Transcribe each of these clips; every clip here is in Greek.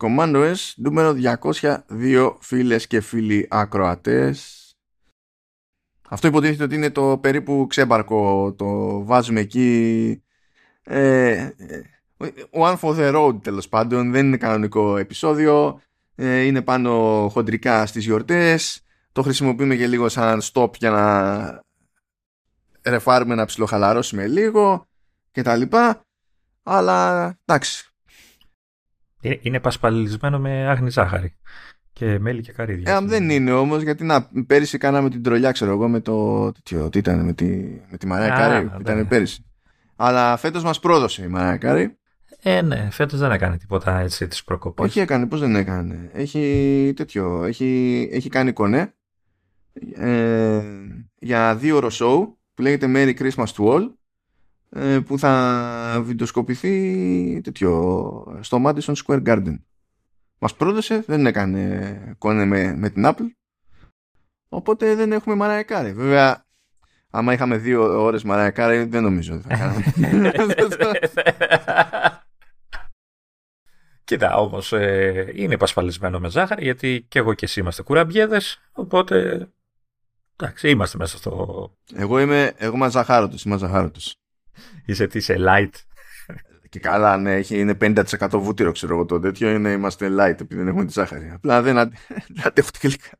Commando S νούμερο 202 φίλες και φίλοι ακροατές. Αυτό υποτίθεται ότι είναι το περίπου ξέμπαρκο, το βάζουμε εκεί ε, one for the road τέλος πάντων, δεν είναι κανονικό επεισόδιο, ε, είναι πάνω χοντρικά στις γιορτές, το χρησιμοποιούμε και λίγο σαν stop για να ρεφάρουμε να ψιλοχαλαρώσουμε λίγο και τα λοιπά, αλλά εντάξει. Είναι, είναι πασπαλισμένο με άγνη ζάχαρη και μέλι και καρύδια. Ε, δεν είναι όμως, γιατί να, πέρυσι κάναμε την τρολιά, ξέρω εγώ, με το. Τι, ήταν, με τη, με τη Μαρία Κάρη, ήταν πέρυσι. Αλλά φέτος μας πρόδωσε η Μαρία Κάρη. Ε, ναι, φέτος δεν έκανε τίποτα έτσι της προκοπής. Όχι έκανε, πώς δεν έκανε. Έχει τέτοιο, έχει, έχει κάνει κονέ ε, για δύο ώρο show που λέγεται Merry Christmas to All ε, που θα βιντεοσκοπηθεί τέτοιο, στο Madison Square Garden. Μας πρόδωσε, δεν έκανε κονέ με, με την Apple οπότε δεν έχουμε μαραϊκάρι. Βέβαια άμα είχαμε δύο ώρες μαραϊκάρι δεν νομίζω ότι θα κάναμε. Κοίτα, όμως ε, είναι επασφαλισμένο με ζάχαρη γιατί και εγώ και εσύ είμαστε κουραμπιέδες. Οπότε. Εντάξει, είμαστε μέσα στο. Εγώ είμαι. Εγώ είμαι ζαχάρωτο. Είμαι ζαχάρωτο. Είσαι τι, είσαι light. Και καλά, ναι, έχει, είναι 50% βούτυρο, ξέρω εγώ το τέτοιο. Είναι, είμαστε light επειδή δεν έχουμε τη ζάχαρη. Απλά δεν αντέχω τελικά.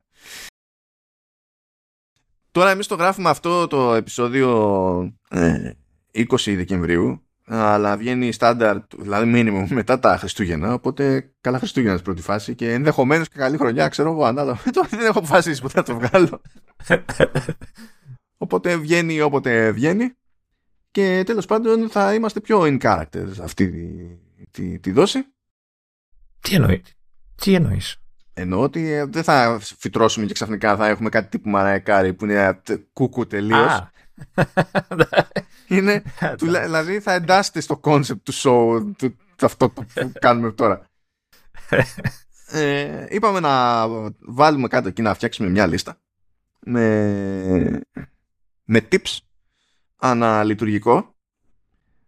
Τώρα εμείς το γράφουμε αυτό το επεισόδιο ε, 20 Δεκεμβρίου αλλά βγαίνει στάνταρ, δηλαδή μήνυμο μετά τα Χριστούγεννα. Οπότε καλά Χριστούγεννα στην πρώτη φάση και ενδεχομένως και καλή χρονιά, ξέρω εγώ, ανάλογα. Τώρα δεν έχω αποφασίσει που θα το βγάλω. οπότε βγαίνει όποτε βγαίνει. Και τέλος πάντων θα είμαστε πιο in character αυτή τη, τη, τη δόση. Τι εννοεί, τι εννοείς; Εννοώ ότι ε, δεν θα φυτρώσουμε και ξαφνικά θα έχουμε κάτι τύπου μαραϊκάρι που είναι κούκου τελείως. είναι, δηλαδή θα εντάσσεται στο concept του show του, αυτό που κάνουμε τώρα. ε, είπαμε να βάλουμε κάτω εκεί να φτιάξουμε μια λίστα με, με tips αναλειτουργικό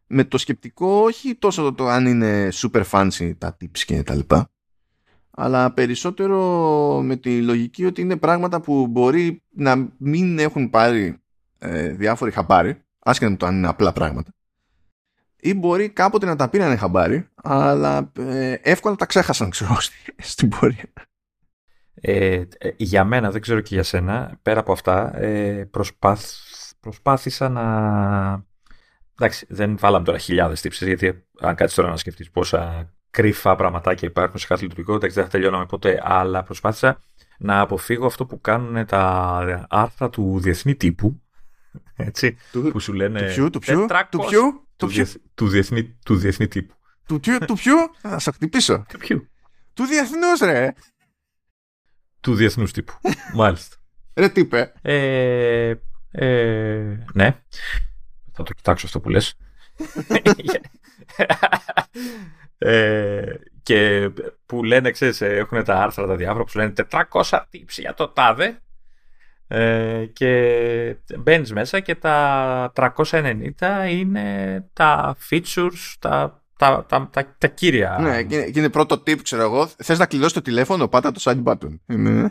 με το σκεπτικό όχι τόσο το αν είναι super fancy τα tips και τα λοιπά αλλά περισσότερο με τη λογική ότι είναι πράγματα που μπορεί να μην έχουν πάρει ε, διάφοροι χαμπάρι, άσχετα με το αν είναι απλά πράγματα, ή μπορεί κάποτε να τα πήραν χαμπάρι, αλλά ε, εύκολα τα ξέχασαν, ξέρω, στην πορεία. Ε, ε, για μένα, δεν ξέρω και για σένα, πέρα από αυτά, ε, προσπάθ, προσπάθησα να... Εντάξει, δεν βάλαμε τώρα χιλιάδες τύψεις, γιατί αν κάτσεις τώρα να σκεφτείς πόσα κρύφα πραγματάκια υπάρχουν σε κάθε λειτουργικό, εντάξει, δεν θα τελειώναμε ποτέ, αλλά προσπάθησα να αποφύγω αυτό που κάνουν τα άρθρα του διεθνή τύπου, έτσι, του, που σου λένε... Του ποιου, του ποιου, του ποιου, του, διεθ, του, διεθνή, του διεθνή τύπου. Του, ποιου, του ποιου, θα σε χτυπήσω. Του ποιου; Του διεθνούς ρε. Του διεθνούς τύπου, μάλιστα. Ρε τι είπε; Ε, ε, ναι, θα το κοιτάξω αυτό που λες. ε, και που λένε, ξέρεις, έχουν τα άρθρα τα διάφορα που σου λένε 400 tips για το τάδε ε, και μπαίνεις μέσα και τα 390 είναι τα features, τα, τα, τα, τα, τα κύρια. Ναι, και είναι πρώτο tip, ξέρω εγώ. Θες να κλειδώσει το τηλέφωνο, πάτα το side button. Είναι...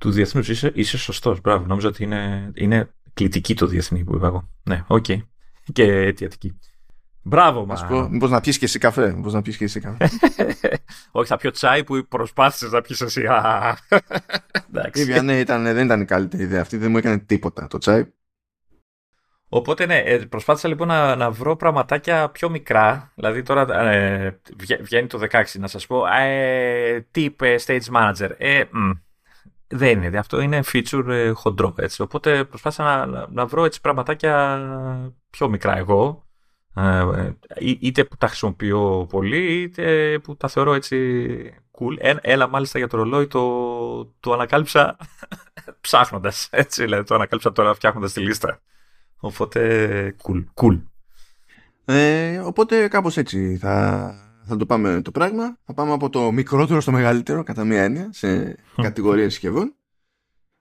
Του διεθνούς είσαι, είσαι σωστός, μπράβο. Νόμιζα ότι είναι, είναι κλητική το διεθνή που είπα εγώ. Ναι, OK. Okay. Και αιτιατική. Μπράβο, μα. Μήπως να πιεις και εσύ καφέ. Μήπως να πιεις και εσύ καφέ. Όχι, θα πιω τσάι που προσπάθησες να πιεις εσύ. Εντάξει. ναι, ήταν, δεν ήταν η καλύτερη ιδέα αυτή. Δεν μου έκανε τίποτα το τσάι. Οπότε ναι, ε, προσπάθησα λοιπόν να, να βρω πραγματάκια πιο μικρά. Δηλαδή τώρα ε, βγαίνει το 16 να σας πω ε, τι είπε Stage Manager. Ε, μ, δεν είναι, αυτό είναι feature ε, χοντρό έτσι. Οπότε προσπάθησα να, να, να βρω έτσι πραγματάκια πιο μικρά εγώ ε, είτε που τα χρησιμοποιώ πολύ, είτε που τα θεωρώ έτσι cool. Έλα μάλιστα για το ρολόι το, το ανακάλυψα ψάχνοντας, έτσι δηλαδή το ανακάλυψα τώρα φτιάχνοντας τη λίστα. Οπότε cool, cool. Ε, οπότε κάπως έτσι θα, θα το πάμε το πράγμα. Θα πάμε από το μικρότερο στο μεγαλύτερο κατά μία έννοια σε κατηγορίες συσκευών.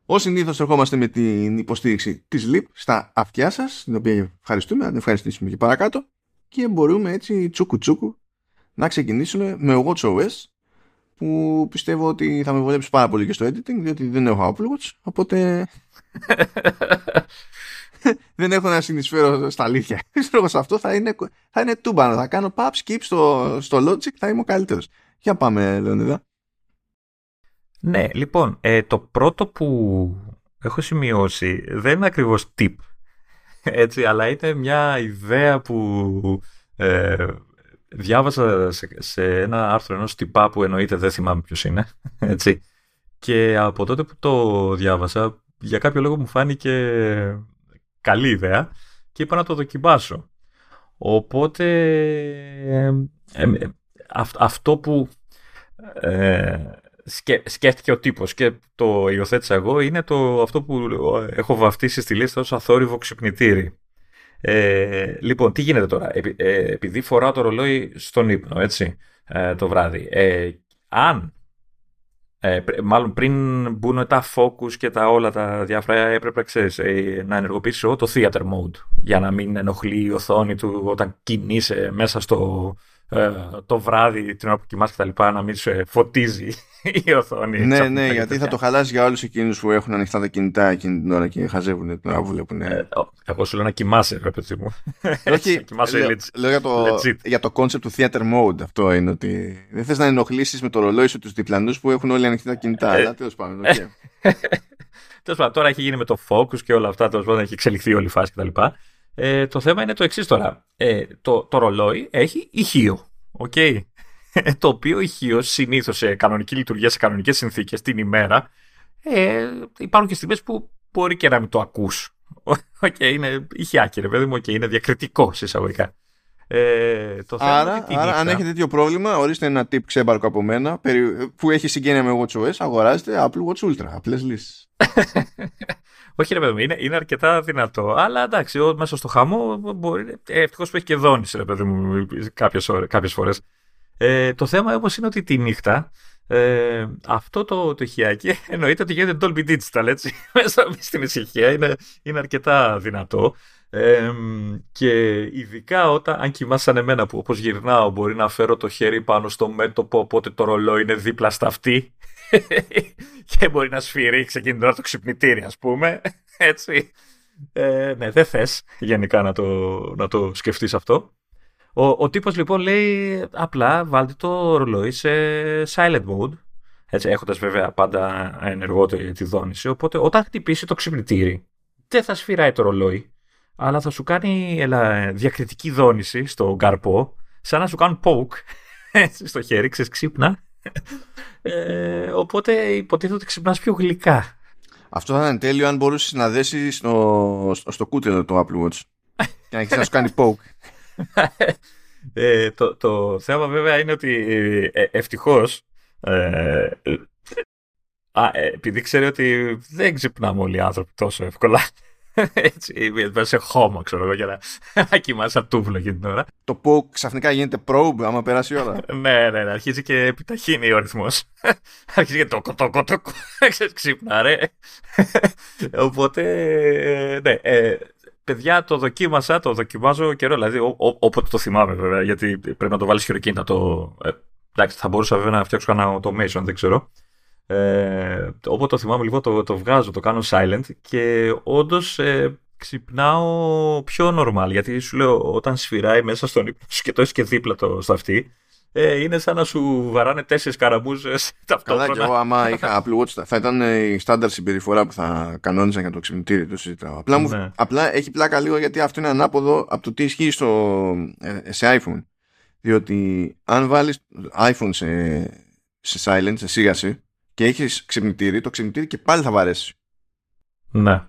Ω συνήθως ερχόμαστε με την υποστήριξη της LIP στα αυτιά σας, την οποία ευχαριστούμε, να την ευχαριστήσουμε και παρακάτω. Και μπορούμε έτσι τσούκου τσούκου να ξεκινήσουμε με WatchOS, που πιστεύω ότι θα με βολέψει πάρα πολύ και στο editing διότι δεν έχω Apple Watch οπότε δεν έχω να συνεισφέρω στα αλήθεια. Ξέρω σε αυτό θα είναι, θα είναι τούμπανο. Θα κάνω pub skip στο, στο Logic, θα είμαι ο καλύτερος. Για πάμε, Λεωνίδα. Ναι, λοιπόν, ε, το πρώτο που έχω σημειώσει δεν είναι ακριβώς tip, έτσι, αλλά είναι μια ιδέα που ε, διάβασα σε, ένα άρθρο ενός τυπά που εννοείται δεν θυμάμαι ποιος είναι, έτσι, και από τότε που το διάβασα, για κάποιο λόγο μου φάνηκε καλή ιδέα και είπα να το δοκιμάσω. Οπότε ε, ε, αυτό που ε, σκέφτηκε ο τύπος και το υιοθέτησα εγώ είναι το, αυτό που έχω βαφτίσει στη λίστα ως αθόρυβο ξυπνητήρι. Ε, λοιπόν, τι γίνεται τώρα; επειδή φοράω το ρολόι στον ύπνο, έτσι, το βράδυ. αν ε, μάλλον πριν μπουν τα focus και τα όλα τα διάφορα έπρεπε ξέρεις, ε, να ενεργοποιήσω το theater mode για να μην ενοχλεί η οθόνη του όταν κινείσαι μέσα στο ε, το βράδυ την ώρα που κοιμάσαι και τα λοιπά να μην σε φωτίζει η οθόνη. Ναι, ναι, γιατί θα το χαλάσει για όλους εκείνους που έχουν ανοιχτά τα κινητά εκείνη την ώρα και χαζεύουν την ώρα που βλέπουν. Ε, εγώ σου λέω να κοιμάσαι, ρε παιδί μου. Όχι, λέω, για, το, για το concept του theater mode αυτό είναι ότι δεν θες να ενοχλήσεις με το ρολόι σου τους διπλανούς που έχουν όλοι ανοιχτά τα κινητά, ε, αλλά τέλος πάντων. Τέλος πάντων, τώρα έχει γίνει με το focus και όλα αυτά, τέλος πάντων έχει εξελιχθεί όλη η φάση κτλ. Ε, το θέμα είναι το εξής τώρα. Ε, το, το ρολόι έχει ηχείο. Okay. Το οποίο ηχείο συνήθως σε κανονική λειτουργία, σε κανονικές συνθήκες την ημέρα, ε, υπάρχουν και στιγμές που μπορεί και να μην το ακούς. Okay, είναι ηχιάκι, ρε παιδί μου, okay, είναι διακριτικό εισαγωγικά. Ε, το θέμα άρα, είναι άρα αν έχετε τέτοιο πρόβλημα, ορίστε ένα tip ξέμπαρκο από μένα που έχει συγγένεια με WatchOS, αγοράζετε Apple Watch Ultra. Απλές λύσεις. Όχι, ρε παιδί μου, είναι, είναι αρκετά δυνατό. Αλλά εντάξει, ο, μέσα στο χαμό μπορεί. Ε, Ευτυχώς που έχει και δόνηση, ρε παιδί μου, κάποιες φορές. Ε, το θέμα όμως είναι ότι τη νύχτα ε, αυτό το, το ηχιάκι εννοείται ότι γίνεται Dolby Digital, έτσι. Μέσα στην ησυχία είναι, είναι αρκετά δυνατό. Ε, και ειδικά όταν, αν κοιμάσαι σαν εμένα που όπως γυρνάω μπορεί να φέρω το χέρι πάνω στο μέτωπο οπότε το ρολόι είναι δίπλα στα αυτή και μπορεί να σφυρίξει εκείνη την ώρα το ξυπνητήρι ας πούμε έτσι ε, ναι δεν θες γενικά να το, να το σκεφτείς αυτό ο, ο τύπος λοιπόν λέει απλά βάλτε το ρολόι σε silent mode έτσι, έχοντας βέβαια πάντα ενεργό τη δόνηση οπότε όταν χτυπήσει το ξυπνητήρι δεν θα σφυράει το ρολόι αλλά θα σου κάνει ελα, διακριτική δόνηση στο καρπό, σαν να σου κάνουν poke στο χέρι, ξέρεις, ξύπνα. Ε, οπότε υποτίθεται ότι ξυπνάς πιο γλυκά. Αυτό θα ήταν τέλειο αν μπορούσες να δέσεις στο, στο, κούτελο το Apple Watch και να, να σου κάνει poke. Ε, το, το θέμα βέβαια είναι ότι ε, ευτυχώς ε, α, ε, επειδή ξέρει ότι δεν ξυπνάμε όλοι οι άνθρωποι τόσο εύκολα έτσι, σε χώμα, ξέρω εγώ, για να, κοιμάσαι από τούβλο εκείνη την ώρα. Το που ξαφνικά γίνεται probe, άμα περάσει η ώρα. ναι, ναι, ναι, αρχίζει και επιταχύνει ο ρυθμός. αρχίζει και το κοτό, το ξύπνα, ρε. Οπότε, ναι, ε, παιδιά, το δοκίμασα, το δοκιμάζω καιρό, δηλαδή όποτε το θυμάμαι βέβαια, γιατί πρέπει να το βάλεις χειροκίνητα το... Ε, εντάξει, θα μπορούσα βέβαια να φτιάξω ένα automation, δεν ξέρω. Ε, όποτε το θυμάμαι λοιπόν το, το βγάζω, το κάνω silent και όντως ε, ξυπνάω πιο normal γιατί σου λέω όταν σφυράει μέσα στον ύπνο και το έχεις και δίπλα το στο αυτή ε, είναι σαν να σου βαράνε τέσσερις καραμπούζε ταυτόχρονα. Καλά, και εγώ άμα είχα Apple Watch θα ήταν η στάνταρ συμπεριφορά που θα κανόνιζαν για το ξυπνητήρι. Το συζητάω. Απλά, ναι. απλά έχει πλάκα λίγο γιατί αυτό είναι ανάποδο από το τι ισχύει στο, ε, σε iPhone. Διότι αν βάλεις iPhone σε, σε silent, σε σίγαση, και έχεις ξυπνητήρι, το ξυπνητήρι και πάλι θα βαρέσει. Ναι.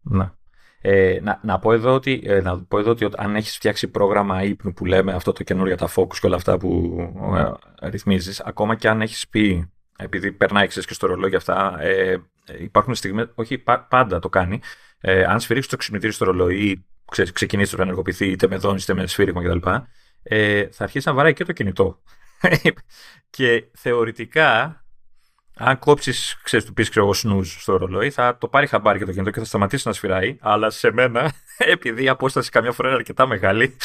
ναι. Ε, να, να, πω εδώ ότι, ε, να πω εδώ ότι αν έχεις φτιάξει πρόγραμμα ύπνου που λέμε αυτό το καινούριο για τα focus και όλα αυτά που ε, ρυθμίζεις, ακόμα και αν έχεις πει, επειδή περνάει ξέρεις και στο ρολόι αυτά, ε, υπάρχουν στιγμές, όχι πάντα το κάνει, ε, αν σφυρίξεις το ξυπνητήρι στο ρολόι ή ξέρεις, ξεκινήσεις το ενεργοποιηθεί είτε με δόνηση είτε με σφύριγμα κτλ. Ε, θα αρχίσει να βαράει και το κινητό. και θεωρητικά αν κόψεις, ξέρεις, του πεις ξέρω εγώ στο ρολόι, θα το πάρει χαμπάρι και το κινητό και θα σταματήσει να σφυράει. Αλλά σε μένα, επειδή η απόσταση καμιά φορά είναι αρκετά μεγάλη,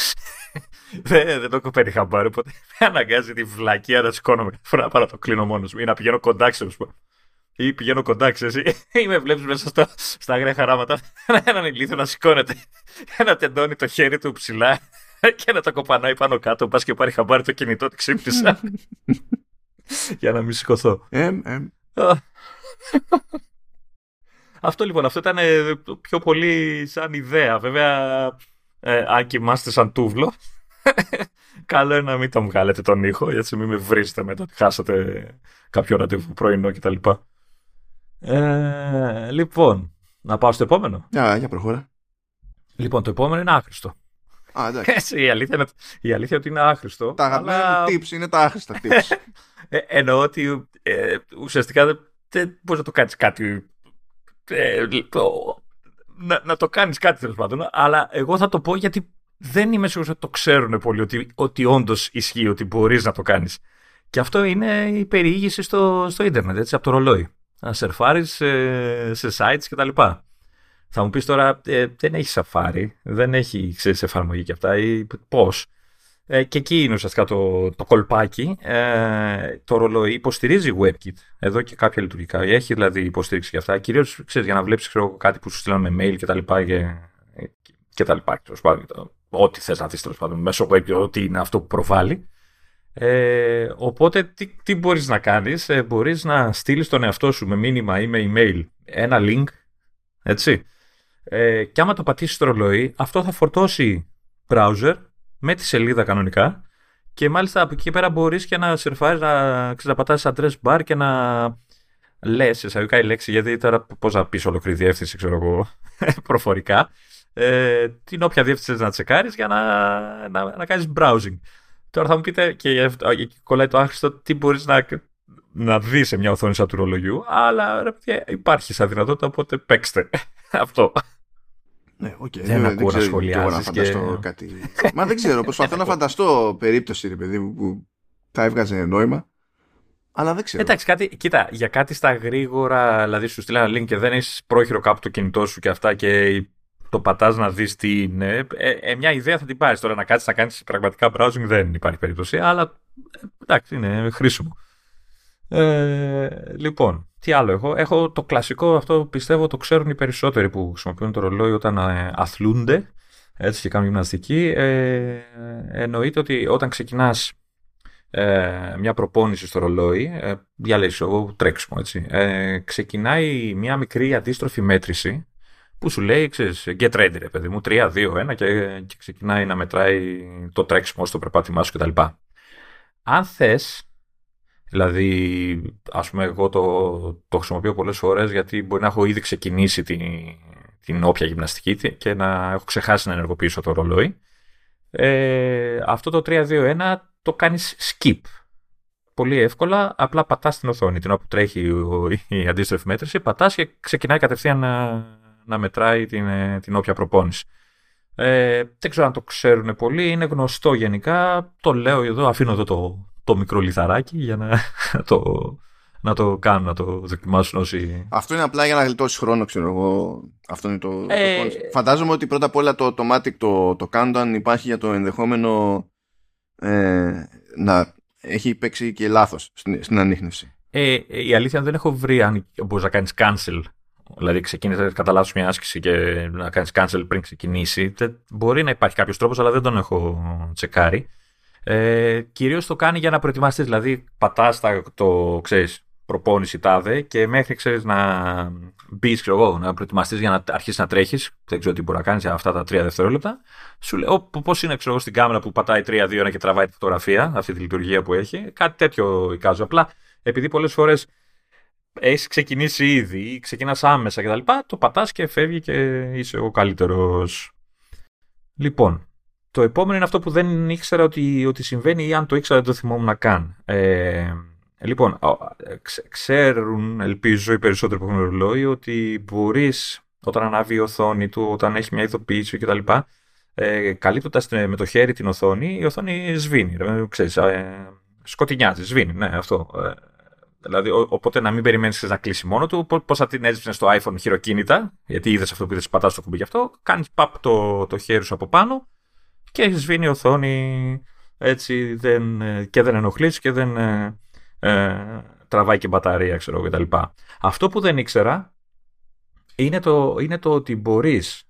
δεν, δεν το έχω παίρνει χαμπάρι. Οπότε με αναγκάζει τη βλακία να σηκώνομαι κάθε φορά να το κλείνω μόνος μου ή να πηγαίνω κοντά, ξέρω ή πηγαίνω κοντά, ξέρεις, ή με βλέπεις μέσα στα, στα αγραία χαράματα έναν ηλίθιο να σηκώνεται, να τεντώνει το χέρι του ψηλά και να το κοπανάει πάνω κάτω. Πας και πάρει χαμπάρι το κινητό, ότι ξύπνησα. για να μην σηκωθώ. αυτό λοιπόν, αυτό ήταν ε, πιο πολύ σαν ιδέα. Βέβαια, ε, αν κοιμάστε σαν τούβλο, καλό είναι να μην τον βγάλετε τον ήχο, γιατί μην με βρίζετε μετά ότι χάσατε κάποιο ραντεβού πρωινό κτλ. Ε, λοιπόν, να πάω στο επόμενο. Για, για προχώρα. Λοιπόν, το επόμενο είναι άχρηστο. Α, εντάξει. η, αλήθεια είναι, η αλήθεια ότι είναι άχρηστο. Τα αγαπημένα αλλά... tips είναι τα άχρηστα tips. Ε, εννοώ ότι ε, ουσιαστικά δεν μπορείς να το κάνεις κάτι. Ε, το, να, να το κάνεις κάτι τέλος πάντων. Αλλά εγώ θα το πω γιατί δεν είμαι σίγουρος ότι το ξέρουν πολύ ότι, ότι όντως ισχύει ότι μπορείς να το κάνεις. Και αυτό είναι η περιήγηση στο, στο ίντερνετ, έτσι, από το ρολόι. Να σερφάρεις σε, σε sites κτλ. Θα μου πεις τώρα, ε, δεν έχει σαφάρι, δεν έχει ξέρεις, εφαρμογή και αυτά, ή πώς. Ε, και εκεί είναι ουσιαστικά το, το κολπάκι. Ε, το ρολόι υποστηρίζει WebKit εδώ και κάποια λειτουργικά. Έχει δηλαδή υποστήριξη και αυτά. Κυρίως για να βλέπεις κάτι που σου στείλανε με mail κτλ. Και, και, τα λοιπά. ό,τι θες να δεις τέλος πάντων μέσω WebKit, ό,τι είναι αυτό που προβάλλει. Ε, οπότε τι, τι μπορείς να κάνεις, ε, μπορείς να στείλεις τον εαυτό σου με μήνυμα ή με email ένα link, έτσι, ε, και άμα το πατήσεις στο ρολόι, αυτό θα φορτώσει browser με τη σελίδα κανονικά. Και μάλιστα από εκεί πέρα μπορείς και να σερφάρεις, να, να πατάς address bar και να λες εισαγωγικά η λέξη, γιατί τώρα πώς να πεις ολοκληρή διεύθυνση, ξέρω εγώ, προφορικά, ε, την όποια διεύθυνση να τσεκάρεις για να, να, να κάνεις browsing. Τώρα θα μου πείτε και εκεί κολλάει το άχρηστο τι μπορείς να, να δεις σε μια οθόνη σαν του ρολογιού, αλλά ρε, υπάρχει σαν δυνατότητα, οπότε παίξτε. Αυτό. Ναι, okay, δεν με ακούω να σχολιάζεις και... κάτι... Μα δεν ξέρω, προσπαθώ να φανταστώ περίπτωση, ρε παιδί μου, που θα έβγαζε νόημα. Αλλά δεν ξέρω. Εντάξει, κάτι, κοίτα, για κάτι στα γρήγορα, δηλαδή σου στείλει ένα link και δεν έχεις πρόχειρο κάπου το κινητό σου και αυτά και το πατάς να δεις τι είναι. Ε, ε, μια ιδέα θα την πάρεις. Τώρα να κάτσεις να κάνεις πραγματικά browsing δεν υπάρχει περίπτωση, αλλά ε, εντάξει, είναι χρήσιμο. Ε, λοιπόν, τι άλλο έχω; Έχω το κλασικό, αυτό πιστεύω το ξέρουν οι περισσότεροι που χρησιμοποιούν το ρολόι όταν ε, αθλούνται έτσι και κάνουν γυμναστική. Ε, εννοείται ότι όταν ξεκινάς ε, μια προπόνηση στο ρολόι, ε, διαλέγεις εγώ τρέξιμο έτσι, ε, ξεκινάει μια μικρή αντίστροφη μέτρηση που σου λέει, ξέρεις, get ready ρε παιδί μου, 3, 2, 1 και, και ξεκινάει να μετράει το τρέξιμο στο περπάτημά σου κτλ. Αν θες Δηλαδή, ας πούμε, εγώ το, το χρησιμοποιώ πολλές φορές γιατί μπορεί να έχω ήδη ξεκινήσει την, την όποια γυμναστική και να έχω ξεχάσει να ενεργοποιήσω το ρολόι. Ε, αυτό το 3-2-1 το κάνεις skip. Πολύ εύκολα, απλά πατάς την οθόνη την όπου τρέχει η αντίστροφη μέτρηση, πατάς και ξεκινάει κατευθείαν να, να μετράει την, την όποια προπόνηση. Ε, δεν ξέρω αν το ξέρουν πολύ, είναι γνωστό γενικά. Το λέω εδώ, αφήνω εδώ το, το μικρό λιθαράκι για να το, να το κάνουν, να το δοκιμάσουν όσοι. Αυτό είναι απλά για να γλιτώσει χρόνο, ξέρω εγώ. Αυτό είναι το. Ε... Φαντάζομαι ότι πρώτα απ' όλα το automatic το, το countdown υπάρχει για το ενδεχόμενο ε, να έχει παίξει και λάθος στην, στην ανείχνευση. Ε, η αλήθεια δεν έχω βρει αν μπορείς να κάνεις cancel. Δηλαδή, ξεκίνησε κατά λάθο μια άσκηση και να κάνεις cancel πριν ξεκινήσει. μπορεί να υπάρχει κάποιος τρόπος, αλλά δεν τον έχω τσεκάρει. Ε, Κυρίως το κάνει για να προετοιμαστείς. Δηλαδή, πατάς το ξέρεις, προπόνηση τάδε και μέχρι ξέρεις να μπεις, εγώ, να προετοιμαστείς για να αρχίσεις να τρέχεις. Δεν ξέρω τι μπορεί να κάνεις για αυτά τα τρία δευτερόλεπτα. Σου λέω πώς είναι ξέρω, στην κάμερα που πατάει 3-2 και τραβάει τη φωτογραφία, αυτή τη λειτουργία που έχει. Κάτι τέτοιο εικάζω. Απλά επειδή πολλές φορές έχεις ξεκινήσει ήδη, ξεκινάς άμεσα κτλ. Το πατάς και φεύγει και είσαι ο καλύτερος. Λοιπόν, το επόμενο είναι αυτό που δεν ήξερα ότι, ότι συμβαίνει ή αν το ήξερα δεν το θυμόμουν καν. Ε, λοιπόν, ξέρουν, ελπίζω οι περισσότεροι που έχουν ρολόι, ότι μπορείς όταν ανάβει η οθόνη του, όταν έχει μια ειδοποίηση κτλ. Ε, Καλύπτοντας με το χέρι την οθόνη, η οθόνη σβήνει. ξέρεις, ε, σκοτεινιάζει, σβήνει, ναι, αυτό. Ε, Δηλαδή, οπότε να μην περιμένεις να κλείσει μόνο του. Πώς θα την έσβησε στο iPhone χειροκίνητα, γιατί είδες αυτό που είδες, πατάς το κουμπί γι' αυτό. Κάνεις παπ το, το χέρι σου από πάνω και σβήνει η οθόνη έτσι δεν, και δεν ενοχλείς και δεν ε, ε, τραβάει και μπαταρία, ξέρω κτλ. Αυτό που δεν ήξερα είναι το, είναι το ότι μπορείς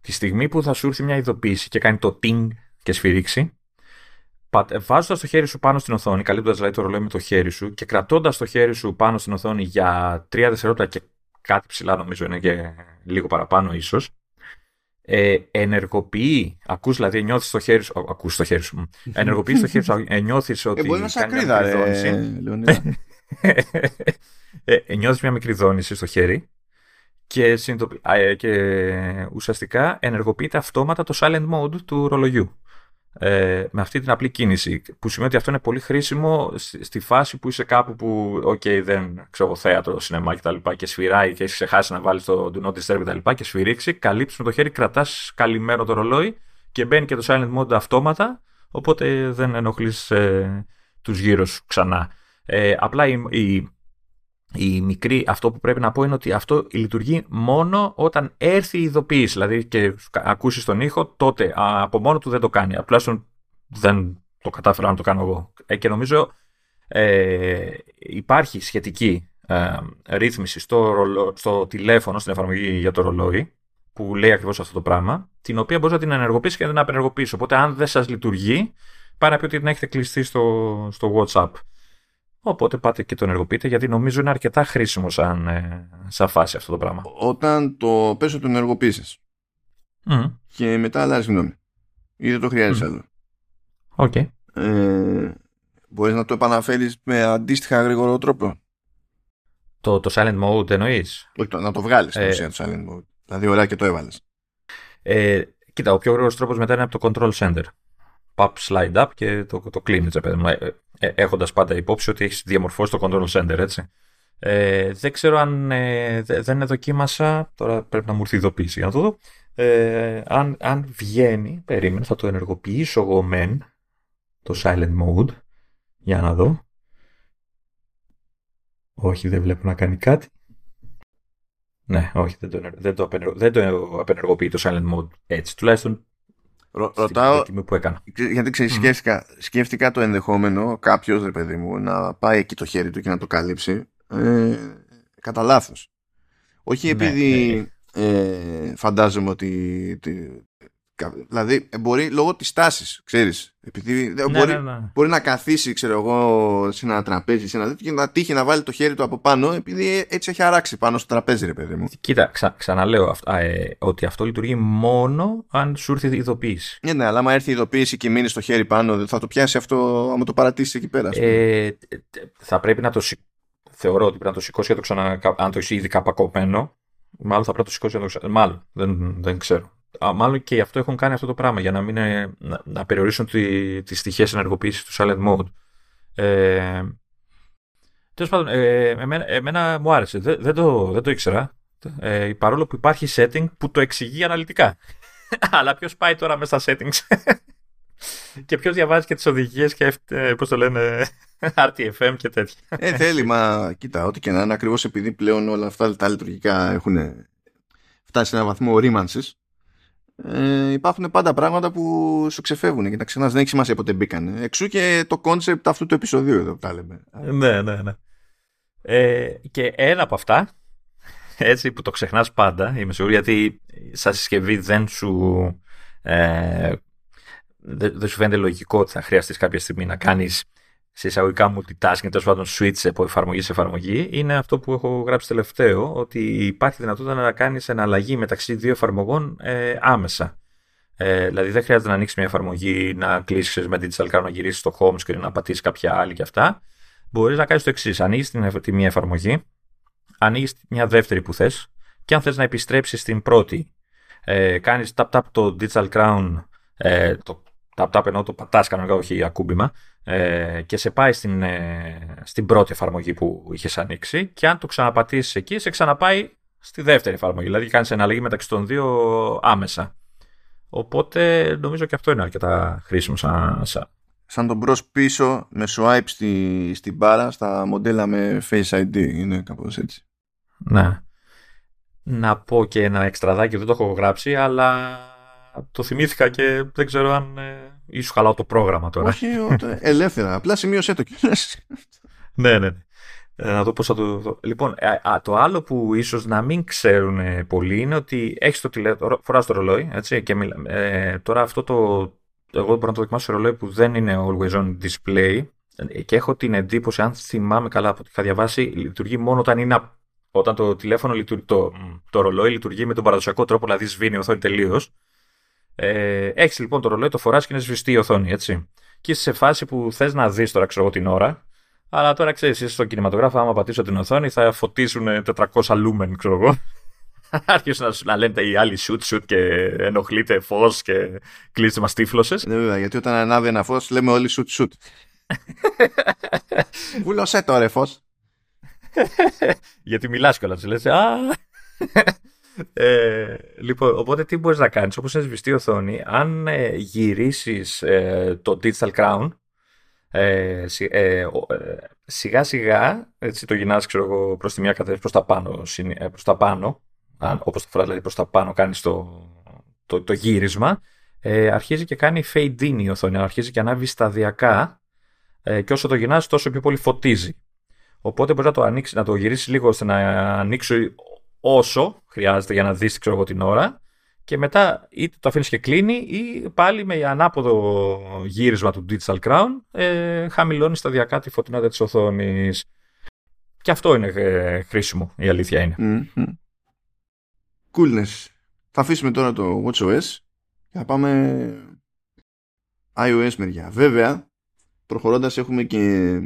τη στιγμή που θα σου έρθει μια ειδοποίηση και κάνει το ting και σφυρίξει, βάζοντας το χέρι σου πάνω στην οθόνη, καλύπτοντας δηλαδή το ρολόι με το χέρι σου και κρατώντας το χέρι σου πάνω στην οθόνη για τρία δευτερόλεπτα και κάτι ψηλά, νομίζω είναι και λίγο παραπάνω ίσως, ε, ενεργοποιεί, ακούς δηλαδή νιώθεις το χέρι σου, ακούς το χέρι σου, ενεργοποιείς το χέρι σου, ε, νιώθεις ότι... Ε, μπορεί να σε ακρίδα, ρε, ε, νιώθεις μια μικρή δόνηση στο χέρι και, ε, και ουσιαστικά ενεργοποιείται αυτόματα το silent mode του ρολογιού ε, με αυτή την απλή κίνηση. Που σημαίνει ότι αυτό είναι πολύ χρήσιμο στη φάση που είσαι κάπου που, OK, δεν ξέρω, θέατρο, σινεμά κτλ. Και, και σφυράει και έχεις ξεχάσει να βάλεις το do not disturb κτλ. Και σφυρίξει, καλύψεις με το χέρι, κρατάς καλυμμένο το ρολόι και μπαίνει και το silent mode αυτόματα. Οπότε δεν ενοχλείς ε, τους γύρω σου ξανά. Ε, απλά η, η, η μικρή, αυτό που πρέπει να πω είναι ότι αυτό λειτουργεί μόνο όταν έρθει η ειδοποίηση. Δηλαδή και ακούσεις τον ήχο, τότε από μόνο του δεν το κάνει. Απλά δεν το κατάφερα να το κάνω εγώ. Ε, και νομίζω ε, υπάρχει σχετική ε, ρύθμιση στο, στο τηλέφωνο, στην εφαρμογή για το ρολόι, που λέει ακριβώς αυτό το πράγμα, την οποία μπορείς να την ενεργοποιήσεις και να την απενεργοποιήσεις. Οπότε, αν δεν σας λειτουργεί, πάει να πει ότι την έχετε κλειστή στο, στο WhatsApp. Οπότε πάτε και το ενεργοποιείτε γιατί νομίζω είναι αρκετά χρήσιμο σαν, ε, σαν φάση αυτό το πράγμα. Όταν το πέσω το ενεργοποιήσεις. Και μετά αλλάζει γνώμη. Ή δεν το χρειάζεσαι μμ. άλλο. OK. Okay. Ε, μπορείς να το επαναφέρεις με αντίστοιχα γρήγορο τρόπο; Το, το silent mode εννοείς; Όχι, το, να το βγάλεις ε, το silent mode. Δηλαδή ωραία και το έβαλες. Ε, κοίτα, ο πιο γρήγορος τρόπος μετά είναι από το control center pop slide up και το, το κλείνει, ε, ε, έχοντας πάντα υπόψη ότι έχεις διαμορφώσει το control center, έτσι. Ε, δεν ξέρω αν ε, δεν δοκίμασα, τώρα πρέπει να μου έρθει ειδοποίηση για να το δω. Ε, αν, αν βγαίνει, περίμενε, θα το ενεργοποιήσω εγώ μεν, το silent mode, για να δω. Όχι, δεν βλέπω να κάνει κάτι. Ναι, όχι, δεν το, δεν το, δεν το απενεργοποιεί το silent mode έτσι. Τουλάχιστον ρωτάω. Που έκανα. Γιατί ξέρεις, σκέφτηκα, σκέφτηκα το ενδεχόμενο κάποιος, ρε παιδί μου, να πάει εκεί το χέρι του και να το καλύψει. Ε, κατά λάθος. Όχι ναι, επειδή ναι. Ε, φαντάζομαι ότι, Δηλαδή μπορεί λόγω της τάσης, ξέρεις. Επειδή ναι, μπορεί, ναι, ναι. μπορεί να καθίσει, ξέρω εγώ, σε ένα τραπέζι, σε ένα τέτοιο και να τύχει να βάλει το χέρι του από πάνω, επειδή έτσι έχει αράξει πάνω στο τραπέζι, ρε παιδί μου. Κοίτα, ξα, ξαναλέω ε, ότι αυτό λειτουργεί μόνο αν σου έρθει η ειδοποίηση. Ναι, ναι, αλλά άμα έρθει η ειδοποίηση και μείνει το χέρι πάνω, θα το πιάσει αυτό, άμα το παρατήσεις εκεί πέρα. Ε, θα πρέπει να το Θεωρώ ότι πρέπει να το σηκώσει για το ξανα... Αν το έχει ήδη καπακωμένο, μάλλον θα πρέπει να το σηκώσει για το ξανα... Μάλλον, δεν, δεν ξέρω μάλλον και γι' αυτό έχουν κάνει αυτό το πράγμα, για να, μην, ε, να, να περιορίσουν τι, τις στοιχείες ενεργοποίησης του silent mode. Ε, Τέλος πάντων, ε, εμένα, εμένα, μου άρεσε. Δεν, δεν, το, δεν το ήξερα. Ε, παρόλο που υπάρχει setting που το εξηγεί αναλυτικά. Αλλά ποιος πάει τώρα μέσα στα settings; Και ποιος διαβάζει και τις οδηγίες και ε, πώς το λένε RTFM και τέτοια. Ε, θέλει, μα κοίτα, ό,τι και να είναι ακριβώς επειδή πλέον όλα αυτά τα λειτουργικά έχουν φτάσει σε ένα βαθμό ορίμανσης ε, υπάρχουν πάντα πράγματα που σου ξεφεύγουν και τα ξανά δεν έχει σημασία πότε μπήκανε. Εξ ου και το concept αυτού του επεισοδίου εδώ που τα λέμε. Ναι, ναι, ναι. Ε, και ένα από αυτά, έτσι που το ξεχνάς πάντα, είμαι σίγουρη, γιατί σαν συσκευή δεν σου, ε, δεν, δεν σου φαίνεται λογικό ότι θα χρειαστείς κάποια στιγμή να κάνεις σε εισαγωγικά multitasking, τέλος πάντων switch από εφαρμογή σε εφαρμογή, είναι αυτό που έχω γράψει τελευταίο, ότι υπάρχει δυνατότητα να κάνεις εναλλαγή μεταξύ δύο εφαρμογών ε, άμεσα. Ε, δηλαδή δεν χρειάζεται να ανοίξεις μια εφαρμογή, να κλείσεις με digital card, να γυρίσεις στο home screen, να πατήσεις κάποια άλλη και αυτά. Μπορείς να κάνεις το εξής. Ανοίγεις την, τη μία εφαρμογή, ανοίγεις μια δεύτερη που θες, και αν θες να επιστρέψεις στην πρώτη, ε, κάνεις tap-tap το digital crown, ε, το tap-tap ενώ το πατάς κανονικά, όχι ακούμπημα, ε, και σε πάει στην, ε, στην πρώτη εφαρμογή που είχες ανοίξει και αν το ξαναπατήσεις εκεί, σε ξαναπάει στη δεύτερη εφαρμογή. Δηλαδή κάνεις αναλογή μεταξύ των δύο άμεσα. Οπότε νομίζω και αυτό είναι αρκετά χρήσιμο σαν. σαν τον μπρος πίσω με swipe στη, στην μπάρα στα μοντέλα με Face ID. Είναι κάπως έτσι. Ναι. Να πω και ένα εξτραδάκι, δεν το έχω γράψει, αλλά το θυμήθηκα και δεν ξέρω αν ε, ίσως χαλάω το πρόγραμμα τώρα. Όχι, ελεύθερα. Απλά σημείωσέ το κιόλας. ναι, ναι. ναι. Ε, να δω πώς θα το... Λοιπόν, α, το άλλο που ίσως να μην ξέρουν πολλοί είναι ότι έχεις το τηλέφωνο, φοράς το ρολόι, έτσι, και μιλά, ε, τώρα αυτό το, εγώ μπορώ να το δοκιμάσω ρολόι που δεν είναι always on display και έχω την εντύπωση, αν θυμάμαι καλά από ό,τι είχα διαβάσει, λειτουργεί μόνο όταν, είναι, όταν το τηλέφωνο λειτουργεί, το, το ρολόι λειτουργεί με τον παραδοσιακό τρόπο, δηλαδή σβήνει η οθόνη τελείως. Ε, Έχεις λοιπόν το ρολόι, το φοράς και είναι σβηστή η οθόνη, έτσι. Και είσαι σε φάση που θες να δεις τώρα, ξέρω εγώ την ώρα, αλλά τώρα ξέρεις, είσαι στο κινηματογράφο, άμα πατήσω την οθόνη, θα φωτίσουν 400 λούμεν, ξέρω εγώ. Άρχισαν να, να λένε οι άλλοι shoot, shoot και ενοχλείτε φως και κλείστε μας τύφλωσες. Ναι, βέβαια, γιατί όταν ανάβει ένα φως, λέμε όλοι shoot, shoot. Βούλωσέ το ρε φως. γιατί μιλάς κιόλας, λες. Α. Ε, λοιπόν, οπότε τι μπορείς να κάνεις, όπως είναι σβηστή οθόνη, αν ε, γυρίσεις ε, το Digital Crown, ε, ε, ε, σιγά σιγά έτσι το γυρνάς ξέρω εγώ προς τη μια κατεύθυνση προς τα πάνω, προς τα πάνω αν, όπως το φοράς δηλαδή προς τα πάνω κάνεις το, το, το γύρισμα αρχίζει και κάνει fade in η οθόνη αρχίζει και ανάβει σταδιακά και όσο το γυρνάς τόσο πιο πολύ φωτίζει. Οπότε μπορείς να το, ανοίξεις, να το γυρίσεις λίγο ώστε να ανοίξει όσο χρειάζεται για να δεις ξέρω εγώ την ώρα και μετά είτε το αφήνεις και κλείνει ή πάλι με ανάποδο γύρισμα του Digital Crown ε, χαμηλώνεις σταδιακά τη φωτεινότητα της οθόνης. Και αυτό είναι ε, χρήσιμο, η αλήθεια είναι. Mm-hmm. Coolness. Θα αφήσουμε τώρα το WatchOS και θα πάμε iOS μεριά. Βέβαια, προχωρώντας έχουμε και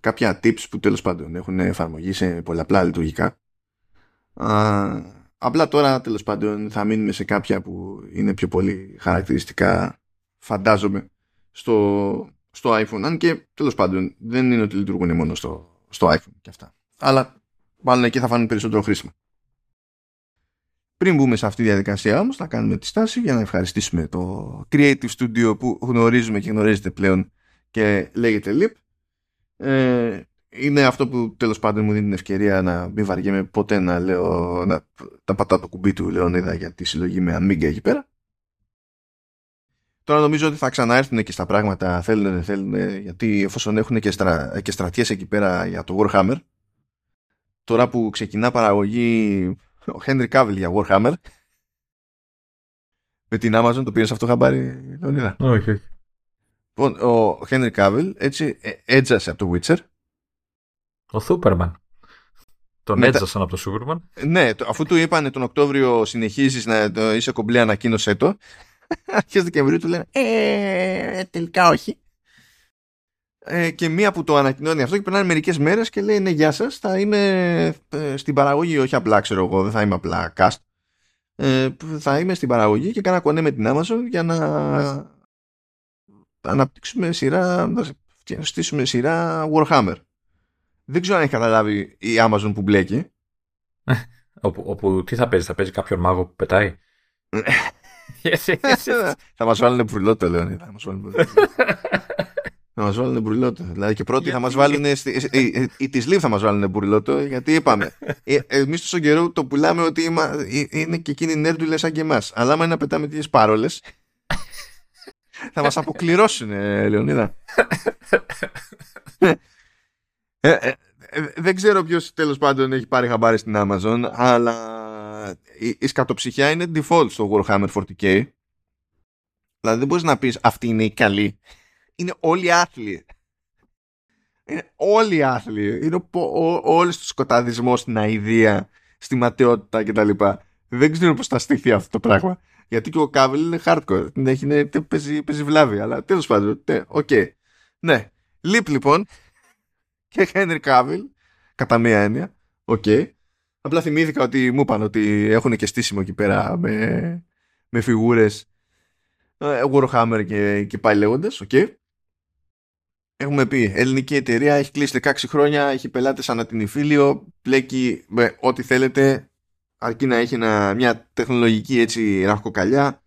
κάποια tips που τέλος πάντων έχουν εφαρμογή σε πολλαπλά λειτουργικά. Απλά τώρα τέλος πάντων θα μείνουμε σε κάποια που είναι πιο πολύ χαρακτηριστικά φαντάζομαι στο, στο iPhone. Αν και τέλος πάντων δεν είναι ότι λειτουργούν μόνο στο, στο iPhone και αυτά. Αλλά μάλλον εκεί θα φάνουν περισσότερο χρήσιμο. Πριν μπούμε σε αυτή τη διαδικασία όμως θα κάνουμε τη στάση για να ευχαριστήσουμε το Creative Studio που γνωρίζουμε και γνωρίζετε πλέον και λέγεται Lip. Ε, είναι αυτό που τέλος πάντων μου δίνει την ευκαιρία να μην βαριέμαι ποτέ να λέω να τα πατάω το κουμπί του Λεωνίδα για τη συλλογή με αμίγκα εκεί πέρα. Τώρα νομίζω ότι θα ξαναέρθουν και στα πράγματα θέλουν δεν θέλουν γιατί εφόσον έχουν και, στρα, και στρατιές εκεί πέρα για το Warhammer τώρα που ξεκινά παραγωγή ο Henry Cavill για Warhammer με την Amazon το πήρες αυτό χαμπάρι Λεωνίδα; Όχι, όχι. Λοιπόν, ο Henry Cavill έτσι ε, έτζασε από το Witcher ο Σούπερμαν. Τον Μετα... έτσασαν από το Σούπερμαν. Ναι, αφού του είπανε τον Οκτώβριο συνεχίζεις να το είσαι κομπλέ, ανακοίνωσέ το. Αρχές Δεκεμβρίου του λένε Ε, τελικά όχι. Ε, και μία που το ανακοινώνει αυτό και περνάνε μερικές μέρες και λέει: Ναι, γεια σας, θα είμαι ε, στην παραγωγή. Όχι απλά, ξέρω εγώ, δεν θα είμαι απλά cast. Ε, θα είμαι στην παραγωγή και κάνα κονέ με την Amazon για να αναπτύξουμε σειρά, να στήσουμε σειρά Warhammer δεν ξέρω αν έχει καταλάβει η Amazon που μπλέκει. όπου, όπου, τι θα παίζει, θα παίζει κάποιον μάγο που πετάει; θα μας βάλουν μπουρλότο, Λέωνη. Θα μας βάλουν Θα μας βάλουν μπουρλότο. Δηλαδή και πρώτοι θα μας βάλουν. Οι της Λίβ θα μας βάλουν μπουρλότο, γιατί είπαμε. Ε, Εμείς τόσο καιρό το πουλάμε ότι είναι και εκείνοι νέρντουλες σαν και εμάς. Αλλά άμα είναι να πετάμε τέτοιες πάρολες, θα μας αποκληρώσουν, Λεωνίδα. Ε, ε, ε, δεν ξέρω ποιος τέλος πάντων έχει πάρει χαμπάρι στην Amazon, αλλά η, η σκατοψυχιά είναι default στο Warhammer 40k. Δηλαδή δεν μπορείς να πεις αυτή είναι η καλή. Είναι όλοι άθλοι. Είναι όλοι άθλοι. Είναι όλος του σκοταδισμό στην αηδία, στη ματαιότητα κτλ. Δεν ξέρω πώς θα στηθεί αυτό το πράγμα. Γιατί και ο Κάβελ είναι hardcore. Έχει, παίζει, παίζει βλάβη. Αλλά τέλος πάντων, ναι, οκ. Okay. Ναι. Λείπ λοιπόν και Henry Cavill, κατά μία έννοια. Οκ. Okay. Απλά θυμήθηκα ότι μου είπαν ότι έχουν και στήσιμο εκεί πέρα με, με φιγούρες ε, Warhammer και, και πάλι λέγοντας. Okay. Έχουμε πει, ελληνική εταιρεία έχει κλείσει 16 χρόνια, έχει πελάτες σαν την Ιφίλιο, πλέκει με ό,τι θέλετε, αρκεί να έχει μια τεχνολογική έτσι ραχοκαλιά,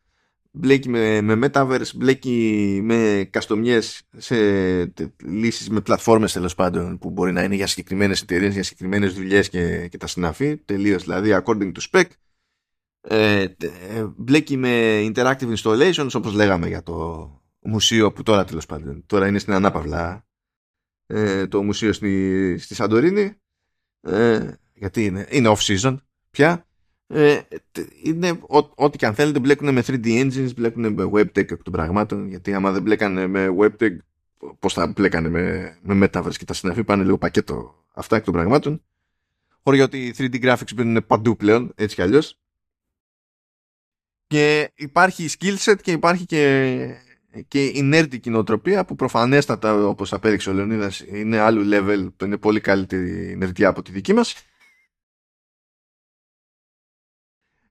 μπλέκει με, με Metaverse, μπλέκει με καστομιές σε λύσεις με πλατφόρμες τέλος πάντων που μπορεί να είναι για συγκεκριμένες εταιρείες, για συγκεκριμένες δουλειές και, και τα συναφή, τελείως δηλαδή according to spec. Ε, ε, μπλέκει με interactive installations όπως λέγαμε για το μουσείο που τώρα τέλος πάντων τώρα είναι στην Ανάπαυλα ε, το μουσείο στη, στη Σαντορίνη ε, γιατί είναι, είναι off season πια ε, είναι ό,τι και αν θέλετε μπλέκουν με 3D engines μπλέκουν με webtech εκ των πραγμάτων γιατί άμα δεν μπλέκανε με webtech πώς θα μπλέκανε με, με metaverse και τα συναφή πάνε λίγο πακέτο αυτά εκ των πραγμάτων. Χωρί ότι 3D graphics μπαίνουν παντού πλέον έτσι κι αλλιώς. Και υπάρχει skill set και υπάρχει και, και η νέρτη νοοτροπία που προφανέστατα όπως απέδειξε ο Λεωνίδας είναι άλλου level, το είναι πολύ καλύτερη νερτιά από τη δική μας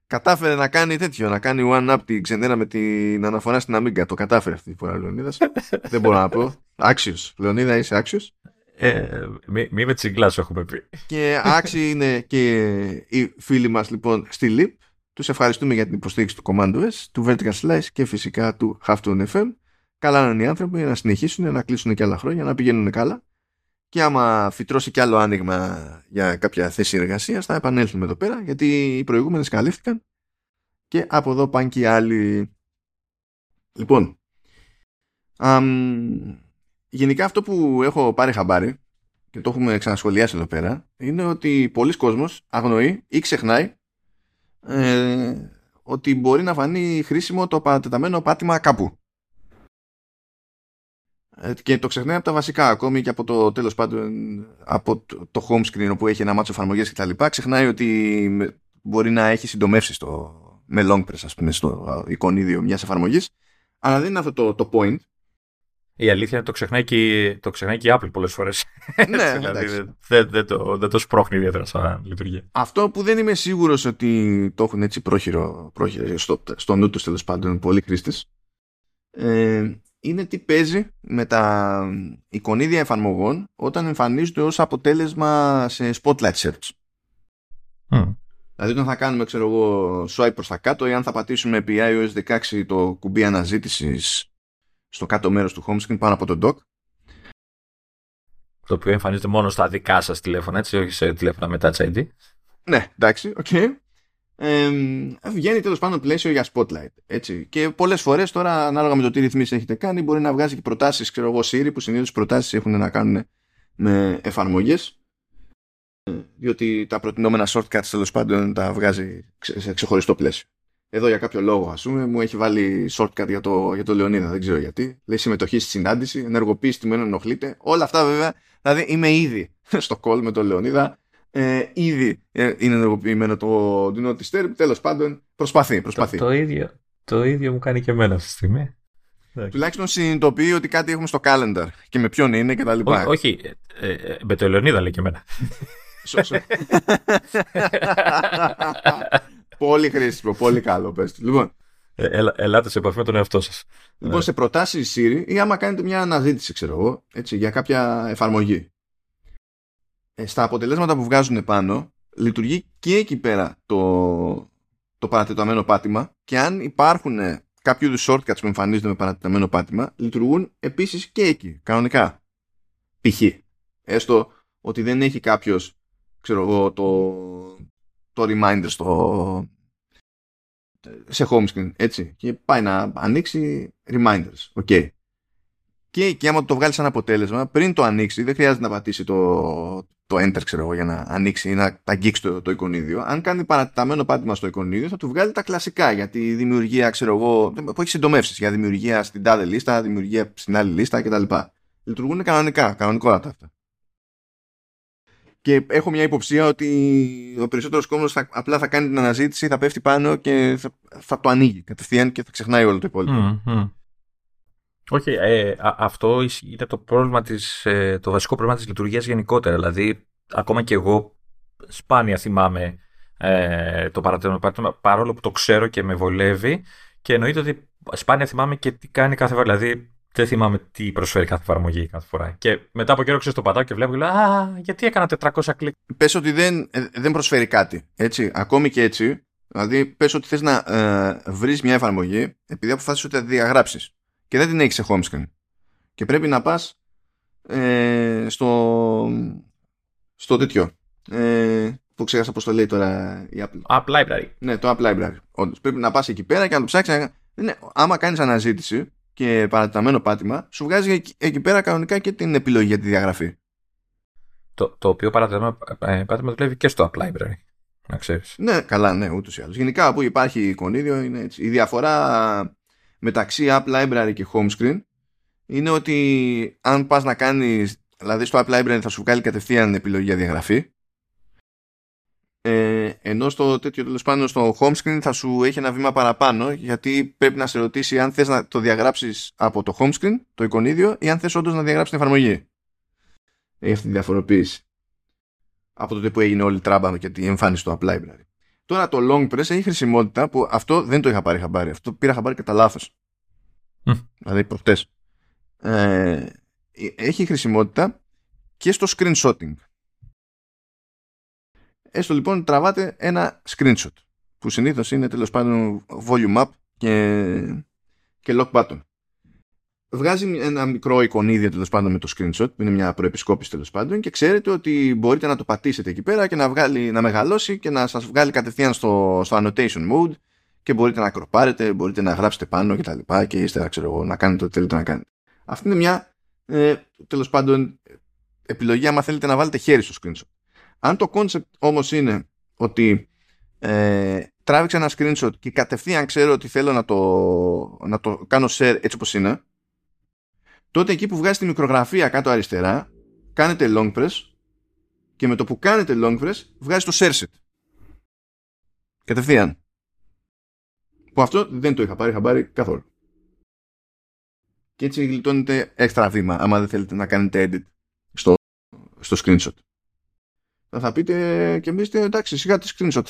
κατάφερε να κάνει τέτοιο, να κάνει one up την ξενέρα με την αναφορά στην Αμίγκα. Το κατάφερε αυτή τη φορά ο Λεωνίδας. Δεν μπορώ να πω. Άξιος. Λεωνίδα είσαι άξιος; Ε, μη, μη με τσιγκλάς έχουμε πει. Και άξιοι είναι και οι φίλοι μας λοιπόν στη LIP. Τους ευχαριστούμε για την υποστήριξη του Command S, του Vertical Slice και φυσικά του Halftone FM. Καλά είναι οι άνθρωποι να συνεχίσουν, να κλείσουν και άλλα χρόνια, να πηγαίνουν καλά και άμα φυτρώσει κι άλλο άνοιγμα για κάποια θέση εργασίας θα επανέλθουμε εδώ πέρα γιατί οι προηγούμενες καλύφθηκαν και από εδώ πάνε και οι άλλοι. Λοιπόν, αμ, γενικά αυτό που έχω πάρει χαμπάρι και το έχουμε ξανασχολιάσει εδώ πέρα είναι ότι πολλοί κόσμος αγνοεί ή ξεχνάει ε, ότι μπορεί να φανεί χρήσιμο το παρατεταμένο πάτημα κάπου. Ε, και το ξεχνάει από τα βασικά ακόμη και από το τέλος πάντων από το home screen όπου έχει ένα μάτσο εφαρμογές και τα λοιπά ξεχνάει ότι μπορεί να έχει συντομεύσεις στο, με long press ας πούμε στο εικονίδιο μιας εφαρμογής αλλά δεν είναι αυτό το, το point η αλήθεια είναι το ξεχνάει και, το ξεχνάει και η Apple πολλές φορές. ναι, δηλαδή, δεν, δεν, το, δεν το σπρώχνει ιδιαίτερα σαν λειτουργία. Αυτό που δεν είμαι σίγουρος ότι το έχουν έτσι πρόχειρο, πρόχειρο στο, στο νου τους τέλος πάντων πολλοί χρήστες ε, είναι τι παίζει με τα εικονίδια εφαρμογών όταν εμφανίζονται ως αποτέλεσμα σε spotlight search. Μμ. Δηλαδή όταν θα κάνουμε ξέρω εγώ swipe προς τα κάτω ή αν θα πατήσουμε επί iOS 16 το κουμπί αναζήτησης στο κάτω μέρος του home screen πάνω από το dock. Το οποίο εμφανίζεται μόνο στα δικά σας τηλέφωνα έτσι, όχι σε τηλέφωνα με Touch ID. Ναι, εντάξει, OK. Okay ε, βγαίνει τέλος πάντων πλαίσιο για spotlight. Έτσι. Και πολλές φορές τώρα, ανάλογα με το τι ρυθμίσεις έχετε κάνει, μπορεί να βγάζει και προτάσεις, ξέρω εγώ, Siri, που συνήθως προτάσεις έχουν να κάνουν με εφαρμογές. Ε, διότι τα προτινόμενα shortcuts τέλος πάντων τα βγάζει σε ξεχωριστό πλαίσιο. Εδώ για κάποιο λόγο, ας πούμε, μου έχει βάλει shortcut για το, για το Λεωνίδα, δεν ξέρω γιατί. Λέει συμμετοχή στη συνάντηση, ενεργοποίηση του ενοχλείται. Όλα αυτά βέβαια, δηλαδή είμαι ήδη στο call με τον Λεωνίδα ε, ήδη ε, είναι ενεργοποιημένο το Do Not Disturb. Τέλος πάντων, προσπαθεί. προσπαθεί. Το, το, ίδιο, το ίδιο μου κάνει και εμένα αυτή τη στιγμή. Τουλάχιστον συνειδητοποιεί ότι κάτι έχουμε στο calendar και με ποιον είναι και τα λοιπά. Ό, όχι, ε, ε, με το Ελεονίδα λέει και εμένα. πολύ χρήσιμο, πολύ καλό. Πες. Λοιπόν, ε, ελα, ελάτε σε επαφή με τον εαυτό σας. Λοιπόν, σε προτάσεις Siri ή άμα κάνετε μια αναζήτηση, ξέρω εγώ, έτσι, για κάποια εφαρμογή. Ε, στα αποτελέσματα που βγάζουν πάνω λειτουργεί και εκεί πέρα το, το παρατεταμένο πάτημα και αν υπάρχουν κάποιου είδους shortcuts που εμφανίζονται με παρατεταμένο πάτημα λειτουργούν επίσης και εκεί, κανονικά. Π.χ. Έστω ότι δεν έχει κάποιος ξέρω εγώ το, το reminder στο, σε home screen, έτσι. Και πάει να ανοίξει reminders. Οκ. Okay. Και εκεί άμα το βγάλεις σαν αποτέλεσμα, πριν το ανοίξει, δεν χρειάζεται να πατήσει το, το enter ξέρω εγώ για να ανοίξει ή να αγγίξει το, το εικονίδιο. Αν κάνει παρατηταμένο πάτημα στο εικονίδιο θα του βγάλει τα κλασικά για τη δημιουργία ξέρω εγώ που έχει συντομεύσεις για δημιουργία στην τάδε λίστα, δημιουργία στην άλλη λίστα κτλ. Λειτουργούν κανονικά, κανονικότατα αυτά. Και έχω μια υποψία ότι ο περισσότερος κόσμος απλά θα κάνει την αναζήτηση, θα πέφτει πάνω και θα, θα το ανοίγει κατευθείαν και θα ξεχνάει όλο το υπόλοιπο. Mm, όχι, ε, αυτό είναι το, πρόβλημα της, ε, το βασικό πρόβλημα της λειτουργίας γενικότερα. Δηλαδή, ακόμα και εγώ σπάνια θυμάμαι ε, το παρατηρητικό παρόλο που το ξέρω και με βολεύει και εννοείται ότι σπάνια θυμάμαι και τι κάνει κάθε φορά. Δηλαδή, δεν θυμάμαι τι προσφέρει κάθε εφαρμογή κάθε φορά. Και μετά από καιρό ξέρω το πατάω και βλέπω και λέω Α, γιατί έκανα 400 κλικ. Πες ότι δεν, ε, δεν προσφέρει κάτι. Έτσι. Ακόμη και έτσι, Δηλαδή, πες ότι θες να ε, βρεις μια εφαρμογή επειδή αποφάσισες ότι θα τη διαγράψεις και δεν την έχεις σε home screen. Και πρέπει να πας ε, στο, στο τέτοιο. Ε, που ξέχασα πώς το λέει τώρα η Apple. App Library. Ναι, το App Library. Όντως, πρέπει να πας εκεί πέρα και να το ψάξεις. Ναι, άμα κάνεις αναζήτηση και παρατηταμένο πάτημα, σου βγάζει εκεί, εκεί πέρα κανονικά και την επιλογή για τη διαγραφή. Το, το οποίο παρατηταμένο ε, πάτημα δουλεύει και στο App Library. Να ξέρεις. Ναι, καλά, ναι, ούτως ή άλλως. Γενικά, που υπάρχει εικονίδιο είναι έτσι. Η διαφορά μεταξύ App Library και Home Screen είναι ότι αν πας να κάνεις, δηλαδή στο App Library θα σου βγάλει κατευθείαν επιλογή για διαγραφή ε, ενώ στο τέτοιο τέλος πάντων στο home screen θα σου έχει ένα βήμα παραπάνω γιατί πρέπει να σε ρωτήσει αν θες να το διαγράψεις από το home screen, το εικονίδιο ή αν θες όντως να διαγράψεις την εφαρμογή. Έχει αυτή τη διαφοροποίηση. Από τότε που έγινε όλη η τράμπα και την εμφάνιση του App Library. Τώρα το long press έχει χρησιμότητα που αυτό δεν το είχα πάρει χαμπάρι. Αυτό πήρα χαμπάρι κατά λάθος. Mm. Δηλαδή προχτές. Ε, έχει χρησιμότητα και στο screenshotting. Έστω λοιπόν τραβάτε ένα screenshot που συνήθως είναι τέλος πάντων volume up και, και lock button. Βγάζει ένα μικρό εικονίδιο τέλος πάντων με το screenshot που είναι μια προεπισκόπηση τέλος πάντων και ξέρετε ότι μπορείτε να το πατήσετε εκεί πέρα και να, βγάλει, να μεγαλώσει και να σας βγάλει κατευθείαν στο, στο annotation mode και μπορείτε να κροπάρετε, μπορείτε να γράψετε πάνω και τα λοιπά και ύστερα ξέρω εγώ να κάνετε ό,τι θέλετε να κάνετε. Αυτή είναι μια ε, τέλος πάντων επιλογή άμα θέλετε να βάλετε χέρι στο screenshot. Αν το concept όμως είναι ότι ε, τράβηξα ένα screenshot και κατευθείαν ξέρω ότι θέλω να το, να το κάνω share έτσι όπως είναι, τότε εκεί που βγάζει τη μικρογραφία κάτω αριστερά, κάνετε long press και με το που κάνετε long press βγάζει το share set. Κατευθείαν. Που αυτό δεν το είχα πάρει χαμπάρι καθόλου. Και έτσι γλιτώνετε έξτρα βήμα άμα δεν θέλετε να κάνετε edit στο, στο screenshot θα πείτε και εμείς εντάξει, σιγά τις screenshot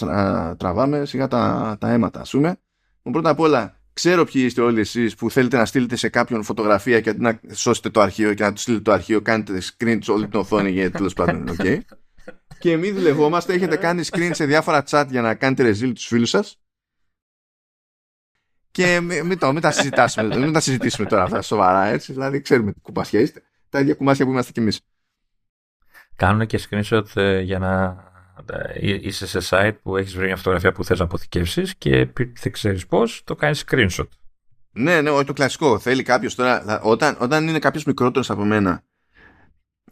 τραβάμε, σιγά τα, τα αίματα, ας πούμε. Πρώτα απ' όλα, ξέρω ποιοι είστε όλοι εσείς που θέλετε να στείλετε σε κάποιον φωτογραφία και αντί να σώσετε το αρχείο και να του στείλετε το αρχείο, κάνετε screen όλη την οθόνη για τέλος πάντων. Okay. και εμείς δουλευόμαστε, έχετε κάνει screen σε διάφορα chat για να κάνετε reveal τους φίλους σας. Και μην, το, μην, τα συζητάσουμε, μην τα συζητήσουμε τώρα αυτά σοβαρά έτσι. Δηλαδή, ξέρουμε τι κουπάσια είστε. Τα ίδια κουμάσια που είμαστε κι εμείς. Κάνουν και screenshot ε, για να ε, είσαι σε site που έχεις βρει μια φωτογραφία που θες να αποθηκεύσεις και δεν ξέρεις πώς, το κάνεις screenshot. Ναι, ναι, το κλασικό. Θέλει κάποιος τώρα, όταν, όταν είναι κάποιος μικρότερος από μένα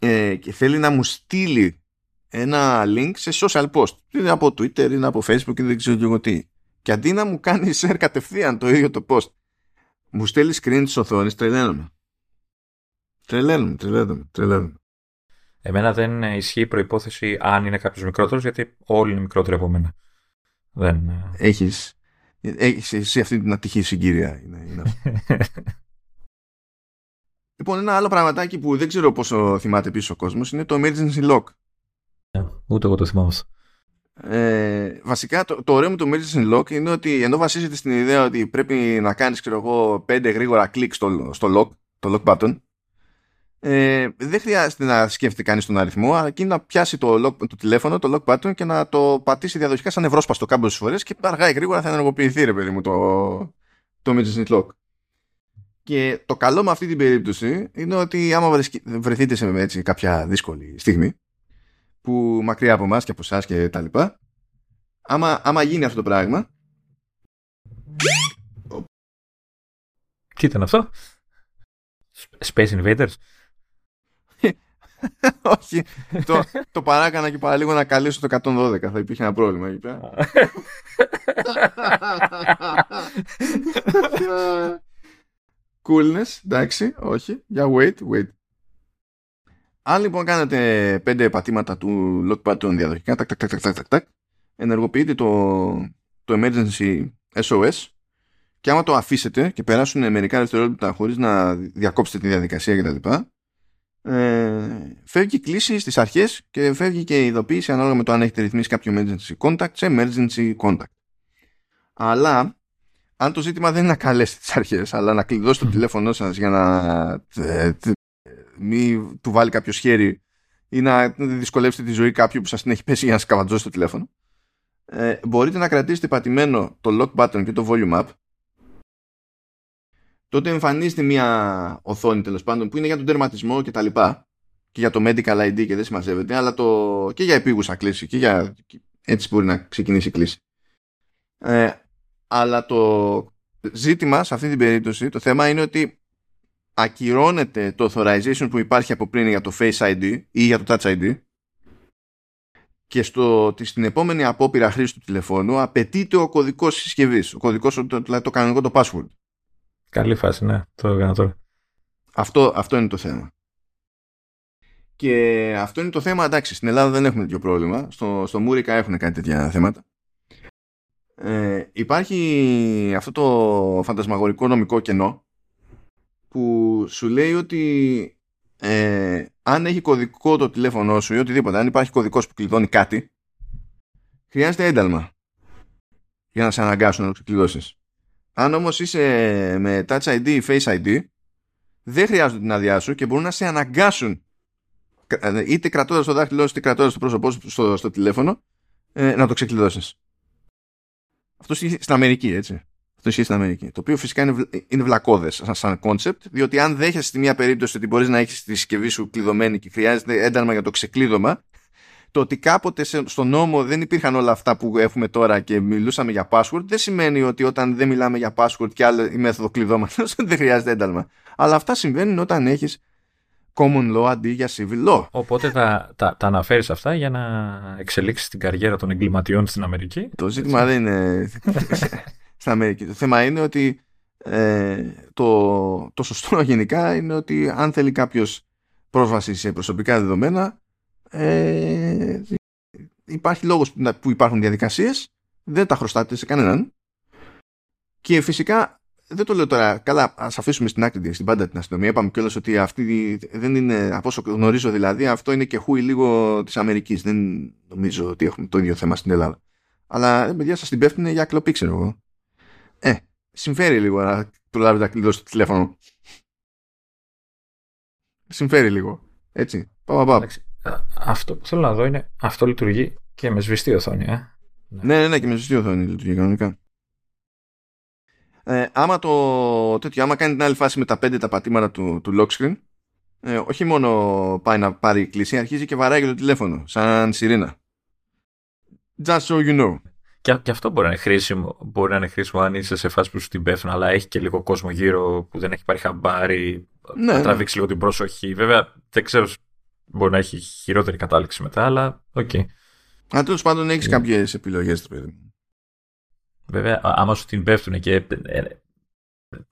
ε, και θέλει να μου στείλει ένα link σε social post, είναι από Twitter, είναι από Facebook ή δεν ξέρω εγώ τι. Και αντί να μου κάνει share κατευθείαν το ίδιο το post, μου στέλνει screen της οθόνης, τρελαίνομαι. Τρελαίνομαι, τρελαίνομαι, τρελαίνομαι. Εμένα δεν ισχύει η προπόθεση αν είναι κάποιος μικρότερος, γιατί όλοι είναι μικρότεροι από μένα. Δεν... Έχεις έχεις εσύ αυτή την ατυχή συγκύρια. Είναι, είναι λοιπόν, ένα άλλο πραγματάκι που δεν ξέρω πόσο θυμάται πίσω ο κόσμος είναι το emergency lock. Ε, ούτε εγώ το θυμάμαι. Ε, βασικά το, το ωραίο με το emergency lock είναι ότι ενώ βασίζεται στην ιδέα ότι πρέπει να κάνεις ξέρω εγώ πέντε γρήγορα κλικ στο, στο lock, το lock button ε, δεν χρειάζεται να σκέφτεται κανείς τον αριθμό, αρκεί να πιάσει το, lock, το τηλέφωνο, το lock button και να το πατήσει διαδοχικά σαν ευρώσπαστο κάμπος φορές και αργά ή γρήγορα θα ενεργοποιηθεί, ρε παιδί μου, το, το emergency lock. Και το καλό με αυτή την περίπτωση είναι ότι άμα βρεθείτε σε έτσι, κάποια δύσκολη στιγμή, που μακριά από εμάς και από εσάς και τα λοιπά, άμα, άμα γίνει αυτό το πράγμα. Τι ήταν αυτό; Space Invaders? Όχι. το, το παράκανα και παραλίγο να καλέσω το 112. Θα υπήρχε ένα πρόβλημα εκεί πέρα. Coolness, εντάξει, όχι. Για wait, wait. Αν λοιπόν κάνετε πέντε πατήματα του lock button διαδοχικά, τακ, τακ, τακ, τακ, τακ, τακ, ενεργοποιείτε το, το emergency SOS και άμα το αφήσετε και περάσουν μερικά δευτερόλεπτα χωρίς να διακόψετε τη διαδικασία κτλ ε, φεύγει κλίση στις αρχές και φεύγει και η ειδοποίηση ανάλογα με το αν έχετε ρυθμίσει κάποιο emergency contact σε emergency contact. Αλλά αν το ζήτημα δεν είναι να καλέσετε τις αρχές αλλά να κλειδώσετε το τηλέφωνο σας για να ε, μην του βάλει κάποιο χέρι ή να δυσκολεύσετε τη ζωή κάποιου που σας την έχει πέσει για να σκαβατζώσει το τηλέφωνο ε, μπορείτε να κρατήσετε πατημένο το lock button και το volume up τότε εμφανίζεται μια οθόνη τέλος πάντων που είναι για τον τερματισμό και τα λοιπά και για το medical ID και δεν συμμαζεύεται αλλά το, και για επίγουσα κλίση και για έτσι μπορεί να ξεκινήσει η κλίση ε, αλλά το ζήτημα σε αυτή την περίπτωση το θέμα είναι ότι ακυρώνεται το authorization που υπάρχει από πριν για το Face ID ή για το Touch ID και στο, στην επόμενη απόπειρα χρήση του τηλεφώνου απαιτείται ο κωδικός συσκευής, ο κωδικός, δηλαδή το κανονικό το password. Καλή φάση, ναι, το έκανα τώρα. Αυτό, αυτό είναι το θέμα. Και αυτό είναι το θέμα, εντάξει, στην Ελλάδα δεν έχουμε τέτοιο πρόβλημα. Στο, στο Μούρικα έχουν κάτι τέτοια θέματα. Ε, υπάρχει αυτό το φαντασμαγορικό νομικό κενό που σου λέει ότι ε, αν έχει κωδικό το τηλέφωνό σου ή οτιδήποτε, αν υπάρχει κωδικός που κλειδώνει κάτι, χρειάζεται ένταλμα για να σε αναγκάσουν να το ξεκλειδώσεις. Αν όμως είσαι με Touch ID ή Face ID, δεν χρειάζονται την άδειά σου και μπορούν να σε αναγκάσουν είτε κρατώντας το δάχτυλό σου είτε κρατώντας το πρόσωπό σου στο, στο τηλέφωνο ε, να το ξεκλειδώσεις. Αυτό ισχύει στην Αμερική, έτσι. Αυτό ισχύει στην Αμερική. Το οποίο φυσικά είναι, είναι βλακώδες σαν κόνσεπτ, διότι αν δέχεσαι στη μία περίπτωση ότι μπορείς να έχεις τη συσκευή σου κλειδωμένη και χρειάζεται ένταλμα για το ξεκλείδωμα, το ότι κάποτε στον νόμο δεν υπήρχαν όλα αυτά που έχουμε τώρα και μιλούσαμε για password, δεν σημαίνει ότι όταν δεν μιλάμε για password και άλλη μέθοδο κλειδώματος δεν χρειάζεται ένταλμα. Αλλά αυτά συμβαίνουν όταν έχεις common law αντί για civil law. Οπότε τα, τα, τα αναφέρεις αυτά για να εξελίξεις την καριέρα των εγκληματιών στην Αμερική. Το ζήτημα δεν είναι στην Αμερική. Το θέμα είναι ότι ε, το, το σωστό γενικά είναι ότι αν θέλει κάποιος πρόσβαση σε προσωπικά δεδομένα ε, υπάρχει λόγος που υπάρχουν διαδικασίες δεν τα χρωστάτε σε κανέναν και φυσικά δεν το λέω τώρα. Καλά, ας αφήσουμε στην άκρη στην πάντα την αστυνομία. Είπαμε κιόλας ότι αυτή δεν είναι, από όσο γνωρίζω δηλαδή, αυτό είναι και χούι λίγο της Αμερικής. Δεν νομίζω ότι έχουμε το ίδιο θέμα στην Ελλάδα. Αλλά ε, παιδιά σας την πέφτουν για κλοπή, ξέρω εγώ. Ε, συμφέρει λίγο να προλάβετε να κλειδώσετε το τηλέφωνο. Συμφέρει λίγο. Έτσι. Πάμε, πάμε. Αυτό που θέλω να δω είναι αυτό λειτουργεί και με σβηστή οθόνη, ε. Ναι, ναι, ναι, και με σβηστή οθόνη λειτουργεί κανονικά. Ε, άμα το τέτοιο, άμα κάνει την άλλη φάση με τα πέντε τα πατήματα του, του lock screen, ε, όχι μόνο πάει να πάρει κλίση, αρχίζει και βαράει και το τηλέφωνο, σαν σιρήνα. Just so you know. Και, και αυτό μπορεί να είναι χρήσιμο. Μπορεί να είναι χρήσιμο αν είσαι σε φάση που σου την πέφτουν, αλλά έχει και λίγο κόσμο γύρω που δεν έχει πάρει χαμπάρι. Ναι, να ναι. τραβήξει λίγο την προσοχή. Βέβαια, δεν ξέρω, μπορεί να έχει χειρότερη κατάληξη μετά, αλλά οκ. Okay. Αν τέλος πάντων έχεις yeah. κάποιες επιλογές, το παιδί Βέβαια, άμα σου την πέφτουν και ε,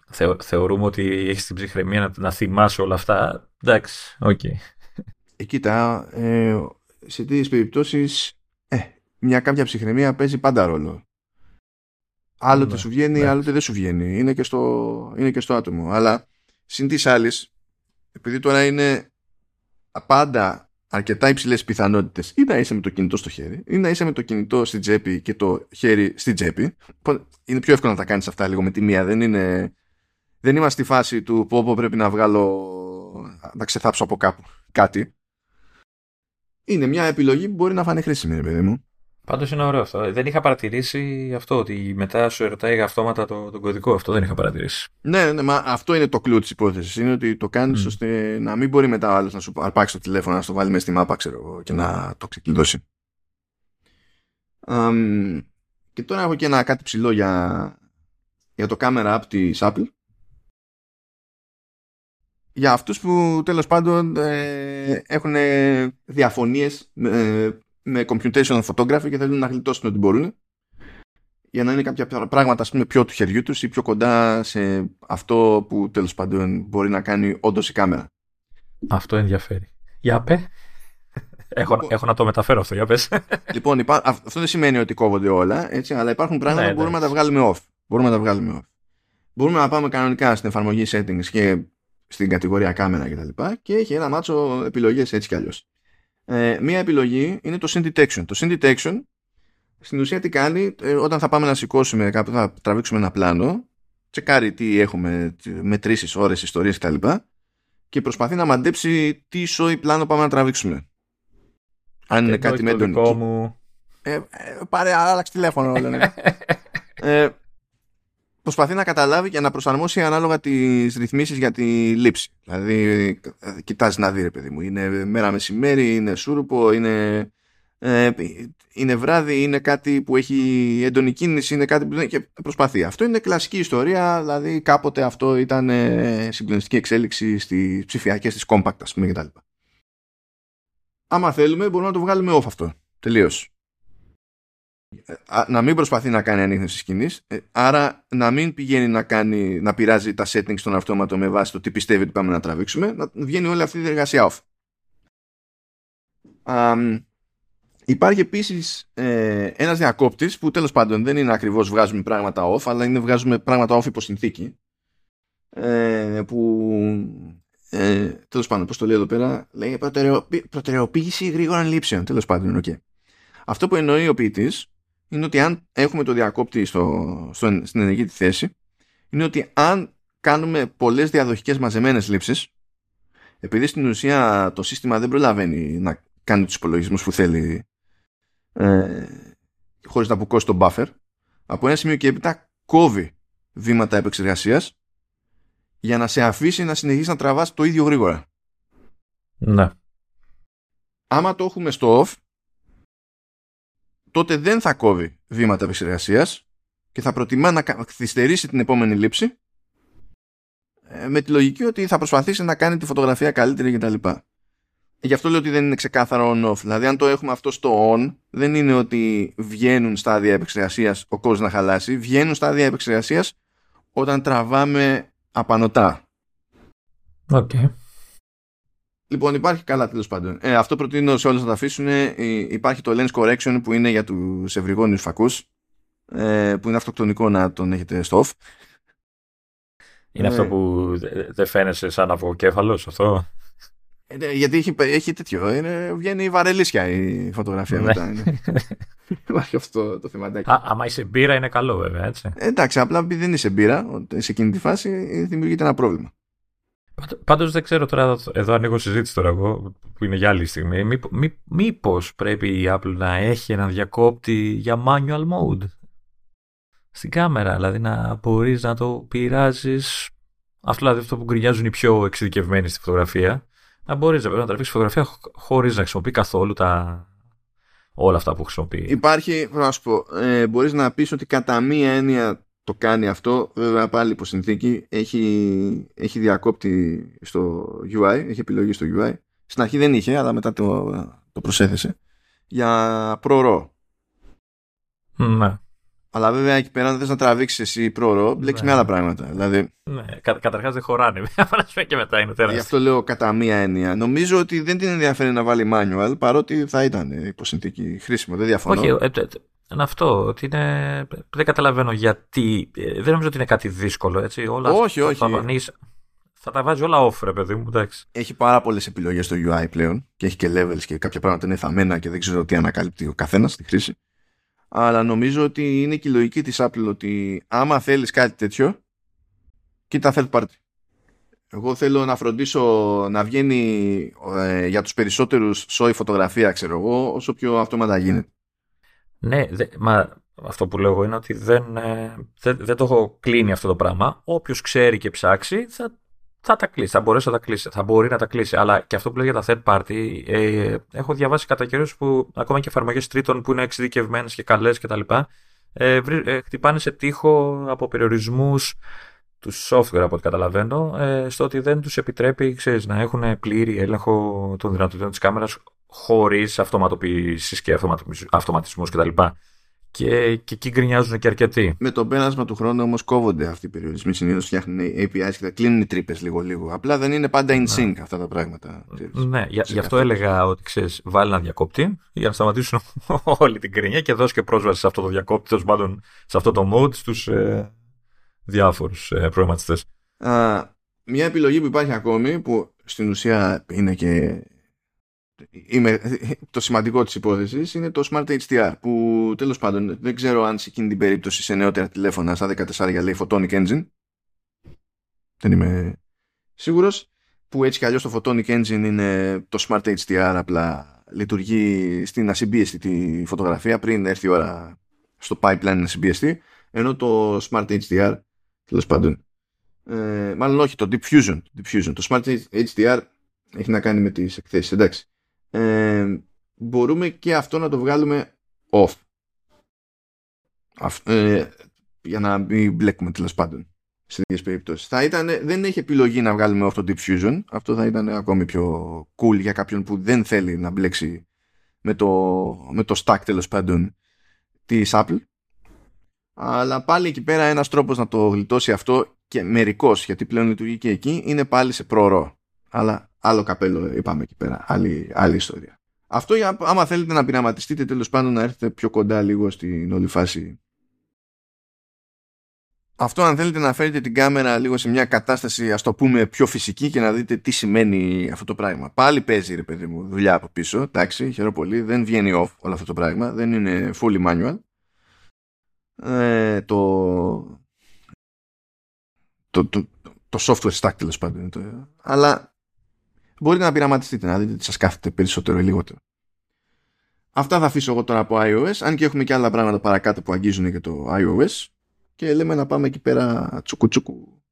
θεω, θεωρούμε ότι έχεις την ψυχραιμία να, να θυμάσαι όλα αυτά. Εντάξει, οκ. Okay. Ε, κοίτα, ε, σε τέτοιες περιπτώσεις ε, μια κάποια ψυχραιμία παίζει πάντα ρόλο. Άλλοτε ναι, σου βγαίνει, ναι. άλλοτε δεν σου βγαίνει. Είναι και στο, είναι και στο άτομο. Αλλά συν τοις άλλοις, επειδή τώρα είναι πάντα αρκετά υψηλές πιθανότητες ή να είσαι με το κινητό στο χέρι ή να είσαι με το κινητό στην τσέπη και το χέρι στην τσέπη. Είναι πιο εύκολο να τα κάνεις αυτά λίγο με τη μία. Δεν, είναι, δεν είμαστε στη φάση του πω, πω πρέπει να βγάλω να ξεθάψω από κάπου κάτι. Είναι μια επιλογή που μπορεί να φανεί χρήσιμη, παιδί μου. Πάντως είναι ωραίο αυτό. Δεν είχα παρατηρήσει αυτό, ότι μετά σου ερωτάει αυτόματα το, τον κωδικό. Αυτό δεν είχα παρατηρήσει. Ναι, ναι, μα αυτό είναι το κλου της υπόθεσης. Είναι ότι το κάνεις mm. ώστε να μην μπορεί μετά ο άλλος να σου αρπάξει το τηλέφωνο, να στο βάλει μέσα στη μάπα, ξέρω εγώ, και να το ξεκλειδώσει. Um, και τώρα έχω και ένα κάτι ψηλό για, για το camera app της Apple. Για αυτούς που τέλος πάντων ε, έχουν διαφωνίες ε, με computation photography και θέλουν να γλιτώσουν ό,τι μπορούν για να είναι κάποια πράγματα ας πούμε, πιο του χεριού τους ή πιο κοντά σε αυτό που τέλος πάντων μπορεί να κάνει όντως η κάμερα. Αυτό ενδιαφέρει. Για πέ. Έχω, λοιπόν, έχω να το μεταφέρω αυτό, για πες. Λοιπόν, υπά... αυτό δεν σημαίνει ότι κόβονται όλα, έτσι, αλλά υπάρχουν πράγματα ναι, που μπορούμε να τα βγάλουμε off. Μπορούμε να τα βγάλουμε off. Μπορούμε να πάμε κανονικά στην εφαρμογή settings και στην κατηγορία κάμερα κτλ. Και, και έχει ένα μάτσο επιλογές έτσι κι αλλιώς. Ε, μία επιλογή είναι το Scene Detection. Το Scene Detection στην ουσία τι κάνει ε, όταν θα πάμε να σηκώσουμε κάπου, θα τραβήξουμε ένα πλάνο, τσεκάρει τι έχουμε, μετρήσεις, ώρες, ιστορίες κτλ. Και προσπαθεί να μαντέψει τι σόι πλάνο πάμε να τραβήξουμε. Αν είναι κάτι με έντονη, μου... Ε, ε, πάρε, άλλαξε τηλέφωνο. λένε. ε, προσπαθεί να καταλάβει και να προσαρμόσει ανάλογα τις ρυθμίσεις για τη λήψη. Δηλαδή, ε, κοιτάζει να δει ρε παιδί μου, είναι μέρα μεσημέρι, είναι σούρουπο, είναι, ε, είναι βράδυ, είναι κάτι που έχει έντονη κίνηση, είναι κάτι που και προσπαθεί. Αυτό είναι κλασική ιστορία, δηλαδή κάποτε αυτό ήταν ε, συγκλονιστική εξέλιξη στις ψηφιακές της compact, ας πούμε, κτλ. Άμα θέλουμε, μπορούμε να το βγάλουμε off αυτό. Τελείως να μην προσπαθεί να κάνει ανείχνευση σκηνής, ε, άρα να μην πηγαίνει να, κάνει, να πειράζει τα settings στον αυτόματο με βάση το τι πιστεύει ότι πάμε να τραβήξουμε, να βγαίνει όλη αυτή η διεργασία off. υπάρχει επίσης ε, ένας διακόπτης που τέλος πάντων δεν είναι ακριβώς βγάζουμε πράγματα off, αλλά είναι βγάζουμε πράγματα off υπό συνθήκη. Ε, που ε, τέλος πάντων, πώς το λέει εδώ πέρα, λέει προτεραιοποίηση γρήγορων λήψεων. Τέλος πάντων, okay. Αυτό που εννοεί ο ποιητής είναι ότι αν έχουμε το διακόπτη στο, στο, στην ενεργή τη θέση, είναι ότι αν κάνουμε πολλές διαδοχικές μαζεμένες λήψεις, επειδή στην ουσία το σύστημα δεν προλαβαίνει να κάνει τους υπολογισμούς που θέλει ε, χωρίς να αποκώσει το buffer, από ένα σημείο και έπειτα κόβει βήματα επεξεργασίας για να σε αφήσει να συνεχίσεις να τραβάς το ίδιο γρήγορα. Ναι. Άμα το έχουμε στο off, τότε δεν θα κόβει βήματα επεξεργασίας και θα προτιμά να καθυστερήσει την επόμενη λήψη ε, με τη λογική ότι θα προσπαθήσει να κάνει τη φωτογραφία καλύτερη κτλ. Γι' αυτό λέω ότι δεν είναι ξεκάθαρο on-off. Δηλαδή, αν το έχουμε αυτό στο on, δεν είναι ότι βγαίνουν στάδια επεξεργασίας ο κόσμος να χαλάσει. Βγαίνουν στάδια επεξεργασίας όταν τραβάμε απανωτά. Οκ. Okay. Λοιπόν, υπάρχει καλά τέλος πάντων. Ε, αυτό προτείνω σε όλους να τα αφήσουν. Ε, υπάρχει το lens correction που είναι για τους ευρυγώνιους φακούς. Ε, που είναι αυτοκτονικό να τον έχετε στο off. Είναι αυτό ε. που δεν φαίνεσαι σαν αυγοκέφαλος, αυτό; Ε, ναι, γιατί έχει, έχει τέτοιο. Είναι, βγαίνει βαρελίσια η φωτογραφία ναι. μετά. Υπάρχει αυτό το θεματάκι. Α, άμα είσαι μπύρα είναι καλό βέβαια, έτσι. εντάξει, απλά επειδή δεν είσαι μπύρα, σε εκείνη τη φάση δημιουργείται ένα πρόβλημα. Πάντως δεν ξέρω τώρα, εδώ ανοίγω συζήτηση τώρα εγώ, που είναι για άλλη στιγμή. Μήπω μήπως πρέπει η Apple να έχει ένα διακόπτη για manual mode στην κάμερα, δηλαδή να μπορείς να το πειράζεις. Αυτό δηλαδή αυτό που γκρινιάζουν οι πιο εξειδικευμένοι στη φωτογραφία. Να μπορείς να, να τραβήξεις φωτογραφία χωρίς να χρησιμοποιεί καθόλου τα, όλα αυτά που χρησιμοποιεί. Υπάρχει, να σου πω, ε, μπορείς να πεις ότι κατά μία έννοια το κάνει αυτό, βέβαια πάλι υπό συνθήκη, έχει, έχει διακόπτη στο UI, έχει επιλογή στο UI. Στην αρχή δεν είχε, αλλά μετά το, το προσέθεσε. Για ProRAW. Ναι. Αλλά βέβαια εκεί πέρα, αν θες να τραβήξεις εσύ ProRAW, μπλέξεις ναι. με άλλα πράγματα. Δηλαδή... Ναι, κα, καταρχάς δεν χωράνε. και μετά είναι τεράστιο. Γι' αυτό λέω κατά μία έννοια. Νομίζω ότι δεν την ενδιαφέρει να βάλει manual, παρότι θα ήταν υπό συνθήκη χρήσιμο. Δεν διαφωνώ. Όχι, ε, είναι αυτό, ότι είναι... δεν καταλαβαίνω γιατί, ε, δεν νομίζω ότι είναι κάτι δύσκολο, έτσι, όλα όχι, όχι. Θα, θα τα βάζει όλα off, ρε παιδί μου, εντάξει. Έχει πάρα πολλές επιλογές στο UI πλέον και έχει και levels και κάποια πράγματα είναι θαμμένα και δεν ξέρω τι ανακαλύπτει ο καθένας στη χρήση. Αλλά νομίζω ότι είναι και η λογική της Apple ότι άμα θέλεις κάτι τέτοιο, κοίτα third party. Εγώ θέλω να φροντίσω να βγαίνει ε, για τους περισσότερους σόι φωτογραφία, ξέρω εγώ, όσο πιο αυτόματα γίνεται. Ναι, δε, μα αυτό που λέω εγώ είναι ότι δεν, ε, δεν, δεν το έχω κλείνει αυτό το πράγμα. Όποιος ξέρει και ψάξει θα, θα τα κλείσει, θα μπορέσει να τα κλείσει, θα μπορεί να τα κλείσει. Αλλά και αυτό που λέω για τα third party, ε, έχω διαβάσει κατά καιρούς που ακόμα και εφαρμογές τρίτων που είναι εξειδικευμένες και καλές κτλ. Ε, ε, χτυπάνε σε τείχο από περιορισμούς του software από ό,τι καταλαβαίνω, ε, στο ότι δεν τους επιτρέπει ξέρεις, να έχουν πλήρη έλεγχο των δυνατοτήτων της κάμερας χωρίς αυτοματοποιήσει και αυτοματισμούς κτλ. Και, και εκεί γκρινιάζουν και αρκετοί. Με το πέρασμα του χρόνου όμως κόβονται αυτοί οι περιορισμοί. Συνήθως φτιάχνουν APIs και θα κλείνουν οι τρύπες λίγο-λίγο. Απλά δεν είναι πάντα in ναι. sync αυτά τα πράγματα. Ναι, για, γι' αυτό έλεγα ότι ξέρεις, βάλει ένα διακόπτη για να σταματήσουν όλη την κρίνια και δώσει και πρόσβαση σε αυτό το διακόπτη, τέλος πάντων σε αυτό το mode στους ε, διάφορους ε, προγραμματιστές. Μια επιλογή που υπάρχει ακόμη που στην ουσία είναι και είμαι, το σημαντικό της υπόθεσης είναι το Smart HDR που τέλος πάντων δεν ξέρω αν σε εκείνη την περίπτωση σε νεότερα τηλέφωνα στα 14 λέει Photonic Engine δεν είμαι σίγουρος που έτσι κι αλλιώς το Photonic Engine είναι το Smart HDR απλά λειτουργεί στην ασυμπίεστη τη φωτογραφία πριν έρθει η ώρα στο pipeline να ασυμπιεστεί ενώ το Smart HDR τέλος πάντων ε, μάλλον όχι το Diffusion, Diffusion το Smart HDR έχει να κάνει με τις εκθέσεις εντάξει ε, μπορούμε και αυτό να το βγάλουμε off ε, για να μην μπλέκουμε τέλος πάντων σε τέτοιε περιπτώσεις. Θα ήταν, δεν έχει επιλογή να βγάλουμε off το Diffusion. Αυτό θα ήταν ακόμη πιο cool για κάποιον που δεν θέλει να μπλέξει με το, με το stack τέλος πάντων της Apple. Αλλά πάλι εκεί πέρα ένας τρόπος να το γλιτώσει αυτό και μερικός γιατί πλέον λειτουργεί και εκεί είναι πάλι σε προωρό. Αλλά άλλο καπέλο είπαμε εκεί πέρα. Άλλη, άλλη ιστορία. Αυτό για, άμα θέλετε να πειραματιστείτε τέλος πάντων να έρθετε πιο κοντά λίγο στην όλη φάση αυτό αν θέλετε να φέρετε την κάμερα λίγο σε μια κατάσταση ας το πούμε πιο φυσική και να δείτε τι σημαίνει αυτό το πράγμα. Πάλι παίζει ρε παιδί μου δουλειά από πίσω, εντάξει, χαίρομαι πολύ, δεν βγαίνει off όλο αυτό το πράγμα, δεν είναι fully manual. Ε, το, το, το, το software stack τέλος πάντων. Το, αλλά μπορείτε να πειραματιστείτε, να δείτε τι σας κάθεται περισσότερο ή λιγότερο. Αυτά θα αφήσω εγώ τώρα από iOS, αν και έχουμε και άλλα πράγματα παρακάτω που αγγίζουν και το iOS και λέμε να πάμε εκεί πέρα τσουκουτσουκου.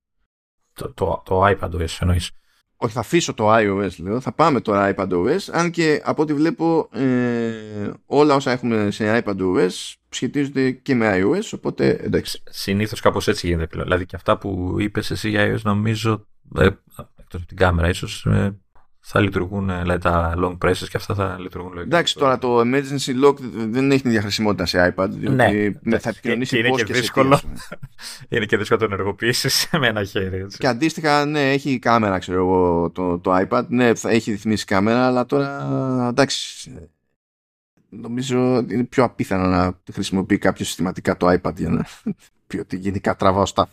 Το, το, το iPadOS εννοείς. Όχι, θα αφήσω το iOS, λέω. Θα πάμε τώρα iPadOS. Αν και από ό,τι βλέπω ε, όλα όσα έχουμε σε iPadOS σχετίζονται και με iOS, οπότε εντάξει. Συνήθως κάπως έτσι γίνεται πλέον. Δηλαδή και αυτά που είπες εσύ για iOS νομίζω, ε, εκτός από την κάμερα ίσως, ε, θα λειτουργούν, δηλαδή τα long presses και αυτά θα λειτουργούν λογικά. Εντάξει, τώρα το emergency lock δεν έχει την διαχρησιμότητα σε iPad, διότι ναι, θα επικοινωνήσει είναι και, και δύσκολο. είναι και δύσκολο να το ενεργοποιήσεις με ένα χέρι. Έτσι. Και αντίστοιχα, ναι, έχει κάμερα, ξέρω εγώ, το, το iPad. Ναι, θα έχει ρυθμίσει κάμερα, αλλά τώρα εντάξει. Νομίζω είναι πιο απίθανο να χρησιμοποιεί κάποιος συστηματικά το iPad για να πει ότι γενικά τραβάω staff.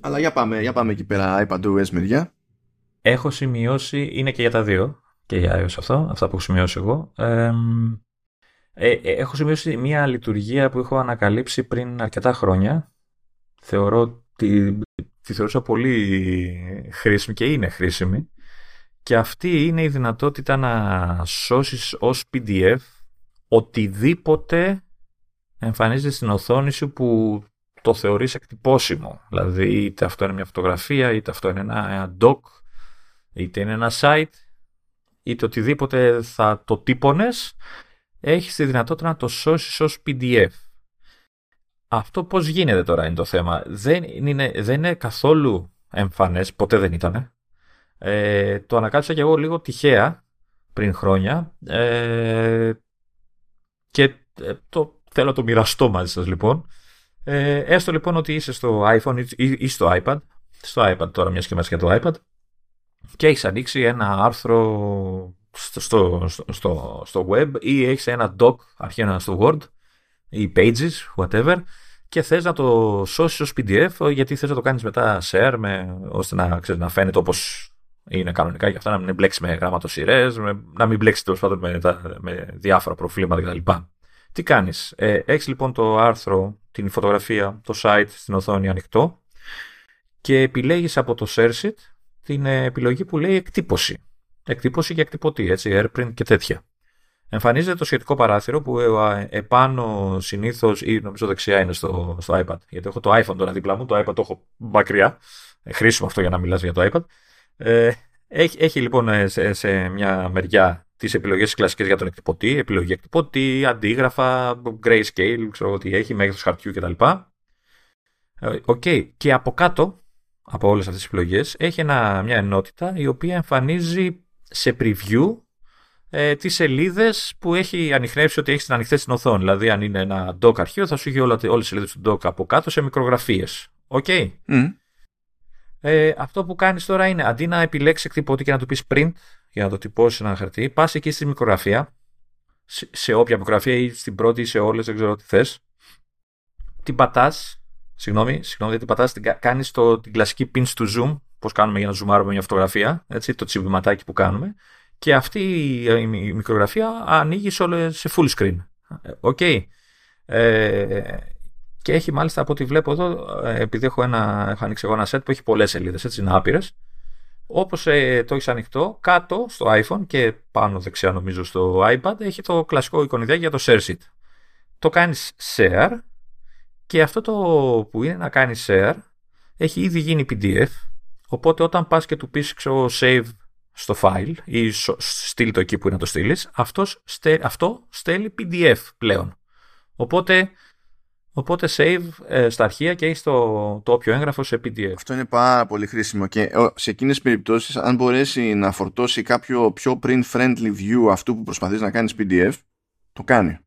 Αλλά για πάμε, για πάμε εκεί πέρα iPadOS μεριά. Έχω σημειώσει, είναι και για τα δύο, και για iOS αυτό, αυτά που έχω σημειώσει εγώ. Ε, ε, έχω σημειώσει μια λειτουργία που έχω ανακαλύψει πριν αρκετά χρόνια. Θεωρώ ότι τη θεωρούσα πολύ χρήσιμη και είναι χρήσιμη. Και αυτή είναι η δυνατότητα να σώσεις ως PDF οτιδήποτε εμφανίζεται στην οθόνη σου που το θεωρείς εκτυπώσιμο. Δηλαδή είτε αυτό είναι μια φωτογραφία, είτε αυτό είναι ένα doc, είτε είναι ένα site, είτε οτιδήποτε θα το τύπωνες, έχεις τη δυνατότητα να το σώσεις ως PDF. Αυτό πώς γίνεται τώρα είναι το θέμα. Δεν είναι, δεν είναι καθόλου εμφανές, ποτέ δεν ήταν. Ε, το ανακάλυψα και εγώ λίγο τυχαία πριν χρόνια ε, και ε, το, θέλω να το μοιραστώ μαζί σας λοιπόν. Ε, έστω λοιπόν ότι είσαι στο iPhone ή, ή στο iPad, στο iPad τώρα μιας και μέσα για το iPad και έχεις ανοίξει ένα άρθρο στο, στο, στο, στο web ή έχεις ένα doc αρχαία στο Word ή pages, whatever και θες να το σώσεις ως PDF γιατί θες να το κάνεις μετά share με, ώστε να, ξέρεις, να φαίνεται όπως είναι κανονικά και αυτά να μην μπλέξεις με γραμματοσυρές, να μην μπλέξεις τέλος πάντων με, με διάφορα προφίλματα κτλ. Τι κάνεις, ε, έχεις λοιπόν το άρθρο, την φωτογραφία, το site στην οθόνη ανοιχτό και επιλέγεις από το share sheet την επιλογή που λέει εκτύπωση. Εκτύπωση και εκτυπωτή, έτσι, airprint και τέτοια. Εμφανίζεται το σχετικό παράθυρο που ε, επάνω συνήθως ή νομίζω δεξιά είναι στο, στο iPad. Γιατί έχω το iPhone τώρα δίπλα μου, το iPad το έχω μακριά. Ε, χρήσιμο αυτό για να μιλάς για το iPad. Ε, έχει, έχει λοιπόν ε, σε, σε μια μεριά τις επιλογές κλασικές για τον εκτυπωτή, επιλογή εκτυπωτή, αντίγραφα, grayscale, ξέρω τι έχει, μέγεθος χαρτιού κτλ. Οκ. Okay. Και από κάτω από όλες αυτές τις επιλογές έχει ένα, μια ενότητα η οποία εμφανίζει σε preview ε, τις σελίδες που έχει ανιχνεύσει ότι έχεις ανοιχτές στην οθόνη. Δηλαδή αν είναι ένα doc αρχείο θα σου έχει όλα, όλες τις σελίδες του doc από κάτω σε μικρογραφίες. Οκ. Okay. Ε, αυτό που κάνεις τώρα είναι αντί να επιλέξεις εκτυπωτή και να του πεις print για να το τυπώσεις ένα χαρτί, πας εκεί στη μικρογραφία σε, σε όποια μικρογραφία ή στην πρώτη ή σε όλες, δεν ξέρω τι θες. Την πατάς Συγγνώμη, συγγνώμη, γιατί πατάς, κάνεις το, την κλασική pinch to zoom, πώς κάνουμε για να ζουμάρουμε μια φωτογραφία, έτσι, το τσιμπηματάκι που κάνουμε, και αυτή η, μικρογραφία ανοίγει σε, σε full screen. Οκ. Okay. Ε, και έχει μάλιστα από ό,τι βλέπω εδώ, ε, επειδή έχω, ένα, έχω ανοίξει εγώ ένα set που έχει πολλές σελίδες, έτσι, είναι άπειρες, όπως ε, το έχεις ανοιχτό, κάτω στο iPhone και πάνω δεξιά νομίζω στο iPad έχει το κλασικό εικονιδάκι για το share sheet. Το κάνεις share και αυτό το που είναι να κάνεις share έχει ήδη γίνει PDF οπότε όταν πας και του πεις ξέρω, save στο file ή στείλει το εκεί που είναι να το στείλεις, αυτός στέλνει PDF πλέον. Οπότε Οπότε save ε, στα αρχεία και έχει το, το όποιο έγγραφο σε PDF. Αυτό είναι πάρα πολύ χρήσιμο και σε εκείνες τις περιπτώσεις αν μπορέσει να φορτώσει κάποιο πιο print friendly view αυτού που προσπαθείς να κάνεις PDF, το κάνει.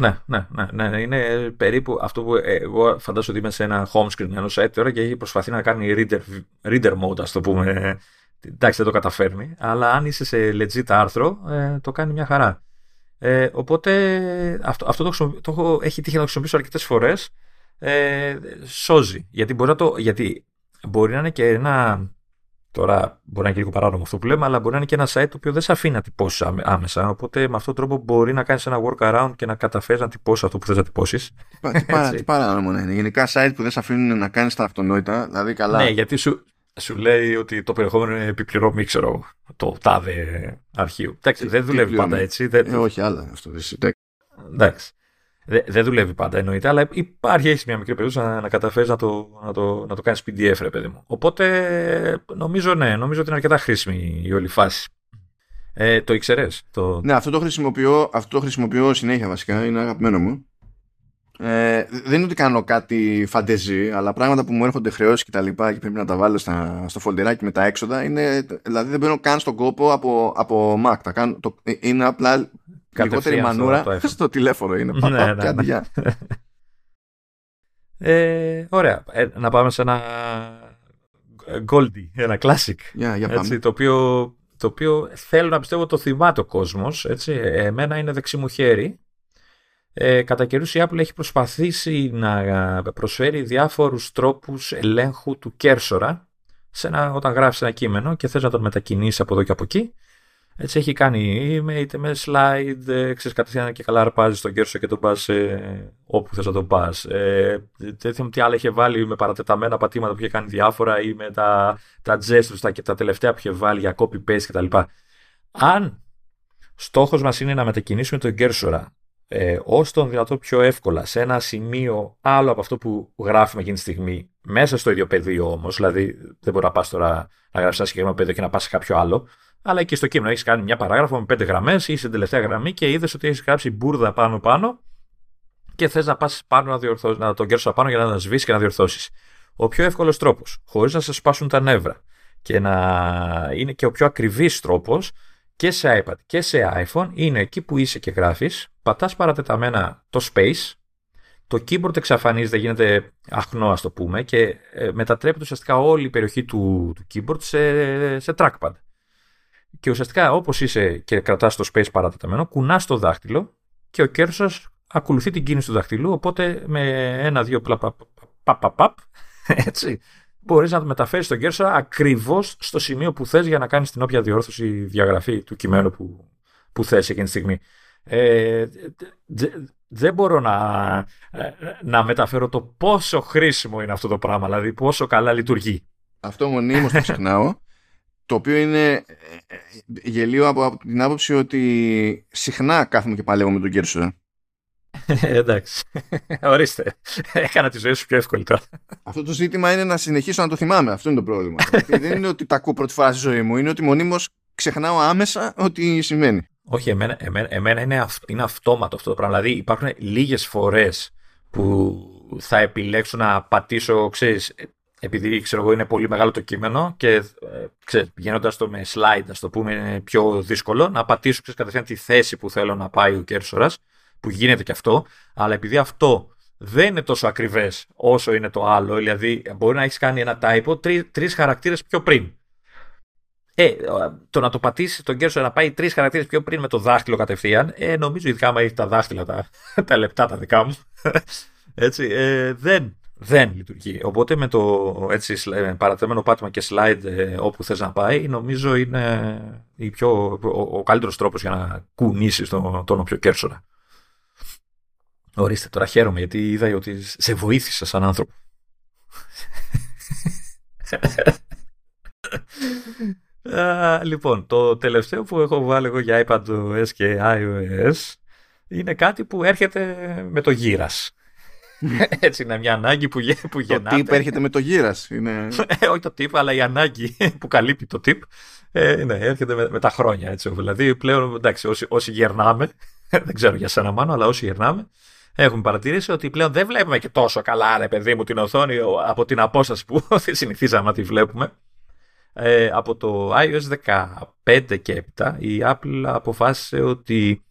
Ναι, ναι, ναι, ναι, είναι περίπου αυτό που εγώ φαντάζομαι ότι είμαι σε ένα home screen ενό site τώρα και έχει προσπαθεί να κάνει reader, reader mode, ας το πούμε. Εντάξει, δεν το καταφέρνει, αλλά αν είσαι σε legit άρθρο, ε, το κάνει μια χαρά. Ε, οπότε αυτό, αυτό το, το έχω, έχει τύχει να το χρησιμοποιήσω αρκετές φορές. Ε, σώζει. Γιατί μπορεί, να το, γιατί μπορεί να είναι και ένα. Τώρα μπορεί να είναι και λίγο παράνομο αυτό που λέμε, αλλά μπορεί να είναι και ένα site το οποίο δεν σε αφήνει να τυπώσεις άμεσα. Οπότε με αυτόν τον τρόπο μπορεί να κάνεις ένα workaround και να καταφέρεις να τυπώσεις αυτό που θες να τυπώσεις. Τι, παράνομο να είναι. Γενικά site που δεν σε αφήνουν να κάνεις τα αυτονόητα. Δηλαδή καλά. Ναι, γιατί σου, σου λέει ότι το περιεχόμενο είναι επιπληρωμή, ξέρω, το τάδε αρχείο. Εντάξει, δεν δουλεύει πάντα έτσι. Δεν... Ε, όχι, άλλα αυτό. Εντάξει. Δεν, δεν δουλεύει πάντα εννοείται, αλλά υπάρχει, έχει μια μικρή περίπτωση να, να καταφέρεις να το, να, το, να το κάνεις PDF, ρε παιδί μου. Οπότε νομίζω ναι, νομίζω ότι είναι αρκετά χρήσιμη η όλη φάση. Ε, το ήξερες. Το... Ναι, αυτό το, χρησιμοποιώ, αυτό το χρησιμοποιώ συνέχεια βασικά, είναι αγαπημένο μου. Ε, δεν είναι ότι κάνω κάτι φαντεζή, αλλά πράγματα που μου έρχονται χρεώσεις και τα λοιπά και πρέπει να τα βάλω στα, στο φολτεράκι με τα έξοδα, είναι, δηλαδή δεν μπαίνω καν στον κόπο από, από Mac. Τα κάνω, το, είναι απλά λιγότερη μανούρα στο, στο τηλέφωνο. Είναι ναι, ναι, ναι. Ε, ωραία. Ε, να πάμε σε ένα Goldie, ένα classic. Yeah, έτσι, το, οποίο, το οποίο θέλω να πιστεύω το θυμάται ο κόσμος. Έτσι. Εμένα είναι δεξί μου χέρι ε, κατά καιρούς η Apple έχει προσπαθήσει να προσφέρει διάφορους τρόπους ελέγχου του κέρσορα σε ένα, όταν γράφεις ένα κείμενο και θες να τον μετακινήσεις από εδώ και από εκεί. Έτσι έχει κάνει είτε με slide, ε, ξέρεις κατευθείαν και καλά αρπάζεις τον κέρσορα και τον πας ε, όπου θες να τον πας. Ε, δεν τι άλλο είχε βάλει με παρατεταμένα πατήματα που είχε κάνει διάφορα ή με τα, τα gestures, τα, τα τελευταία που είχε βάλει για copy-paste κτλ. Αν στόχος μας είναι να μετακινήσουμε τον κέρσορα ε, όσο τον δυνατό πιο εύκολα σε ένα σημείο άλλο από αυτό που γράφουμε εκείνη τη στιγμή, μέσα στο ίδιο πεδίο όμως, δηλαδή δεν μπορεί να πας τώρα να γράψεις ένα συγκεκριμένο πεδίο και να πας σε κάποιο άλλο, αλλά και στο κείμενο έχεις κάνει μια παράγραφο με πέντε γραμμές ή στην τελευταία γραμμή και είδες ότι έχεις γράψει μπουρδα πάνω-πάνω και θες να πας πάνω να, διορθώσεις, να τον κέρσω πάνω για να τον σβήσεις και να διορθώσεις. Ο πιο εύκολος τρόπος, χωρίς να σε σπάσουν τα νεύρα και να είναι και ο πιο ακριβής τρόπος και σε iPad και σε iPhone είναι εκεί που είσαι και γράφεις, πατάς παρατεταμένα το space, το keyboard εξαφανίζεται, γίνεται αχνό ας το πούμε και ε, μετατρέπεται ουσιαστικά όλη η περιοχή του, του keyboard σε, σε trackpad. Και ουσιαστικά όπως είσαι και κρατάς το space παρατεταμένο, κουνάς το δάχτυλο και ο κέρσος ακολουθεί την κίνηση του δαχτυλού, οπότε με ένα-δύο παπ, έτσι, μπορείς να μεταφέρεις τον κέρσορα ακριβώς στο σημείο που θες για να κάνεις την όποια διόρθωση ή διαγραφή του κειμένου που, που θες εκείνη τη στιγμή. Ε, δεν μπορώ να, να μεταφέρω το πόσο χρήσιμο είναι αυτό το πράγμα, δηλαδή πόσο καλά λειτουργεί. Αυτό μονίμως το ξεχνάω, το οποίο είναι ε, ε, γελίο από, από την άποψη ότι συχνά κάθομαι και παλεύω με τον κέρσορα. Εντάξει. Ορίστε. Έκανα τη ζωή σου πιο εύκολη τώρα. Αυτό το ζήτημα είναι να συνεχίσω να το θυμάμαι. Αυτό είναι το πρόβλημα. δεν είναι ότι τα ακούω πρώτη φορά στη ζωή μου. Είναι ότι μονίμως ξεχνάω άμεσα ότι σημαίνει. Όχι, εμένα, εμένα, εμένα είναι, αυ, είναι αυτόματο αυτό το πράγμα. Δηλαδή υπάρχουν λίγες φορές που θα επιλέξω να πατήσω, ξέρεις, επειδή ξέρω εγώ είναι πολύ μεγάλο το κείμενο και ε, ξέρεις, πηγαίνοντας το με slide, ας το πούμε, είναι πιο δύσκολο, να πατήσω ξέρεις, κατευθείαν τη θέση που θέλω να πάει ο κέρσορας που γίνεται και αυτό, αλλά επειδή αυτό δεν είναι τόσο ακριβές όσο είναι το άλλο, δηλαδή μπορεί να έχεις κάνει ένα typo τρεις χαρακτήρες πιο πριν. Ε, το να το πατήσεις τον κέρσο να πάει τρεις χαρακτήρες πιο πριν με το δάχτυλο κατευθείαν, ε, νομίζω ειδικά άμα έχει τα δάχτυλα τα, τα λεπτά τα δικά μου, έτσι, ε, δεν, δεν λειτουργεί. Οπότε με το έτσι, παρατεμένο πάτημα και slide ε, όπου θες να πάει, νομίζω είναι η πιο, ο, ο καλύτερος τρόπος για να κουνήσεις τον, τον όποιο κέρσορα. Ορίστε, τώρα χαίρομαι γιατί είδα ότι σε βοήθησα σαν άνθρωπο. λοιπόν, το τελευταίο που έχω βάλει εγώ για iPadOS και iOS είναι κάτι που έρχεται με το γύρας. Έτσι είναι μια ανάγκη που, που γεννάται. Το tip έρχεται με το γύρας. Είναι... Ε, όχι το tip, αλλά η ανάγκη που καλύπτει το tip ε, ναι, έρχεται με, με, τα χρόνια. Έτσι. Δηλαδή πλέον, εντάξει, όσοι, όσοι γερνάμε, δεν ξέρω για σένα μάνο, αλλά όσοι γερνάμε, έχουμε παρατηρήσει ότι πλέον δεν βλέπουμε και τόσο καλά, ρε παιδί μου, την οθόνη από την απόσταση που συνηθίζαμε να τη βλέπουμε. Ε, από το iOS 15 και 7 η Apple αποφάσισε ότι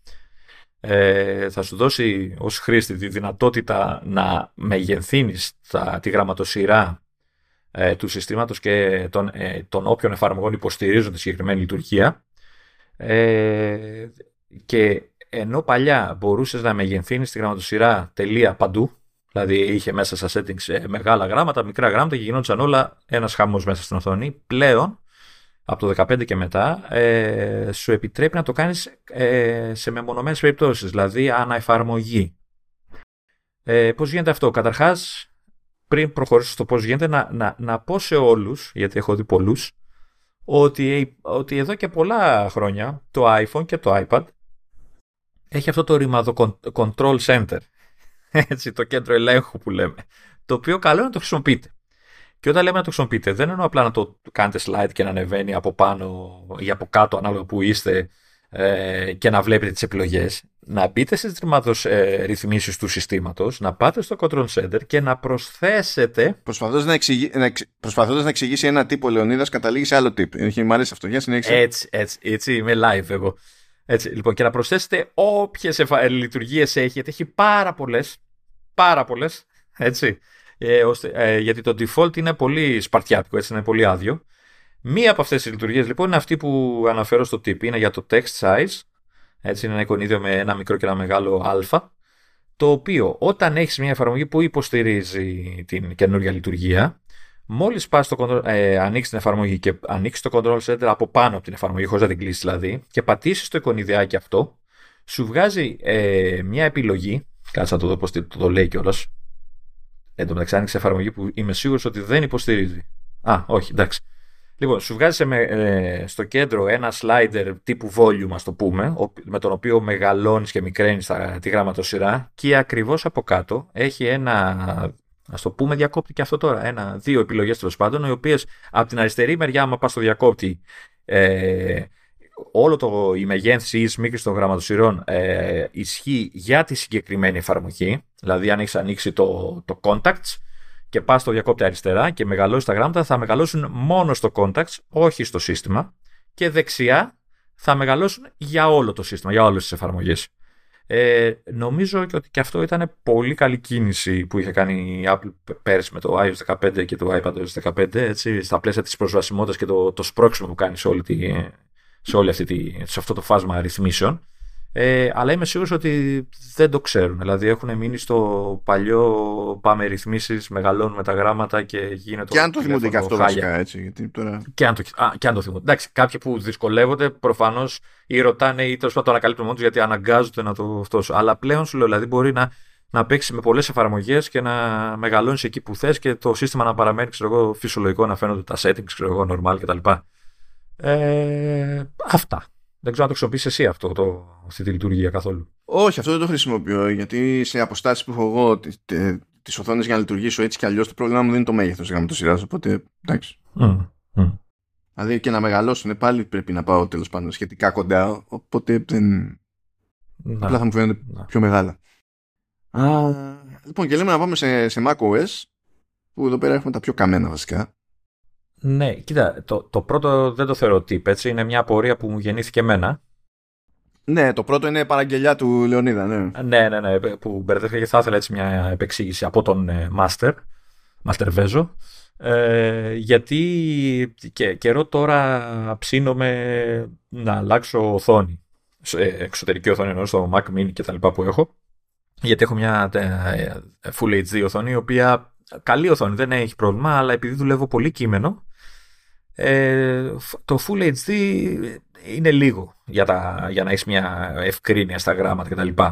ε, θα σου δώσει ως χρήστη τη δυνατότητα να μεγενθύνεις τη γραμματοσυρά ε, του συστήματος και των, ε, των όποιων εφαρμογών υποστηρίζουν τη συγκεκριμένη λειτουργία. Ε, και ενώ παλιά μπορούσες να μεγενθύνεις τη γραμματοσυρά τελεία παντού δηλαδή είχε μέσα στα settings ε, μεγάλα γράμματα, μικρά γράμματα και γινόντουσαν όλα ένας χαμός μέσα στην οθόνη πλέον από το 15 και μετά ε, σου επιτρέπει να το κάνεις ε, σε μεμονωμένες περιπτώσεις, δηλαδή αναεφαρμογή. Ε, πώς γίνεται αυτό; Καταρχάς, πριν προχωρήσω στο πώς γίνεται, να, να, να πω σε όλους, γιατί έχω δει πολλούς, ότι, ότι εδώ και πολλά χρόνια το iPhone και το iPad έχει αυτό το ρημαδο control center, έτσι, το κέντρο ελέγχου που λέμε, το οποίο καλό είναι να το χρησιμοποιείτε. Και όταν λέμε να το χρησιμοποιείτε, δεν εννοώ απλά να το κάνετε slide και να ανεβαίνει από πάνω ή από κάτω, ανάλογα που είστε, ε, και να βλέπετε τις επιλογές. Να μπείτε στις τριμάτως ε, ρυθμίσεις του συστήματος, να πάτε στο Control Center και να προσθέσετε... Προσπαθώντας να, εξηγεί, να, προσπαθώντας να εξηγήσει ένα τύπο Λεωνίδας, καταλήγει σε άλλο τύπο. Έχει μ' αρέσει αυτό. Για συνέχισε. Έτσι, έτσι, έτσι, είμαι live εγώ. Έτσι, λοιπόν, και να προσθέσετε όποιες λειτουργίες έχετε. Έχει πάρα πολλές. Πάρα πολλές. Έτσι ε, ώστε, ε, γιατί το default είναι πολύ σπαρτιάτικο, έτσι είναι πολύ άδειο. Μία από αυτές τις λειτουργίες λοιπόν είναι αυτή που αναφέρω στο tip, είναι για το text size, έτσι είναι ένα εικονίδιο με ένα μικρό και ένα μεγάλο α, το οποίο όταν έχεις μια εφαρμογή που υποστηρίζει την καινούργια λειτουργία, μόλις πας στο, ε, ανοίξεις την εφαρμογή και ανοίξεις το control center από πάνω από την εφαρμογή, χωρίς να την κλείσεις δηλαδή, και πατήσεις το εικονιδιάκι αυτό, σου βγάζει ε, μια επιλογή, κάτσε να το δω πώς το, το λέει κιόλας, Εν τω μεταξύ άνοιξε εφαρμογή που είμαι σίγουρος ότι δεν υποστηρίζει. Α, όχι, εντάξει. Λοιπόν, σου βγάζει ε, στο κέντρο ένα slider τύπου volume, ας το πούμε, με τον οποίο μεγαλώνεις και μικραίνεις τη γραμματοσυρά και ακριβώς από κάτω έχει ένα. Α το πούμε, διακόπτη και αυτό τώρα. Ένα, δύο επιλογές τέλος πάντων, οι οποίες από την αριστερή μεριά, άμα πας στο διακόπτη, ε, όλο το, η μεγένθηση ή η σμίκρηση των γραμματοσυρών ε, ισχύει για τη συγκεκριμένη εφαρμογή. Δηλαδή, αν έχεις ανοίξει το, το contacts και πας στο διακόπτη αριστερά και μεγαλώσεις τα γράμματα, θα μεγαλώσουν μόνο στο contacts, όχι στο σύστημα. Και δεξιά θα μεγαλώσουν για όλο το σύστημα, για όλες τις εφαρμογές. Ε, νομίζω και ότι και αυτό ήταν πολύ καλή κίνηση που είχε κάνει η Apple πέρσι με το iOS 15 και το iPadOS 15, έτσι, στα πλαίσια της προσβασιμότητας και το, το σπρώξιμο που κάνει σε όλη τη, σε, όλη αυτή τη, σε αυτό το φάσμα ρυθμίσεων. Ε, αλλά είμαι σίγουρος ότι δεν το ξέρουν. Δηλαδή έχουν μείνει στο παλιό πάμε ρυθμίσεις, μεγαλώνουμε τα γράμματα και γίνεται. Και αν το θυμούνται και αυτό βασικά έτσι. Γιατί τώρα... και, αν το, α, και αν το θυμούνται. Εντάξει, κάποιοι που δυσκολεύονται προφανώς ή ρωτάνε ή τέλος πάντων το ανακαλύπτουν μόνος τους γιατί αναγκάζονται να το αυτό. Αλλά πλέον σου λέω, δηλαδή μπορεί να, να παίξει με πολλές εφαρμογές και να μεγαλώνεις εκεί που θες και το σύστημα να παραμένει ξέρω εγώ, φυσιολογικό, να φαίνονται τα settings, ξέρω εγώ, normal κτλ. Ε, αυτά. Δεν ξέρω αν το χρησιμοποιήσει εσύ αυτό, το, αυτή τη λειτουργία καθόλου. Όχι, αυτό δεν το χρησιμοποιώ γιατί σε αποστάσεις που έχω εγώ τις οθόνες για να λειτουργήσω έτσι κι αλλιώς το πρόβλημά μου δεν είναι το μέγεθος τη γραμματοσυρά. Οπότε εντάξει. Mm, mm. Δηλαδή και να μεγαλώσουν πάλι πρέπει να πάω τέλος πάντων σχετικά κοντά. Οπότε δεν. Να, Απλά θα μου φαίνονται να. πιο μεγάλα. Α, λοιπόν, και λέμε να πάμε σε, σε macOS που εδώ πέρα έχουμε τα πιο καμένα βασικά. Ναι, κοίτα, το, το πρώτο δεν το θεωρώ tip, έτσι. Είναι μια απορία που μου γεννήθηκε εμένα. Ναι, το πρώτο είναι παραγγελιά του Λεωνίδα, ναι. Ναι, ναι, ναι, που μπερδεύτηκα και θα ήθελα έτσι μια επεξήγηση από τον ε, Master, Master Vezo. Ε, γιατί και, καιρό τώρα ψήνομαι να αλλάξω οθόνη. εξωτερική οθόνη εννοώ στο Mac Mini και τα λοιπά που έχω. Γιατί έχω μια ε, Full HD οθόνη, η οποία καλή οθόνη, δεν έχει πρόβλημα, αλλά επειδή δουλεύω πολύ κείμενο, ε, το Full HD είναι λίγο για, τα, για να έχεις μια ευκρίνεια στα γράμματα κτλ.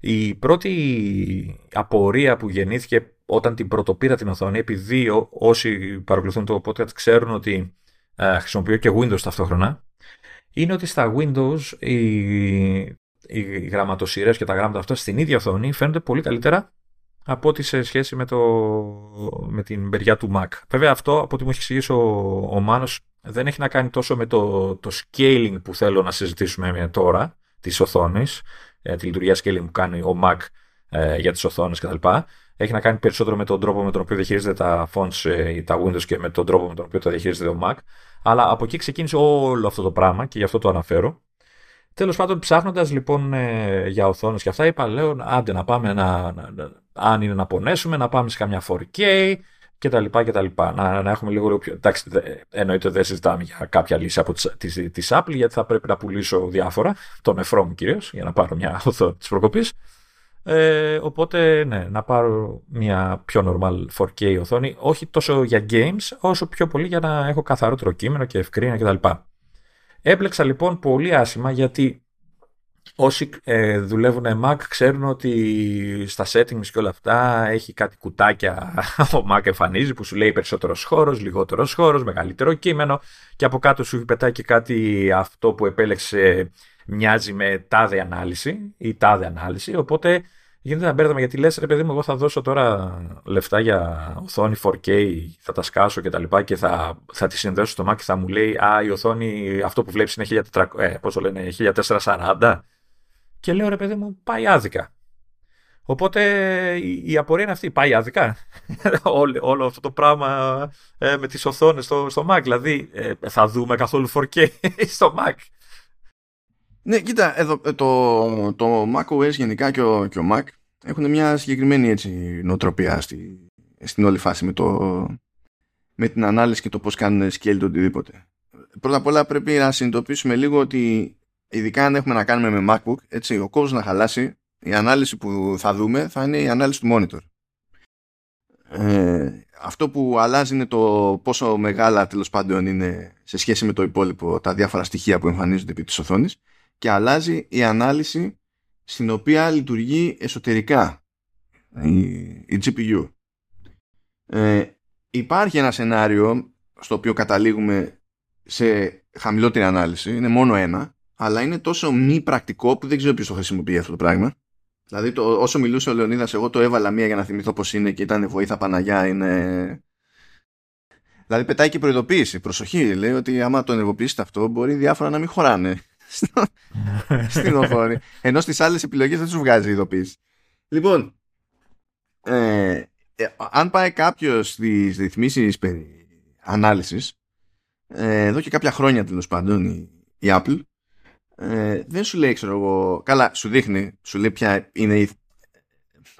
Η πρώτη απορία που γεννήθηκε όταν την πρωτοπήρα την οθόνη, επειδή όσοι παρακολουθούν το podcast ξέρουν ότι ε, χρησιμοποιώ και Windows ταυτόχρονα, είναι ότι στα Windows οι, οι γραμματοσυρές και τα γράμματα αυτά στην ίδια οθόνη φαίνονται πολύ καλύτερα από ό,τι σε σχέση με, το, με την μεριά του Mac. Βέβαια αυτό, από ό,τι μου έχει εξηγήσει ο, ο Μάνος, δεν έχει να κάνει τόσο με το, το scaling που θέλω να συζητήσουμε τώρα, της οθόνης, ε, τη λειτουργία scaling που κάνει ο Mac ε, για τις οθόνες κτλ. Έχει να κάνει περισσότερο με τον τρόπο με τον οποίο διαχειρίζεται τα fonts ή ε, τα Windows και με τον τρόπο με τον οποίο τα διαχειρίζεται ο Mac. Αλλά από εκεί ξεκίνησε όλο αυτό το πράγμα και γι' αυτό το αναφέρω. Τέλος πάντων, ψάχνοντας λοιπόν ε, για οθόνες και αυτά, είπα, λέω, άντε να πάμε να, να, να, αν είναι να πονέσουμε, να πάμε σε καμιά 4K και τα λοιπά και τα λοιπά. Να, να έχουμε λίγο, λίγο πιο... Εντάξει, εννοείται δεν συζητάμε για κάποια λύση από της, της, Apple, γιατί θα πρέπει να πουλήσω διάφορα, τον εφρό μου κυρίως, για να πάρω μια οθόνη της προκοπής. Ε, οπότε, ναι, να πάρω μια πιο normal 4K οθόνη, όχι τόσο για games, όσο πιο πολύ για να έχω καθαρότερο κείμενο και ευκρίνεια κτλ. Έπλεξα λοιπόν πολύ άσχημα γιατί όσοι ε, δουλεύουν Mac ξέρουν ότι στα settings και όλα αυτά έχει κάτι κουτάκια ο Mac εμφανίζει που σου λέει περισσότερος χώρος, λιγότερος χώρος, μεγαλύτερο κείμενο και από κάτω σου πετάει και κάτι αυτό που επέλεξε μοιάζει με τάδε ανάλυση ή τάδε ανάλυση. Οπότε γίνεται ένα μπέρδεμα γιατί λες ρε παιδί μου εγώ θα δώσω τώρα λεφτά για οθόνη 4K θα τα σκάσω και τα λοιπά και θα, θα τη συνδέσω στο Mac και θα μου λέει α η οθόνη αυτό που βλέπεις είναι 1400, ε, πώς το λένε, 1440 και λέω ρε παιδί μου πάει άδικα Οπότε η, απορία είναι αυτή. Πάει άδικα. όλο, όλο αυτό το πράγμα ε, με τις οθόνες στο, στο Mac. Δηλαδή ε, θα δούμε καθόλου 4K στο Mac. Ναι, κοίτα, εδώ, ε, το, το macOS γενικά και ο, και ο Mac έχουν μια συγκεκριμένη έτσι, νοοτροπία στη, στην όλη φάση με, το, με την ανάλυση και το πώς κάνουν scale το οτιδήποτε. Πρώτα απ' όλα πρέπει να συνειδητοποιήσουμε λίγο ότι ειδικά αν έχουμε να κάνουμε με MacBook, έτσι, ο κόσμος να χαλάσει, η ανάλυση που θα δούμε θα είναι η ανάλυση του monitor. Ε, αυτό που αλλάζει είναι το πόσο μεγάλα τέλος πάντων είναι σε σχέση με το υπόλοιπο τα διάφορα στοιχεία που εμφανίζονται επί της οθόνης και αλλάζει η ανάλυση στην οποία λειτουργεί εσωτερικά η, η GPU. Ε, υπάρχει ένα σενάριο στο οποίο καταλήγουμε σε χαμηλότερη ανάλυση, είναι μόνο ένα, αλλά είναι τόσο μη πρακτικό που δεν ξέρω ποιος το χρησιμοποιεί αυτό το πράγμα. Δηλαδή το, όσο μιλούσε ο Λεωνίδας εγώ το έβαλα μία για να θυμηθώ πως είναι και ήταν βοήθα Παναγιά είναι... Δηλαδή πετάει και προειδοποίηση, προσοχή, λέει ότι άμα το ενεργοποιήσετε αυτό μπορεί διάφορα να μην χωράνε στην οθόνη. Ενώ στις άλλες επιλογές δεν σου βγάζει ειδοποίηση. Λοιπόν, ε, ε, αν πάει κάποιος στις ρυθμίσεις περί ανάλυσης, ε, εδώ και κάποια χρόνια τέλος πάντων η, η Apple, ε, δεν σου λέει, ξέρω εγώ, καλά, σου δείχνει, σου λέει ποια είναι η.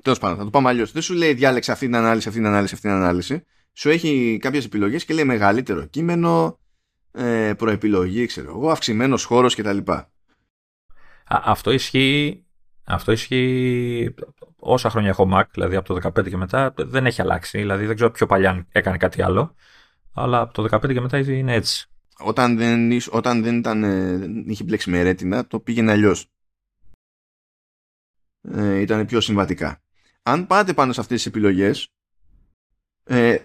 Τέλος πάντων, θα το πάμε αλλιώς. Δεν σου λέει διάλεξε αυτή την ανάλυση, αυτή την ανάλυση, αυτή την ανάλυση. Σου έχει κάποιες επιλογές και λέει μεγαλύτερο κείμενο, ε, προεπιλογή, ξέρω εγώ, αυξημένος χώρος κτλ. Αυτό ισχύει, αυτό ισχύει όσα χρόνια έχω Mac, δηλαδή από το 15 και μετά δεν έχει αλλάξει. Δηλαδή δεν ξέρω πιο παλιά έκανε κάτι άλλο, αλλά από το 15 και μετά είναι έτσι. Όταν δεν, όταν δεν ήταν, ε, είχε μπλέξει με ρέτινα, το πήγαινε αλλιώς. Ε, ήταν πιο συμβατικά. Αν πάτε πάνω σε αυτές τις επιλογές, ε,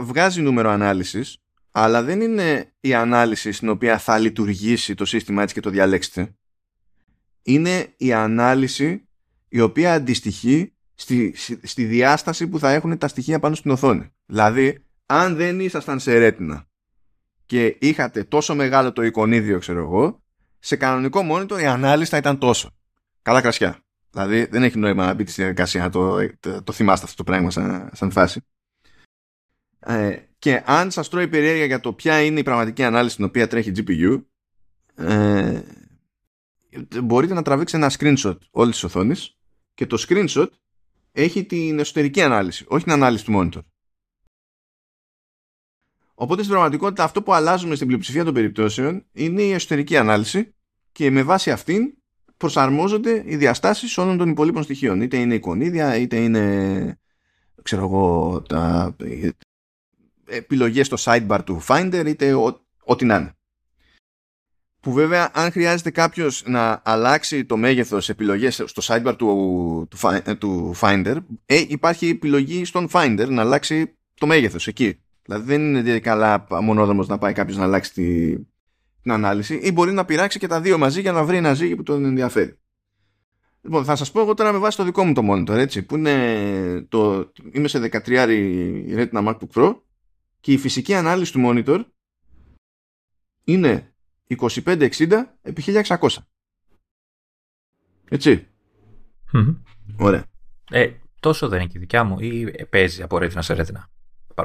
βγάζει νούμερο ανάλυσης αλλά δεν είναι η ανάλυση στην οποία θα λειτουργήσει το σύστημα έτσι και το διαλέξετε. Είναι η ανάλυση η οποία αντιστοιχεί στη, στη διάσταση που θα έχουν τα στοιχεία πάνω στην οθόνη. Δηλαδή, αν δεν ήσασταν σε ρέτινα και είχατε τόσο μεγάλο το εικονίδιο, ξέρω εγώ, σε κανονικό monitor η ανάλυση θα ήταν τόσο. Καλά κρασιά. Δηλαδή, δεν έχει νόημα να μπείτε στη διαδικασία να το, το, το θυμάστε αυτό το πράγμα σαν, σαν φάση. Ε, και αν σας τρώει περιέργεια για το ποια είναι η πραγματική ανάλυση στην οποία τρέχει GPU ε, μπορείτε να τραβήξετε ένα screenshot όλης της οθόνης και το screenshot έχει την εσωτερική ανάλυση, όχι την ανάλυση του monitor. Οπότε στην πραγματικότητα αυτό που αλλάζουμε στην πλειοψηφία των περιπτώσεων είναι η εσωτερική ανάλυση και με βάση αυτήν προσαρμόζονται οι διαστάσεις όλων των υπολείπων στοιχείων. Είτε είναι εικονίδια, είτε είναι ξέρω εγώ, τα, επιλογές στο sidebar του Finder είτε ό,τι να είναι. Που βέβαια αν χρειάζεται κάποιος να αλλάξει το μέγεθος επιλογές στο sidebar του, του, του Finder ε, υπάρχει επιλογή στον Finder να αλλάξει το μέγεθος εκεί. Δηλαδή δεν είναι καλά μονόδρομος να πάει κάποιος να αλλάξει τη, την ανάλυση ή μπορεί να πειράξει και τα δύο μαζί για να βρει ένα ζύγι που τον ενδιαφέρει. Λοιπόν, θα σας πω εγώ τώρα με βάση το δικό μου το monitor, έτσι, που είναι το, είμαι σε 13 Retina MacBook Pro και η φυσική ανάλυση του monitor είναι 2560 επί 1600. ετσι Ωραία. Ε, τόσο δεν είναι και η δικιά μου ή παίζει από Retina σε Retina;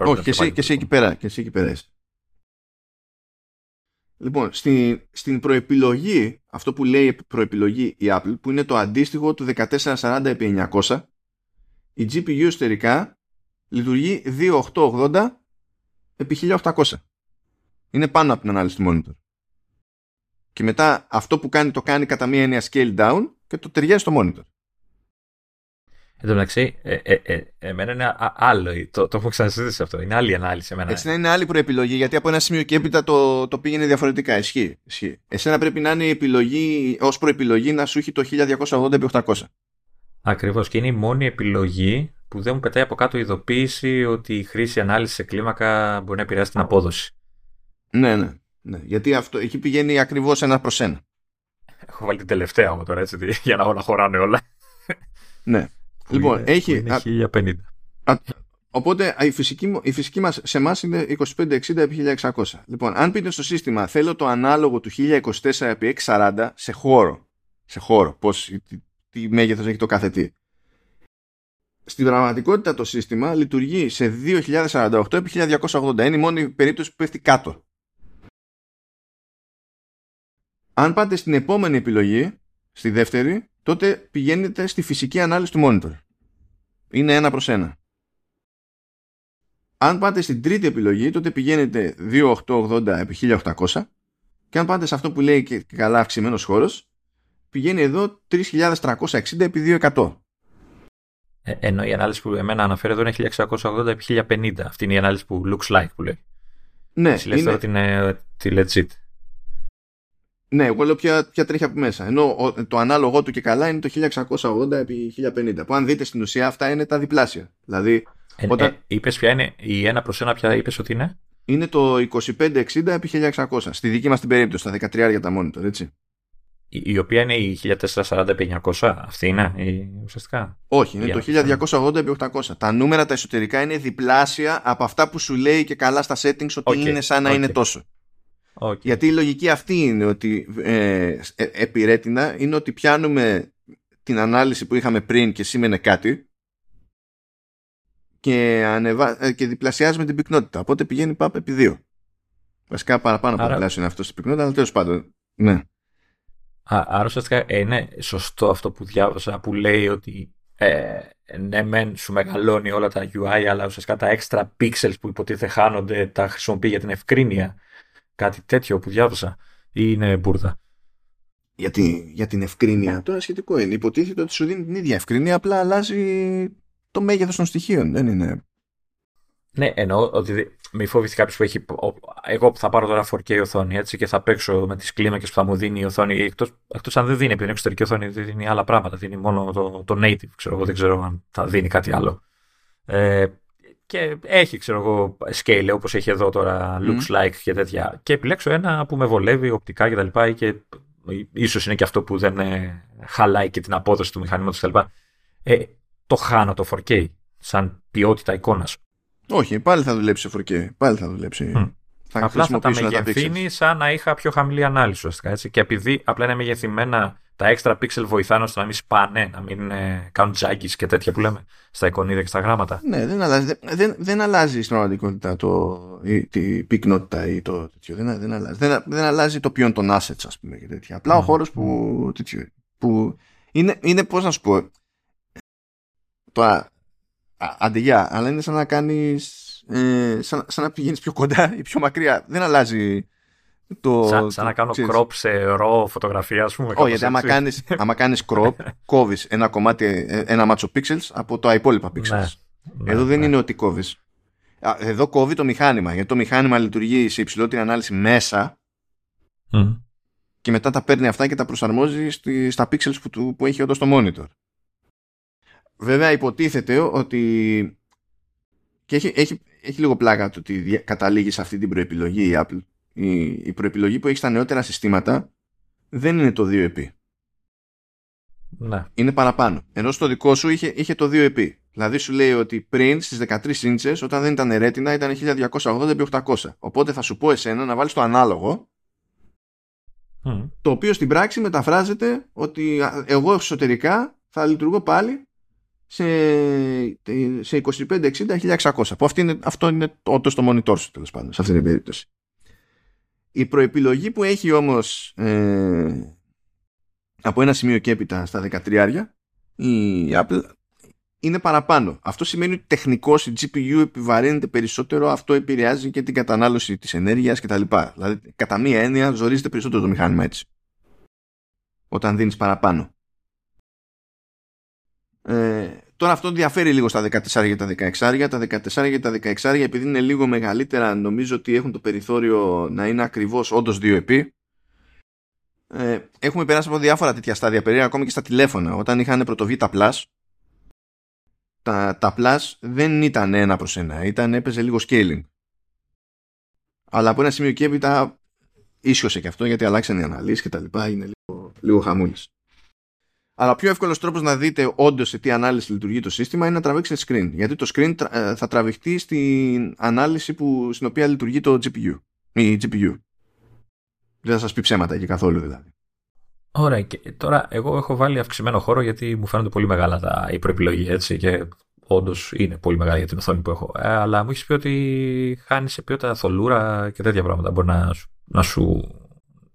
Όχι, και εσύ, και εσύ εκεί πέρα. Και εσύ εκεί πέρα Λοιπόν, στην, στην προεπιλογή, αυτό που λέει προεπιλογή η Apple, που είναι το αντίστοιχο του 1440x900, η GPU εσωτερικά λειτουργεί 2880 επί 1800. Είναι πάνω από την ανάλυση του monitor. Και μετά αυτό που κάνει το κάνει κατά μία έννοια scale down και το ταιριάζει στο monitor. Εν τω μεταξύ, ε, ε, ε, εμένα είναι άλλο. Το, το έχω ξανασυζητήσει αυτό. Είναι άλλη ανάλυση. Εμένα. Έτσι να είναι άλλη προεπιλογή, γιατί από ένα σημείο και έπειτα το, το πήγαινε διαφορετικά. Ισχύει, ισχύει. Εσένα πρέπει να είναι η επιλογή, ως προεπιλογή να σου έχει το 1280x800. Ακριβώς. Και είναι η μόνη επιλογή που δεν μου πετάει από κάτω ειδοποίηση ότι η χρήση ανάλυση σε κλίμακα μπορεί να επηρεάσει την απόδοση. Ναι, ναι. ναι. Γιατί αυτό, εκεί πηγαίνει ακριβώς ένα προς ένα. Έχω βάλει την τελευταία μου τώρα έτσι για να όλα χωράνε όλα. Ναι. Λοιπόν, είναι, έχει. Είναι 1050. Α, οπότε η φυσική, η φυσική μας σε εμάς είναι 2560 επί 1600. Λοιπόν, αν πείτε στο σύστημα θέλω το ανάλογο του 1024 επί 640 σε χώρο. Σε χώρο. Πώς, τι, τι μέγεθος έχει το κάθε τι. Στην πραγματικότητα το σύστημα λειτουργεί σε 2048 επί 1280. Είναι η μόνη περίπτωση που πέφτει κάτω. Αν πάτε στην επόμενη επιλογή, στη δεύτερη, τότε πηγαίνετε στη φυσική ανάλυση του monitor. Είναι ένα προς ένα. Αν πάτε στην τρίτη επιλογή, τότε πηγαίνετε 2880 επί 1800 και αν πάτε σε αυτό που λέει και καλά αυξημένος χώρος, πηγαίνει εδώ 3360 επί 2100. Ε, ενώ η ανάλυση που εμένα αναφέρει εδώ είναι 1680 επί 1050. Αυτή είναι η ανάλυση που looks like που λέει. Ναι, Εσύ είναι... τώρα την, τη legit. Ναι, εγώ λέω ποια, ποια τρέχει από μέσα. Ενώ το ανάλογο του και καλά είναι το 1680 επί 1050. Που αν δείτε στην ουσία αυτά είναι τα διπλάσια. Δηλαδή. Ε, όταν... ε, είπες ποια είναι η ένα προς ένα, ποια είπες ότι είναι; Είναι το 2560 επί 1600. Στη δική μας την περίπτωση, στα 13 για τα monitor, έτσι. Η, η οποία είναι η 1440 επί 900, αυτή είναι η, ουσιαστικά; Όχι, είναι το 1280 επί 800. Τα νούμερα τα εσωτερικά είναι διπλάσια από αυτά που σου λέει και καλά στα settings ότι okay. είναι σαν να okay. είναι τόσο. Okay. Γιατί η λογική αυτή είναι ότι ε, ε, επί ρέτινα είναι ότι πιάνουμε την ανάλυση που είχαμε πριν και σήμαινε κάτι και, ανεβα... Ε, και διπλασιάζουμε την πυκνότητα. Οπότε πηγαίνει πάπ επί δύο. Βασικά παραπάνω από Άρα... είναι αυτός στην πυκνότητα, αλλά τέλος πάντων. Ναι. Α, άρα ουσιαστικά ε, είναι σωστό αυτό που διάβασα που λέει ότι ε, ναι μεν σου μεγαλώνει όλα τα UI αλλά ουσιαστικά τα extra pixels που υποτίθεται χάνονται τα χρησιμοποιεί για την ευκρίνεια Κάτι τέτοιο που διάβασα ή είναι μπουρδα; Για, για την ευκρίνεια. Τώρα σχετικό είναι. Υποτίθεται ότι σου δίνει την ίδια ευκρίνεια, απλά αλλάζει το μέγεθος των στοιχείων. Δεν είναι. Ναι, εννοώ ότι μη φοβηθεί κάποιος που έχει. Εγώ που θα πάρω τώρα 4K οθόνη έτσι, και θα παίξω με τις κλίμακες που θα μου δίνει η οθόνη. Εκτός αν δεν δίνει, επειδή είναι εξωτερική οθόνη, δεν δίνει άλλα πράγματα. Δίνει μόνο το, το native. Ξέρω, εγώ δεν ξέρω αν θα δίνει κάτι άλλο. Ε, και έχει, ξέρω εγώ, scale όπως έχει εδώ τώρα, looks like και τέτοια. Και επιλέξω ένα που με βολεύει οπτικά και τα λοιπά και ίσως είναι και αυτό που δεν ε, χαλάει και την απόδοση του μηχανήματος κτλ. Ε, το χάνω το 4K σαν ποιότητα εικόνας. Όχι, πάλι θα δουλέψει 4K. Πάλι θα δουλέψει. Mm. Θα απλά θα τα μεγεθύνει σαν να είχα πιο χαμηλή ανάλυση Έτσι. Και επειδή απλά είναι μεγεθυμένα τα extra pixel βοηθάνε ώστε να μην σπάνε, να μην ε, κάνουν τζάγκis και τέτοια που λέμε στα εικονίδια και στα γράμματα. Ναι, δεν αλλάζει, δεν, δεν αλλάζει στην πραγματικότητα το, η, η πυκνότητα ή το τέτοιο. Δεν, δεν, αλλάζει, δεν, δεν αλλάζει το ποιόν των assets, ας πούμε και τέτοια. Απλά mm. ο χώρος που, τέτοιο, που είναι, είναι πώς να σου πω. Τώρα, αντιγιά, αλλά είναι σαν να κάνεις. Ε, σαν, σαν να πηγαίνεις πιο κοντά ή πιο μακριά. Δεν αλλάζει το, σαν, σαν να κάνω ξέρεις. crop σε ρο φωτογραφία, ας πούμε. Όχι, γιατί άμα κάνει κάνεις crop, κόβεις ένα κομμάτι, ένα μάτσο pixels από τα υπόλοιπα pixels. Ναι, ναι Εδώ δεν ναι. είναι ότι κόβεις. Εδώ κόβει το μηχάνημα, γιατί το μηχάνημα λειτουργεί σε υψηλότερη ανάλυση μέσα mm. και μετά τα παίρνει αυτά και τα προσαρμόζει στη, στα pixels που, που έχει όντως το monitor. Βέβαια υποτίθεται ότι και έχει, έχει, έχει λίγο πλάκα το ότι καταλήγει σε αυτή την προεπιλογή η Apple. Η, η προεπιλογή που έχεις στα νεότερα συστήματα δεν είναι το 2EP. Ναι. Είναι παραπάνω. Ενώ στο δικό σου είχε, είχε το 2EP. Δηλαδή σου λέει ότι πριν στις 13 ίντσες όταν δεν ήταν ρέτινα ήταν 1280x800. Οπότε θα σου πω εσένα να βάλεις το ανάλογο το οποίο στην πράξη μεταφράζεται ότι εγώ εσωτερικά θα λειτουργώ πάλι σε, σε 25-60-1600 που αυτό είναι, αυτό είναι όντως το monitor σου τέλος πάντων σε αυτή την περίπτωση η προεπιλογή που έχει όμως ε, από ένα σημείο και έπειτα στα 13 η Apple είναι παραπάνω. Αυτό σημαίνει ότι τεχνικώς η GPU επιβαρύνεται περισσότερο, αυτό επηρεάζει και την κατανάλωση της ενέργειας κτλ. Δηλαδή, κατά μία έννοια, ζορίζεται περισσότερο το μηχάνημα έτσι. Όταν δίνεις παραπάνω. Ε, τώρα αυτό διαφέρει λίγο στα 14 και τα 16. Τα 14 και τα 16 επειδή είναι λίγο μεγαλύτερα, νομίζω ότι έχουν το περιθώριο να είναι ακριβώς όντως 2 επί. Ε, έχουμε περάσει από διάφορα τέτοια στάδια περίεργα ακόμη και στα τηλέφωνα. Όταν είχαν πρωτοβεί τα Plus, τα, τα Plus δεν ήταν ένα προς ένα, ήταν, έπαιζε λίγο scaling. Αλλά από ένα σημείο και έπειτα ίσιοσε και αυτό γιατί αλλάξαν οι αναλύσεις και τα λοιπά, είναι λίγο, λίγο χαμούλης. Αλλά ο πιο εύκολος τρόπος να δείτε όντως σε τι ανάλυση λειτουργεί το σύστημα είναι να τραβήξετε screen. Γιατί το screen ε, θα τραβηχτεί στην ανάλυση που, στην οποία λειτουργεί το GPU. Η GPU. Δεν θα σας πει ψέματα εκεί καθόλου δηλαδή. Ωραία. Και τώρα εγώ έχω βάλει αυξημένο χώρο γιατί μου φαίνονται πολύ μεγάλα τα, η προεπιλογή έτσι και όντως είναι πολύ μεγάλη για την οθόνη που έχω. Ε, αλλά μου έχεις πει ότι χάνεις σε ποιότητα θολούρα και τέτοια πράγματα. Μπορεί να, να σου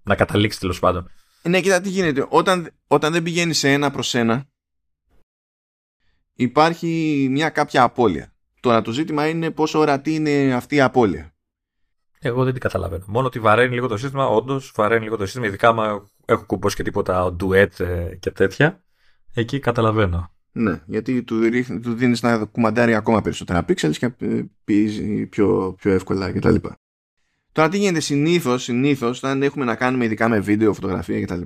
να καταλήξεις τέλος πάντων. Ναι, κοίτα τι γίνεται. Όταν, όταν δεν πηγαίνει σε ένα προς ένα, υπάρχει μια κάποια απώλεια. Τώρα το ζήτημα είναι πόσο ορατή είναι αυτή η απώλεια. Εγώ δεν την καταλαβαίνω. Μόνο ότι βαραίνει λίγο το σύστημα, όντως βαραίνει λίγο το σύστημα. Ειδικά μα έχω κουμπώσει και τίποτα duet ε, και τέτοια. Εκεί καταλαβαίνω. Ναι, γιατί του, του δίνεις να κουμαντάρει ακόμα περισσότερα πίξελς και πιέζει πιο, πιο εύκολα κτλ. Τώρα τι γίνεται συνήθως, συνήθως, όταν έχουμε να κάνουμε ειδικά με βίντεο, φωτογραφία κτλ.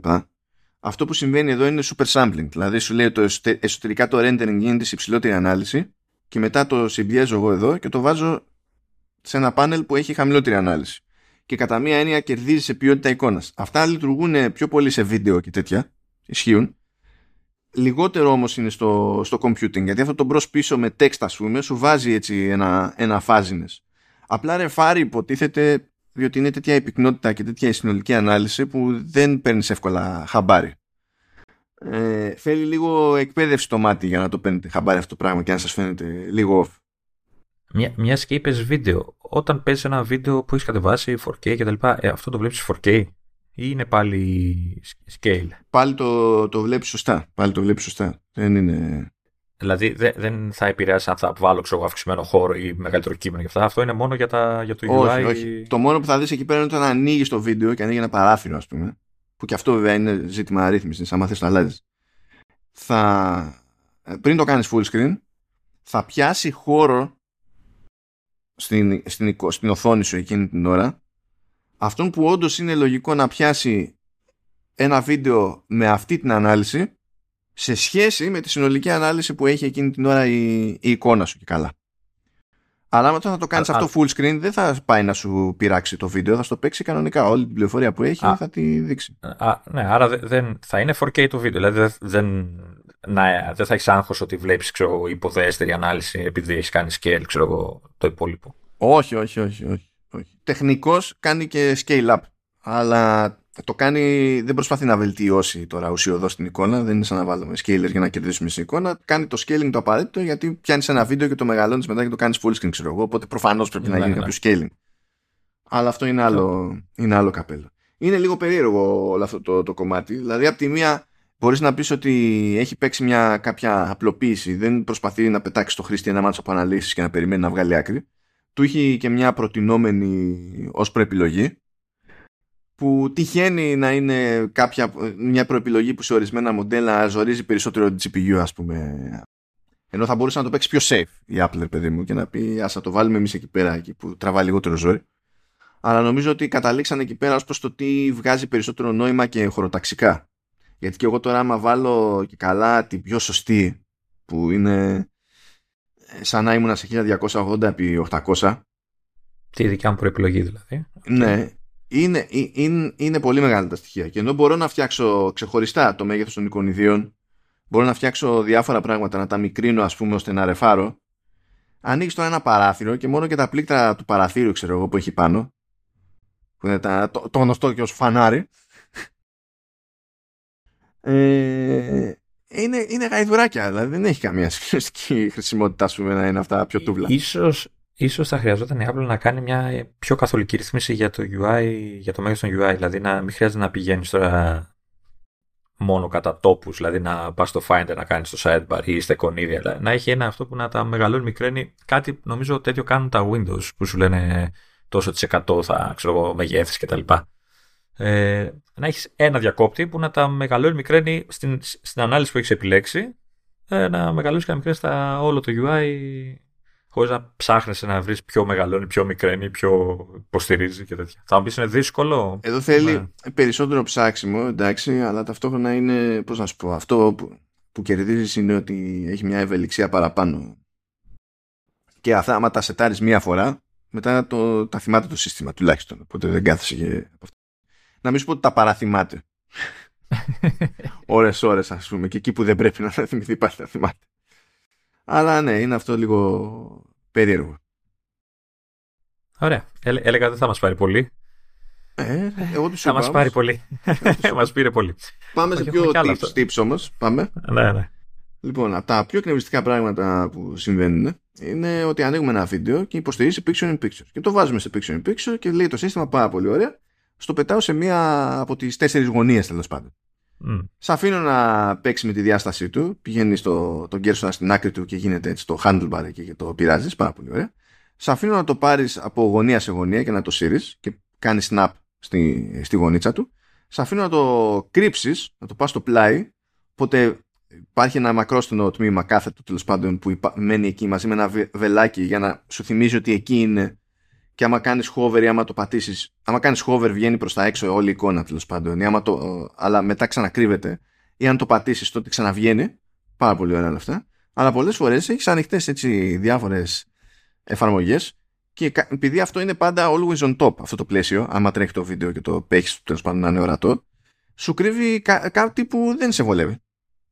Αυτό που συμβαίνει εδώ είναι super sampling. Δηλαδή σου λέει το εσωτερικά το rendering γίνεται σε υψηλότερη ανάλυση και μετά το συμπιέζω εγώ εδώ και το βάζω σε ένα πάνελ που έχει χαμηλότερη ανάλυση. Και κατά μία έννοια κερδίζει σε ποιότητα εικόνας. Αυτά λειτουργούν πιο πολύ σε βίντεο και τέτοια. Ισχύουν. Λιγότερο όμως είναι στο, στο computing. Γιατί αυτό το μπρος πίσω με text, ας πούμε, σου βάζει έτσι ένα, ένα φάζινες. Απλά ρεφάρι υποτίθεται διότι είναι τέτοια η πυκνότητα και τέτοια η συνολική ανάλυση που δεν παίρνεις εύκολα χαμπάρι. Ε, θέλει λίγο εκπαίδευση το μάτι για να το παίρνετε χαμπάρι αυτό το πράγμα και να σας φαίνεται λίγο off. Μια, μιας και είπες βίντεο. Όταν παίζεις ένα βίντεο που έχεις κατεβάσει 4K κτλ., ε, αυτό το βλέπεις 4K ή είναι πάλι scale; Πάλι το, το βλέπεις σωστά. Πάλι το βλέπεις σωστά. Δεν είναι. Δηλαδή δεν θα επηρεάσει αν θα βάλω ξέρω, αυξημένο χώρο ή μεγαλύτερο κείμενο και αυτά. Αυτό είναι μόνο για, τα, για το όχι, UI. Όχι. Το μόνο που θα δεις εκεί πέρα είναι όταν ανοίγεις το βίντεο και ανοίγει ένα παράθυρο, ας πούμε. Που και αυτό βέβαια είναι ζήτημα αρρύθμισης. Αν θες το αλλάζεις. Θα. Πριν το κάνεις full screen, θα πιάσει χώρο στην, στην, στην οθόνη σου εκείνη την ώρα αυτόν που όντως είναι λογικό να πιάσει ένα βίντεο με αυτή την ανάλυση σε σχέση με τη συνολική ανάλυση που έχει εκείνη την ώρα η, η εικόνα σου και καλά. Αλλά όταν θα το κάνεις αυτό full screen δεν θα πάει να σου πειράξει το βίντεο, θα στο παίξει κανονικά. Όλη την πληροφορία που έχει θα τη δείξει. Α, ναι, άρα δεν, θα είναι 4K το βίντεο. Δηλαδή δεν, να, δεν θα έχεις άγχος ότι βλέπεις υποδέστερη ανάλυση επειδή έχεις κάνει scale ξέρω, το υπόλοιπο. Όχι, όχι, όχι. όχι, όχι. Τεχνικώς κάνει και scale up. Αλλά το κάνει, δεν προσπαθεί να βελτιώσει τώρα ουσιοδός την εικόνα. Δεν είναι σαν να βάλουμε scaler για να κερδίσουμε στην εικόνα. Κάνει το scaling το απαραίτητο γιατί πιάνεις ένα βίντεο και το μεγαλώνεις μετά και το κάνεις full screen, ξέρω εγώ. Οπότε προφανώς πρέπει να ναι, γίνει ναι. κάποιο scaling. Αλλά αυτό είναι άλλο, είναι άλλο καπέλο. Είναι λίγο περίεργο όλο αυτό το, το κομμάτι. Δηλαδή, από τη μία μπορείς να πεις ότι έχει παίξει μια κάποια απλοποίηση. Δεν προσπαθεί να πετάξει το χρήστη ένα μάτσο από αναλύσεις και να περιμένει να βγάλει άκρη του έχει και μια προτινόμενη ως προεπιλογή που τυχαίνει να είναι κάποια, μια προεπιλογή που σε ορισμένα μοντέλα ζορίζει περισσότερο το GPU ας πούμε ενώ θα μπορούσε να το παίξει πιο safe η Apple παιδί μου και να πει ας το βάλουμε εμείς εκεί πέρα εκεί που τραβάει λιγότερο ζόρι αλλά νομίζω ότι καταλήξαν εκεί πέρα ως προς το τι βγάζει περισσότερο νόημα και χωροταξικά γιατί και εγώ τώρα άμα βάλω και καλά την πιο σωστή που είναι σαν να ήμουν σε 1280 επί 800. Τη δικιά μου προεπιλογή δηλαδή. Ναι, είναι, είναι, είναι πολύ μεγάλα τα στοιχεία. Και ενώ μπορώ να φτιάξω ξεχωριστά το μέγεθος των εικονιδίων, μπορώ να φτιάξω διάφορα πράγματα, να τα μικρύνω ας πούμε ώστε να ρεφάρω, ανοίγεις τώρα ένα παράθυρο και μόνο και τα πλήκτρα του παραθύρου ξέρω εγώ που έχει πάνω, που είναι τα, το, το γνωστό και ως φανάρι, ε, είναι, είναι γαϊδουράκια, δηλαδή δεν έχει καμία συγκεκριμένη χρησιμότητα ας πούμε, να είναι αυτά πιο τούβλα. Ίσως, ίσως θα χρειαζόταν η Apple να κάνει μια πιο καθολική ρυθμίση για το UI, για το μέγεθος των UI, δηλαδή να μην χρειάζεται να πηγαίνεις τώρα μόνο κατά τόπους, δηλαδή να πας στο Finder να κάνεις το sidebar ή στα εικονίδια, να έχει ένα αυτό που να τα μεγαλώνει, μικραίνει. Κάτι νομίζω τέτοιο κάνουν τα Windows που σου λένε τόσο της εκατό θα ξέρω μεγέθη κτλ. Ε, να έχεις ένα διακόπτη που να τα μεγαλώνει, μικραίνει στην, στην ανάλυση που έχεις επιλέξει, ε, να μεγαλώσεις και να μικραίνεις στα όλο το UI χωρίς να ψάχνεσαι να βρεις πιο μεγαλώνει, πιο μικραίνει, πιο υποστηρίζει και τέτοια. Θα μου πεις είναι δύσκολο. Εδώ θέλει ναι. περισσότερο ψάξιμο, εντάξει, αλλά ταυτόχρονα είναι, πώς να σου πω, αυτό που, που κερδίζεις είναι ότι έχει μια ευελιξία παραπάνω. Και αυτά, άμα τα σετάρεις μία φορά, μετά το, τα θυμάται το σύστημα τουλάχιστον. Οπότε δεν κάθεσαι και Να μην σου πω ότι τα παραθυμάται. ώρες ώρες ας πούμε και εκεί που δεν πρέπει να θυμηθεί πάλι τα θυμάται. Αλλά ναι, είναι αυτό λίγο περίεργο. Ωραία. έλεγα δεν θα μας πάρει πολύ. Ε, εγώ τους θα μας πάρει πολύ. μας πήρε πολύ. Πάμε σε πιο tips, tips όμως. Πάμε. Ναι, ναι. Λοιπόν, από τα πιο εκνευριστικά πράγματα που συμβαίνουν είναι ότι ανοίγουμε ένα βίντεο και υποστηρίζει picture in picture. Και το βάζουμε σε picture in picture και λέει το σύστημα πάρα πολύ ωραία. Στο πετάω σε μία από τις τέσσερις γωνίες τέλος πάντων. Mm. Σε αφήνω να παίξει με τη διάστασή του. Πηγαίνει στο, τον κέρσονα στην άκρη του και γίνεται έτσι το handlebar εκεί και το πειράζεις. Πάρα πολύ ωραία. Σε αφήνω να το πάρεις από γωνία σε γωνία και να το σύρεις και κάνεις snap στη, στη γωνίτσα του. Σε αφήνω να το κρύψεις, να το πας στο πλάι. Οπότε υπάρχει ένα μακρόστενο τμήμα κάθετο τέλος πάντων που μένει εκεί μαζί με ένα βελάκι για να σου θυμίζει ότι εκεί είναι και άμα κάνεις hover ή άμα το πατήσεις, άμα κάνεις hover βγαίνει προς τα έξω όλη η εικόνα τέλος πάντων, ή άμα το, αλλά μετά ξανακρύβεται, ή αν το πατήσεις τότε ξαναβγαίνει. Πάρα πολύ ωραία όλα αυτά. Αλλά πολλές φορές έχεις ανοιχτές έτσι διάφορες εφαρμογές και επειδή αυτό είναι πάντα always on top αυτό το πλαίσιο, άμα τρέχει το βίντεο και το παίξει τέλος πάντων να είναι ορατό, σου κρύβει κάτι που δεν σε βολεύει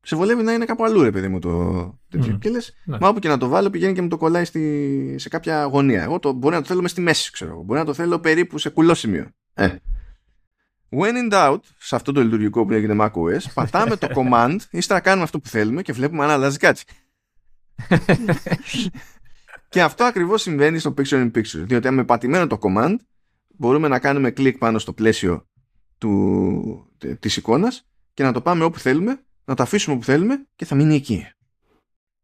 σε βολεύει να είναι κάπου αλλού, ρε παιδί μου το τέτοιο. Mm. Και λες, ναι. μα όπου και να το βάλω, πηγαίνει και μου το κολλάει στη, σε κάποια γωνία. Εγώ το, μπορεί να το θέλω μες στη μέση, ξέρω Μπορεί να το θέλω περίπου σε κουλό σημείο. Ε. When in doubt, σε αυτό το λειτουργικό που λέγεται macOS, πατάμε το command, ύστερα κάνουμε αυτό που θέλουμε και βλέπουμε αν αλλάζει κάτι. και αυτό ακριβώς συμβαίνει στο Picture in Picture. Διότι με πατημένο το command, μπορούμε να κάνουμε κλικ πάνω στο πλαίσιο του, της εικόνας και να το πάμε όπου θέλουμε να το αφήσουμε που θέλουμε και θα μείνει εκεί.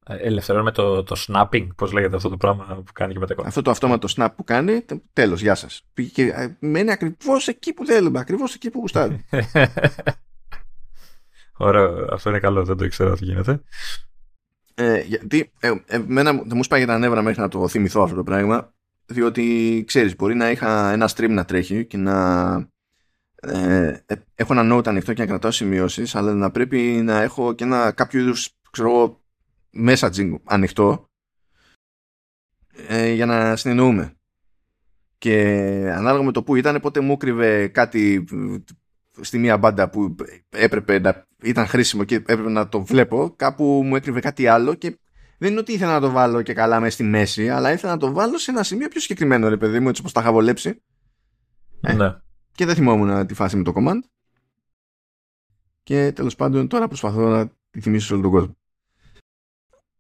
Ε, ελευθερώνουμε το, το snapping, πώς λέγεται αυτό το πράγμα που κάνει και με τα Αυτό το αυτόματο snap που κάνει, τέλος, γεια σας. Και ε, μένει ακριβώς εκεί που θέλουμε, ακριβώς εκεί που γουστάρουμε. Ωραία, αυτό είναι καλό, δεν το ήξερα τι γίνεται. Ε, γιατί ε, εμένα δεν μου σπάει τα νεύρα μέχρι να το θυμηθώ αυτό το πράγμα, διότι ξέρεις, μπορεί να είχα ένα stream να τρέχει και να ε, ε, έχω ένα note ανοιχτό και να κρατάω σημειώσεις, αλλά να πρέπει να έχω και ένα κάποιο είδους messaging ανοιχτό ε, για να συνεννοούμε. Και ανάλογα με το που ήταν, πότε μου κρύβε κάτι στη μία μπάντα που έπρεπε να ήταν χρήσιμο και έπρεπε να το βλέπω, κάπου μου έκρυβε κάτι άλλο και δεν είναι ότι ήθελα να το βάλω και καλά μέσα στη μέση, αλλά ήθελα να το βάλω σε ένα σημείο πιο συγκεκριμένο, ρε παιδί μου, έτσι όπως τα είχα βολέψει. Ναι και δεν θυμόμουν τη φάση με το command. Και τέλος πάντων τώρα προσπαθώ να τη θυμίσω σε όλο τον κόσμο.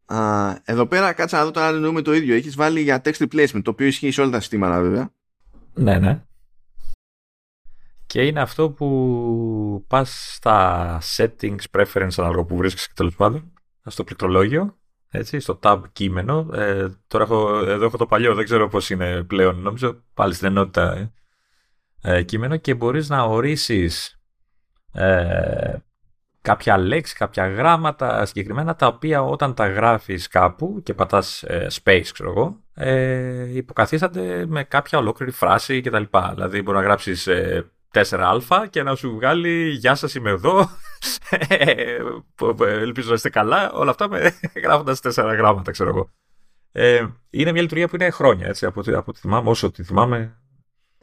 Α, εδώ πέρα κάτσα να δω τώρα αν εννοούμε το ίδιο. Έχεις βάλει για text replacement, το οποίο ισχύει σε όλα τα συστήματα βέβαια. Ναι, ναι. Και είναι αυτό που πας στα settings, preference, ανάλογα που βρίσκεις και τέλος πάντων, στο πληκτρολόγιο, έτσι, στο tab κείμενο. Ε, τώρα έχω, εδώ έχω το παλιό, δεν ξέρω πώς είναι πλέον. Νομίζω πάλι στην ενότητα ε ε, κείμενο και μπορείς να ορίσεις ε, κάποια λέξη, κάποια γράμματα συγκεκριμένα τα οποία όταν τα γράφεις κάπου και πατάς ε, space ξέρω εγώ ε, υποκαθίστανται με κάποια ολόκληρη φράση κτλ. Δηλαδή μπορεί να γράψεις 4α και να σου βγάλει «Γεια σας είμαι εδώ, ελπίζω να είστε καλά», όλα αυτά με, γράφοντας τέσσερα γράμματα ξέρω εγώ. Ε, είναι μια λειτουργία που είναι χρόνια, έτσι, από, από ό,τι θυμάμαι, όσο τη θυμάμαι,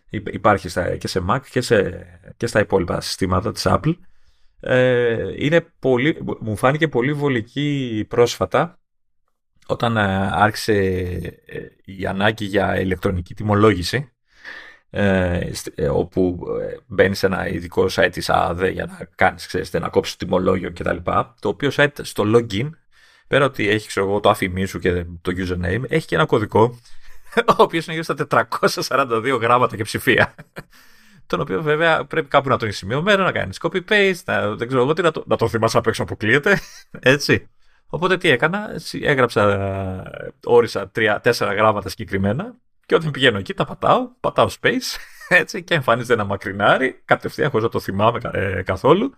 υπάρχει στα, και σε Mac και, σε, και στα υπόλοιπα συστήματα της Apple. Ε, είναι πολύ, μου φάνηκε πολύ βολική πρόσφατα όταν ε, άρχισε ε, η ανάγκη για ηλεκτρονική τιμολόγηση ε, όπου μπαίνει σε ένα ειδικό site της ΑΔΕ για να κάνεις, ξέρετε, να κόψεις το τιμολόγιο κτλ. Το οποίο site στο login, πέρα ότι έχει ξέρω εγώ, το αφημί σου και το username, έχει και ένα κωδικό ο οποίος είναι γύρω στα 442 γράμματα και ψηφία. Τον οποίο βέβαια πρέπει κάπου να τον έχει σημειωμένο, να κάνει copy-paste, να, δεν ξέρω εγώ τι, να το, να το θυμάσαι απ' έξω αποκλείεται. Έτσι. Οπότε τι έκανα, έγραψα, όρισα τρία-τέσσερα γράμματα συγκεκριμένα και όταν πηγαίνω εκεί τα πατάω, πατάω space έτσι, και εμφανίζεται ένα μακρινάρι κατευθείαν χωρίς να το θυμάμαι ε, καθόλου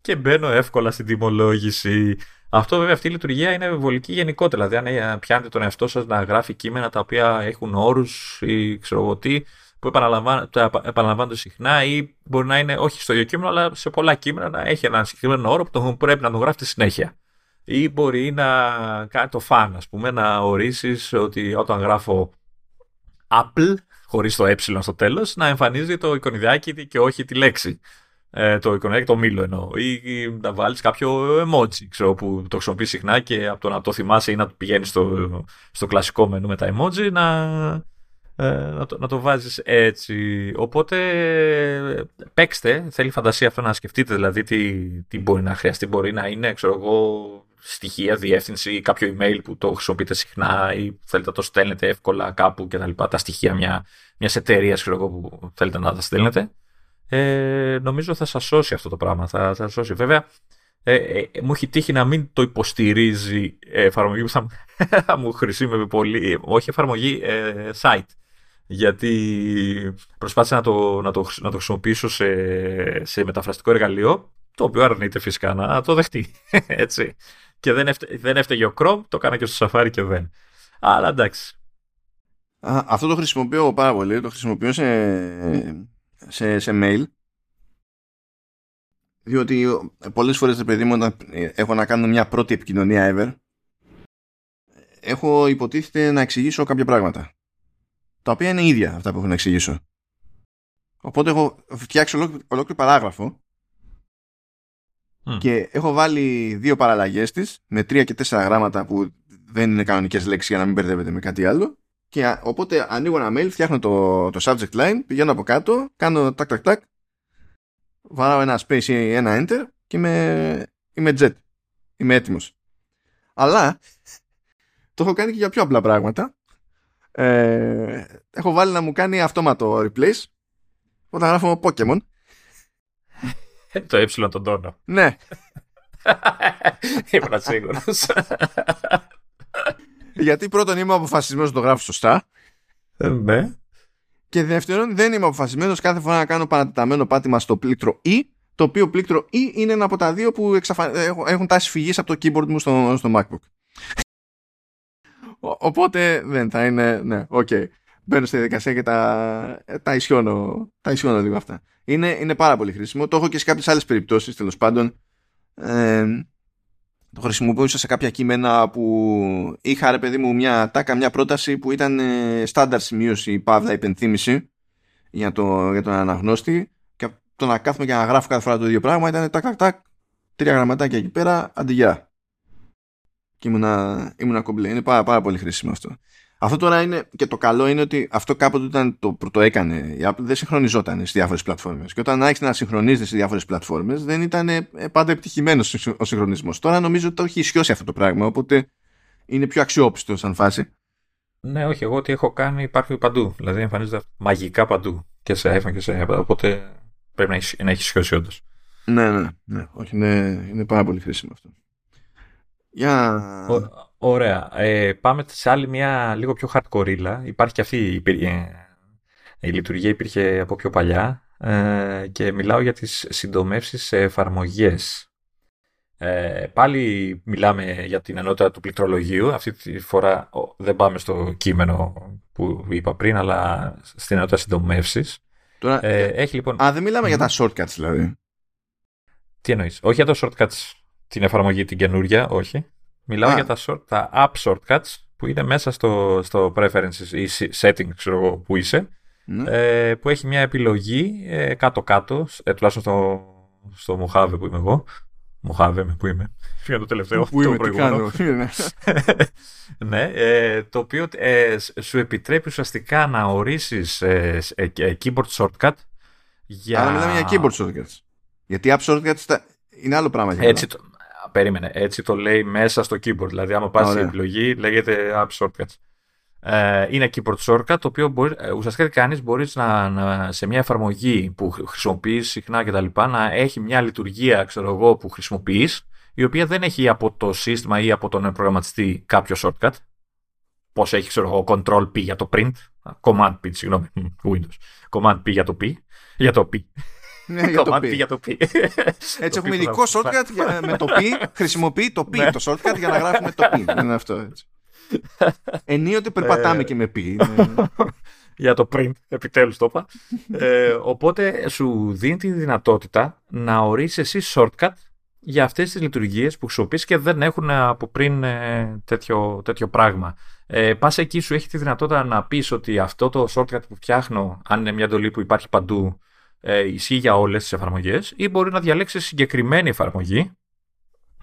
και μπαίνω εύκολα στην τιμολόγηση. Αυτό βέβαια αυτή η λειτουργία είναι βολική γενικότερα. Δηλαδή, αν ε, πιάνετε τον εαυτό σας να γράφει κείμενα τα οποία έχουν όρους ή ξέρω εγώ τι, που επαναλαμβάνονται συχνά ή μπορεί να είναι όχι στο ίδιο κείμενο, αλλά σε πολλά κείμενα να έχει ένα συγκεκριμένο όρο που πρέπει να τον γράφετε συνέχεια. Ή μπορεί να κάνει το φαν, ας πούμε, να ορίσεις ότι όταν γράφω Apple, χωρίς το ε στο τέλος, να εμφανίζει το εικονιδιάκι και όχι τη λέξη. Ε, το εικονιδιάκι, το μήλο εννοώ. Ή, να βάλεις κάποιο emoji, ξέρω, που το χρησιμοποιείς συχνά και από το να το θυμάσαι ή να πηγαίνεις στο, στο κλασικό μενού με τα emoji να, ε, να, το, να το βάζεις έτσι. Οπότε παίξτε, θέλει φαντασία αυτό να σκεφτείτε δηλαδή τι, τι μπορεί να χρειαστεί. Μπορεί να είναι, ξέρω εγώ, στοιχεία, διεύθυνση ή κάποιο email που το χρησιμοποιείτε συχνά ή θέλετε να το στέλνετε εύκολα κάπου και τα λοιπά. Τα στοιχεία μια, μιας εταιρείας ξέρω εγώ, που θέλετε να τα στέλνετε. Ε, νομίζω θα σας σώσει αυτό το πράγμα. Θα, θα σας σώσει. Βέβαια, ε, ε, μου έχει τύχει να μην το υποστηρίζει εφαρμογή που θα, θα μου χρησιμεύει πολύ. Όχι εφαρμογή, ε, site γιατί προσπάθησα να το, να το, να το χρησιμοποιήσω σε, σε μεταφραστικό εργαλείο, το οποίο αρνείται φυσικά να το δεχτεί. Έτσι. Και δεν, έφτε, δεν έφταιγε ο Chrome, το έκανα και στο Safari και δεν. Αλλά εντάξει. Α, αυτό το χρησιμοποιώ πάρα πολύ. Το χρησιμοποιώ σε, σε, σε mail. Διότι πολλές φορές, παιδί μου, όταν έχω να κάνω μια πρώτη επικοινωνία ever, έχω υποτίθεται να εξηγήσω κάποια πράγματα τα οποία είναι ίδια αυτά που έχω να εξηγήσω. Οπότε έχω φτιάξει ολόκληρο, παράγραφο και έχω βάλει δύο παραλλαγές της με τρία και τέσσερα γράμματα που δεν είναι κανονικές λέξεις για να μην μπερδεύετε με κάτι άλλο και οπότε ανοίγω ένα mail, φτιάχνω το, το subject line, πηγαίνω από κάτω, κάνω τάκ τάκ τάκ, βαράω ένα space ή ένα enter και είμαι, είμαι jet. Είμαι έτοιμος. Αλλά το έχω κάνει και για πιο απλά πράγματα ε, έχω βάλει να μου κάνει αυτόματο replace όταν γράφω Pokemon. το ε τον τόνο. Ναι. Ήμουν σίγουρος. Γιατί πρώτον είμαι αποφασισμένος να το γράφω σωστά. Ε, ναι. Και δεύτερον, δεν είμαι αποφασισμένος κάθε φορά να κάνω παρατεταμένο πάτημα στο πλήκτρο E, το οποίο πλήκτρο E είναι ένα από τα δύο που εξαφα... έχουν τάσει φυγής από το keyboard μου στο, στο MacBook. Οπότε δεν θα είναι. Ναι, οκ. Okay. Μπαίνω στη διαδικασία και τα, τα, ισιώνω, τα ισιώνω λίγο αυτά. Είναι, είναι πάρα πολύ χρήσιμο. Το έχω και σε κάποιες άλλες περιπτώσεις τέλος πάντων. Ε, το χρησιμοποιούσα σε κάποια κείμενα που είχα ρε παιδί μου μια τάκα, μια πρόταση που ήταν ε, στάνταρ σημείωση, παύλα, υπενθύμηση για, το, για τον αναγνώστη και το να κάθομαι και να γράφω κάθε φορά το ίδιο πράγμα ήταν τάκ τάκ τάκ τρία γραμματάκια εκεί πέρα, αντιγεια και ήμουνα, ήμουνα κομπλέ. Είναι πάρα, πάρα πολύ χρήσιμο αυτό. Αυτό τώρα είναι και το καλό είναι ότι αυτό κάποτε όταν το πρώτο έκανε η Apple δεν συγχρονιζόταν στις διάφορες πλατφόρμες. Και όταν άρχισε να συγχρονίζεται στις διάφορες πλατφόρμες δεν ήταν ε, πάντα επιτυχημένος ο συγχρονισμός. Τώρα νομίζω ότι το έχει ισιώσει αυτό το πράγμα. Οπότε είναι πιο αξιόπιστο σαν φάση. Ναι, όχι. Εγώ τι έχω κάνει υπάρχει παντού. Δηλαδή εμφανίζεται μαγικά παντού. Και σε iPhone και σε iPad. Οπότε πρέπει να έχει, να έχει ισιώσει όντως. Ναι, ναι, ναι. Όχι, είναι, είναι πάρα πολύ χρήσιμο αυτό. Για... ωραία. Ε, πάμε σε άλλη μια λίγο πιο hardcore. Υπάρχει και αυτή η, ε, η λειτουργία υπήρχε από πιο παλιά ε, και μιλάω για τις συντομεύσεις σε εφαρμογές. Ε, πάλι μιλάμε για την ενότητα του πληκτρολογίου. Αυτή τη φορά δεν πάμε στο κείμενο που είπα πριν, αλλά στην ενότητα συντομεύσεις. Τώρα, ε, έχει λοιπόν... Α, δεν μιλάμε για τα shortcuts δηλαδή. Τι εννοείς; Όχι για τα shortcuts την εφαρμογή την καινούρια, όχι. Μιλάω για τα, short, τα app shortcuts που είναι μέσα στο, στο preferences ή settings ξέρω που είσαι, Ναι. ε, που έχει μια επιλογή ε, κάτω-κάτω, ε, τουλάχιστον στο, στο Mojave που είμαι εγώ. Mojave με που είμαι. Φύγα το τελευταίο. Πού το είμαι, τι προηγούμενο. κάνω. ναι, ε, το οποίο ε, σ- σου επιτρέπει ουσιαστικά να ορίσεις ε, σ- ε, ε, keyboard shortcut για... Αλλά μιλάμε για keyboard shortcuts. Γιατί app shortcuts τα- είναι άλλο πράγμα. για Έτσι το, α, περίμενε, έτσι το λέει μέσα στο keyboard. Δηλαδή, άμα πας στην Ωραία. επιλογή, λέγεται app shortcuts. Ε, είναι keyboard shortcut, το οποίο μπορεί, ε, ουσιαστικά τι κάνεις, μπορείς να, να, σε μια εφαρμογή που χρ- χρησιμοποιείς συχνά κτλ. να έχει μια λειτουργία, ξέρω εγώ, που χρησιμοποιείς, η οποία δεν έχει από το σύστημα ή από τον προγραμματιστή κάποιο shortcut. Πώς έχει, ξέρω εγώ, control P για το print, command P, συγγνώμη, μ, Windows. Command P για το P, για το P. Ναι, για το Command P. για το P. Έτσι έχουμε ειδικό shortcut για- με το P. Χρησιμοποιεί το P Ναι. το shortcut για να γράφουμε το P. Είναι αυτό έτσι. Ενίοτε περπατάμε Ε, και με P. Είναι- για το print, επιτέλους το είπα. ε, οπότε σου δίνει τη δυνατότητα να ορίσεις εσύ shortcut για αυτές τις λειτουργίες που χρησιμοποιείς και δεν έχουν από πριν ε, τέτοιο, τέτοιο πράγμα. Ε, πας εκεί σου έχει τη δυνατότητα να πεις ότι αυτό το shortcut που φτιάχνω, αν είναι μια εντολή που υπάρχει παντού, ε, ισχύει για όλες τις εφαρμογές ή μπορεί να διαλέξεις συγκεκριμένη εφαρμογή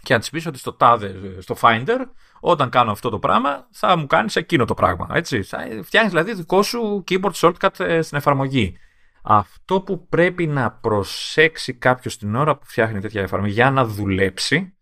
και να της πεις ότι στο τάδε, στο Finder, όταν κάνω αυτό το πράγμα, θα μου κάνεις εκείνο το πράγμα. Έτσι. Θα φτιάχνεις δηλαδή δικό σου keyboard shortcut ε, στην εφαρμογή. Αυτό που πρέπει να προσέξει κάποιος την ώρα που φτιάχνει τέτοια εφαρμογή για να δουλέψει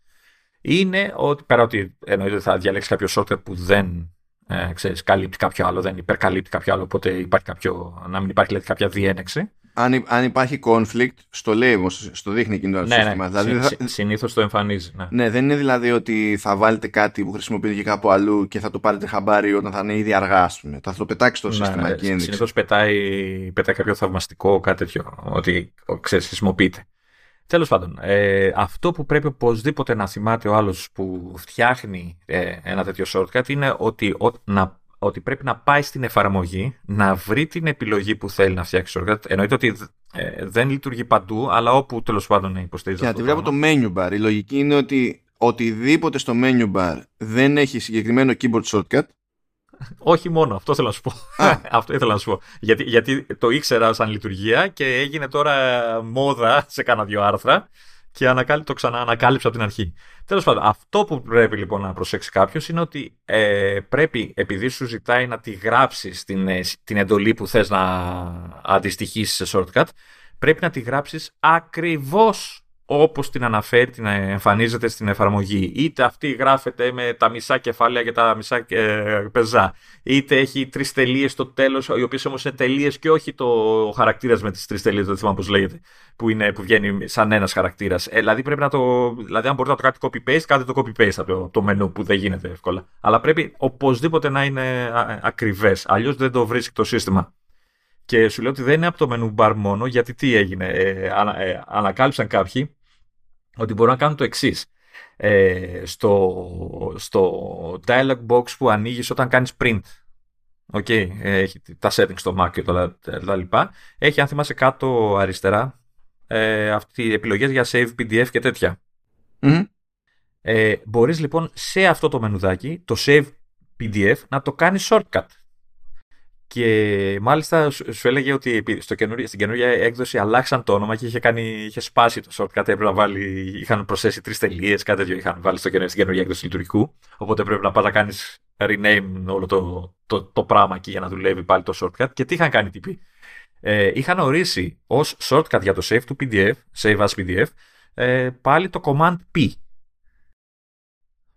είναι ότι πέρα ότι εννοείται ότι θα διαλέξει κάποιο shortcut που δεν ε, ξέρεις, καλύπτει κάποιο άλλο, δεν υπερκαλύπτει κάποιο άλλο, οπότε υπάρχει κάποιο, να μην υπάρχει δηλαδή, κάποια διένεξη. Αν, υ- αν υπάρχει conflict, στο λέει όμως, στο δείχνει εκείνο το Ναι, σύστημα. ναι, Δηλαδή, συ- θα- συνήθως το εμφανίζει. Ναι. ναι, δεν είναι δηλαδή ότι θα βάλετε κάτι που χρησιμοποιείται και κάπου αλλού και θα το πάρετε χαμπάρι όταν θα είναι ήδη αργά, ας πούμε. Θα το πετάξει στο σύστημα ναι, εκεί ένδειξη. Συνήθως πετάει, πετάει κάποιο θαυμαστικό, κάτι τέτοιο, ότι ξέρεις, χρησιμοποιείται. Τέλος πάντων, ε, αυτό που πρέπει οπωσδήποτε να θυμάται ο άλλος που φτιάχνει ε, ένα τέτοιο shortcut είναι ότι, ο- να, ότι πρέπει να πάει στην εφαρμογή, να βρει την επιλογή που θέλει να φτιάξει shortcut. Εννοείται ότι ε, δεν λειτουργεί παντού, αλλά όπου τέλος πάντων υποστηρίζει Και να αυτό τη το βρει από πράγμα. το menu bar. Η λογική είναι ότι οτιδήποτε στο menu bar δεν έχει συγκεκριμένο keyboard shortcut. Όχι μόνο, αυτό θέλω να σου πω. Α. αυτό ήθελα να σου πω. Γιατί, γιατί το ήξερα σαν λειτουργία και έγινε τώρα μόδα σε κάνα δύο άρθρα και ανακάλυ, το ξανά ανακάλυψα από την αρχή. Τέλος πάντων, αυτό που πρέπει λοιπόν να προσέξει κάποιος είναι ότι ε, πρέπει, επειδή σου ζητάει να τη γράψεις την, ε, την εντολή που θες να αντιστοιχίσεις σε shortcut, πρέπει να τη γράψεις ακριβώς όπως την αναφέρει, την εμφανίζεται στην εφαρμογή. Είτε αυτή γράφεται με τα μισά κεφάλαια και τα μισά ε, πεζά. Είτε έχει τρεις τελείες στο τέλος, οι οποίες όμως είναι τελείες και όχι το χαρακτήρας με τις τρεις τελείες, δεν θυμάμαι πώς λέγεται, που, είναι, που βγαίνει σαν ένας χαρακτήρας. Ε, δηλαδή πρέπει να το. Δηλαδή, αν μπορείτε να το κάνετε copy-paste, κάντε το copy-paste από το, το μενού που δεν γίνεται εύκολα. Αλλά πρέπει οπωσδήποτε να είναι ακριβές. Αλλιώς δεν το βρίσκει το σύστημα. Και σου λέω ότι δεν είναι από το menu bar μόνο, γιατί τι έγινε. Ε, ανα, ε, ανακάλυψαν κάποιοι ότι μπορούν να κάνουν το εξής. Ε, στο, στο dialog box που ανοίγεις όταν κάνεις print Οκ, okay, έχει τα settings στο Mac και τα, τα λοιπά. Έχει, αν θυμάσαι, κάτω αριστερά ε, αυτή η επιλογές για save PDF και τέτοια. Mm-hmm. Ε, μπορείς λοιπόν σε αυτό το μενουδάκι, το save PDF, να το κάνεις shortcut. Και μάλιστα σου έλεγε ότι στο καινούργια, στην καινούργια έκδοση αλλάξαν το όνομα και είχε, κάνει, είχε σπάσει το shortcut. Έπρεπε να βάλει, είχαν προσθέσει τρεις τελείες, κάτι τέτοιο είχαν βάλει στο καινούργια, στην καινούργια έκδοση λειτουργικού. Οπότε πρέπει να πας να κάνεις rename όλο το, το, το πράγμα εκεί για να δουλεύει πάλι το shortcut. Και τι είχαν κάνει τύποι; Ε, είχαν ορίσει ως shortcut για το save του PDF, save as PDF, ε, πάλι το command P.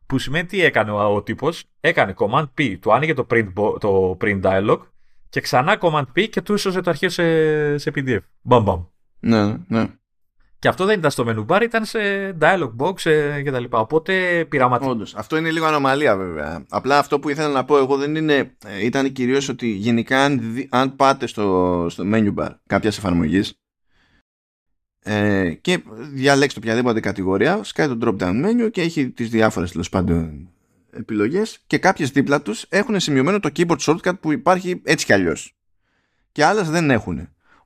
Που σημαίνει τι έκανε ο, ο τύπος, έκανε command P, του άνοιγε το print, το print dialog και ξανά command P και του ίσως το αρχείο σε, σε PDF. Μπαμ μπαμ. Ναι, ναι. Και αυτό δεν ήταν στο menu bar, ήταν σε dialog box ε, και τα λοιπά. Οπότε πειραματικά. Όντως. Αυτό είναι λίγο ανομαλία βέβαια. Απλά αυτό που ήθελα να πω εγώ δεν είναι. ήταν κυρίως ότι γενικά αν, δι, αν πάτε στο, στο menu bar κάποιας εφαρμογής ε, και διαλέξετε οποιαδήποτε κατηγορία, σκάει το drop down menu και έχει τις διάφορες τέλος πάντων επιλογές και κάποιες δίπλα τους έχουν σημειωμένο το keyboard shortcut που υπάρχει έτσι κι αλλιώς. Και άλλες δεν έχουν.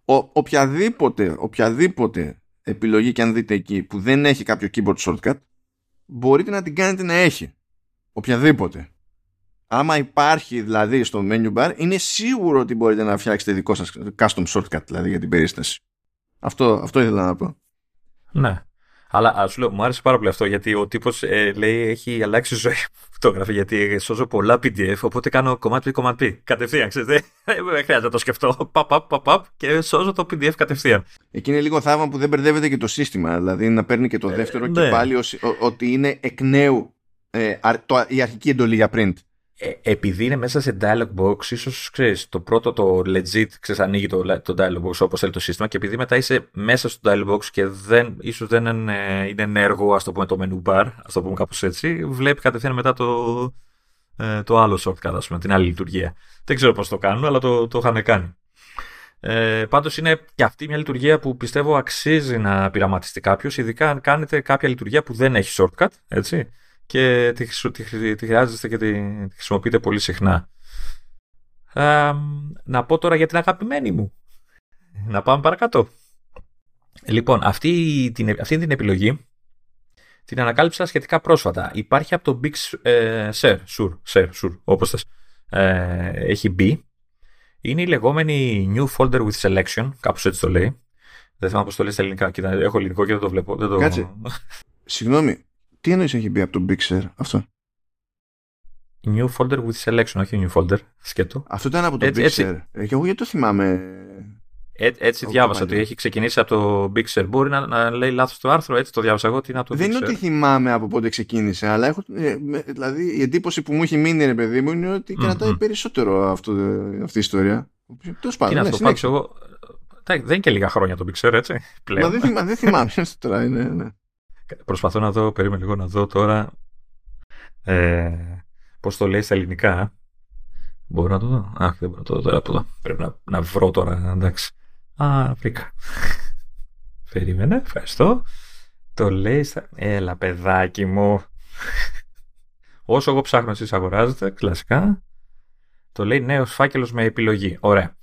Ο, οποιαδήποτε, οποιαδήποτε επιλογή και αν δείτε εκεί που δεν έχει κάποιο keyboard shortcut μπορείτε να την κάνετε να έχει. Οποιαδήποτε. Άμα υπάρχει δηλαδή στο menu bar, είναι σίγουρο ότι μπορείτε να φτιάξετε δικό σας custom shortcut δηλαδή για την περίσταση. Αυτό, αυτό ήθελα να πω. Ναι. Αλλά α, σου λέω, μου άρεσε πάρα πολύ αυτό γιατί ο τύπος ε, λέει έχει αλλάξει ζωή φωτογραφία γιατί σώζω πολλά PDF. Οπότε κάνω κομμάτι P, κομμάτι P. Κατευθείαν, ξέρετε. Δεν χρειάζεται να το σκεφτώ. Παπ, παπ, παπ, παπ και σώζω το PDF κατευθείαν. Εκεί είναι λίγο θαύμα που δεν μπερδεύεται και το σύστημα. Δηλαδή να παίρνει και το ε, δεύτερο και ναι. πάλι ότι είναι εκ νέου ε, το, η αρχική εντολή για print. Ε, επειδή είναι μέσα σε dialog box, ίσως ξέρεις, το πρώτο το legit ξέρεις, ανοίγει το, το dialog box όπως θέλει το σύστημα και επειδή μετά είσαι μέσα στο dialog box και δεν, ίσως δεν είναι, είναι ενέργο, ας το πούμε το menu bar, ας το πούμε κάπως έτσι, βλέπει κατευθείαν μετά το, ε, το άλλο shortcut, ας πούμε, την άλλη λειτουργία. Δεν ξέρω πώς το κάνουν, αλλά το, το είχαν κάνει. Ε, Πάντως είναι και αυτή μια λειτουργία που πιστεύω αξίζει να πειραματιστεί κάποιος, ειδικά αν κάνετε κάποια λειτουργία που δεν έχει shortcut, έτσι και τη, τη, τη χρειάζεστε και τη, τη χρησιμοποιείτε πολύ συχνά. να πω τώρα για την αγαπημένη μου. Να πάμε παρακάτω. Λοιπόν, αυτή την, αυτή την επιλογή την ανακάλυψα σχετικά πρόσφατα. Υπάρχει από το Big ε, Sur, Sur, Sur, Sur όπως θες. Ε, έχει μπει. Είναι η λεγόμενη New Folder with Selection, κάπως έτσι το λέει. Δεν θυμάμαι πώς το λέει στα ελληνικά. Κοίτα, έχω ελληνικό και δεν το βλέπω. Δεν το... Κάτσε. Συγγνώμη, τι εννοείς έχει μπει από το Big αυτό; New folder with selection, όχι new folder. Σκέτο. Αυτό ήταν από το έτσι, Big έτσι, ε, και εγώ γιατί το θυμάμαι; Ε, έτσι διάβασα ότι έχει ξεκινήσει από το Big Μπορεί να, να λέει λάθος το άρθρο, έτσι το διάβασα εγώ. Τι είναι από το Δεν είναι ότι θυμάμαι από πότε ξεκίνησε, αλλά έχω, ε, δηλαδή η εντύπωση που μου έχει μείνει, ρε παιδί μου, είναι ότι mm-hmm. κρατάει περισσότερο αυτό, αυτή η ιστορία. Τέλος πάντων. Είναι ναι, αυτό, εγώ. Δεν είναι και λίγα χρόνια το Big έτσι. Πλέον. Μα δεν, θυμά, δεν θυμάμαι τώρα. Είναι, ναι. Προσπαθώ να δω, περίμενε λίγο να δω τώρα ε, πώς το λέει στα ελληνικά. Μπορώ να το δω; Αχ, δεν μπορώ να το δω τώρα από εδώ. Πρέπει να, να βρω τώρα, εντάξει. Α, βρήκα. Περίμενε, ευχαριστώ. Το λέει στα... Έλα, παιδάκι μου. Όσο εγώ ψάχνω, εσείς αγοράζετε, κλασικά. Το λέει νέος φάκελος με επιλογή. Ωραία.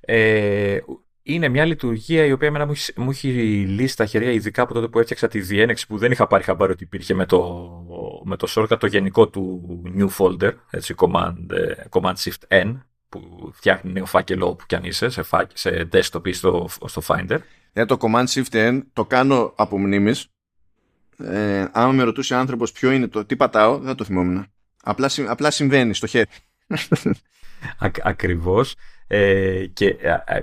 Ε, είναι μια λειτουργία η οποία εμένα μου, έχει, μου έχει λύσει τα χέρια, ειδικά από τότε που έφτιαξα τη διένεξη που δεν είχα πάρει χαμπάρι ότι υπήρχε με το, με το shortcut το γενικό του new folder, έτσι, command, ε, command shift N, που φτιάχνει νέο φάκελο όπου κι αν είσαι, σε, σε desktop ή στο, στο Finder. Για το command shift N το κάνω από μνήμης. Ε, άμα με ρωτούσε άνθρωπος ποιο είναι το τι πατάω, δεν το θυμόμουν. Απλά, απλά συμβαίνει στο χέρι. Ακριβώς. Ε, και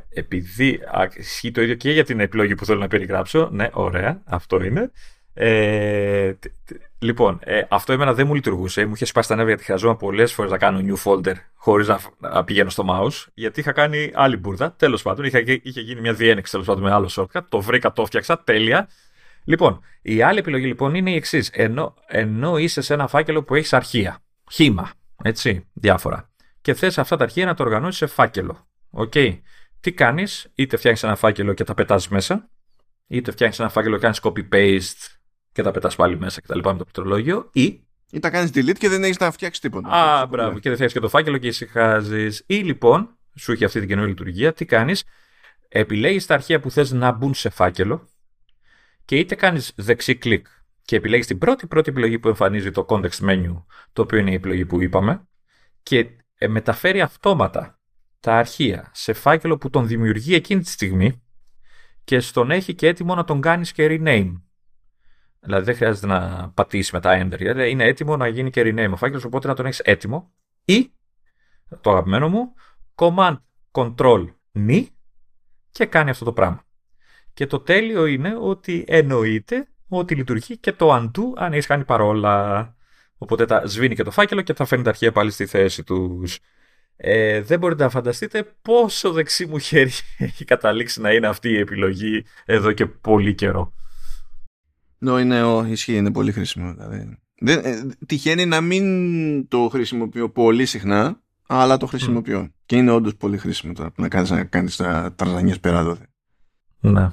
επειδή ισχύει το ίδιο και για την επιλογή που θέλω να περιγράψω, ναι, ωραία, αυτό είναι. Ε, λοιπόν, ε, αυτό εμένα δεν μου λειτουργούσε. Μου είχε σπάσει τα νεύρα γιατί χρειαζόμουν πολλές φορές να κάνω new folder χωρίς να, να, πηγαίνω στο mouse. Γιατί είχα κάνει άλλη μπουρδα. Τέλος πάντων, είχε, είχε γίνει μια διένεξη τέλος πάντων με άλλο shortcut. Το βρήκα, το φτιάξα. Τέλεια. Λοιπόν, η άλλη επιλογή λοιπόν είναι η εξής. Ενώ, ενώ είσαι σε ένα φάκελο που έχεις αρχεία, χύμα, έτσι, διάφορα και θες αυτά τα αρχεία να το οργανώσεις σε φάκελο. Οκ. Τι κάνεις, είτε φτιάχνεις ένα φάκελο και τα πετάς μέσα, είτε φτιάχνεις ένα φάκελο και κάνεις copy-paste και τα πετάς πάλι μέσα κτλ. με το πληκτρολόγιο, ή. Ή τα κάνεις delete και δεν έχεις να φτιάξεις τίποτα. Α, μπράβο. Και δεν φτιάξει και το φάκελο και ησυχάζεις. Ή λοιπόν, σου έχει αυτή την καινούργια λειτουργία, τι κάνεις, επιλέγεις τα αρχεία που θες να μπουν σε φάκελο και είτε κάνεις δεξί κλικ και επιλέγεις την πρώτη πρώτη επιλογή που εμφανίζει το context menu, το οποίο είναι η επιλογή που είπαμε, και ε, μεταφέρει αυτόματα τα αρχεία σε φάκελο που τον δημιουργεί εκείνη τη στιγμή και στον έχει και έτοιμο να τον κάνεις και rename. Δηλαδή δεν χρειάζεται να πατήσεις μετά enter, γιατί είναι έτοιμο να γίνει και rename ο φάκελος, οπότε να τον έχεις έτοιμο ή, το αγαπημένο μου, command control ni και κάνει αυτό το πράγμα. Και το τέλειο είναι ότι εννοείται ότι λειτουργεί και το undo αν έχεις κάνει παρόλα. Οπότε τα σβήνει και το φάκελο και θα φέρνει τα αρχεία πάλι στη θέση τους. Ε, δεν μπορείτε να φανταστείτε πόσο δεξί μου χέρι έχει καταλήξει να είναι αυτή η επιλογή εδώ και πολύ καιρό. Ναι, είναι, ο, ισχύει, είναι πολύ χρήσιμο. Δηλαδή. Δεν, ε, τυχαίνει να μην το χρησιμοποιώ πολύ συχνά, αλλά το χρησιμοποιώ. Και είναι όντως πολύ χρήσιμο τώρα να κάνεις, να κάνεις τα τραζανιές πέρα εδώ. Ναι.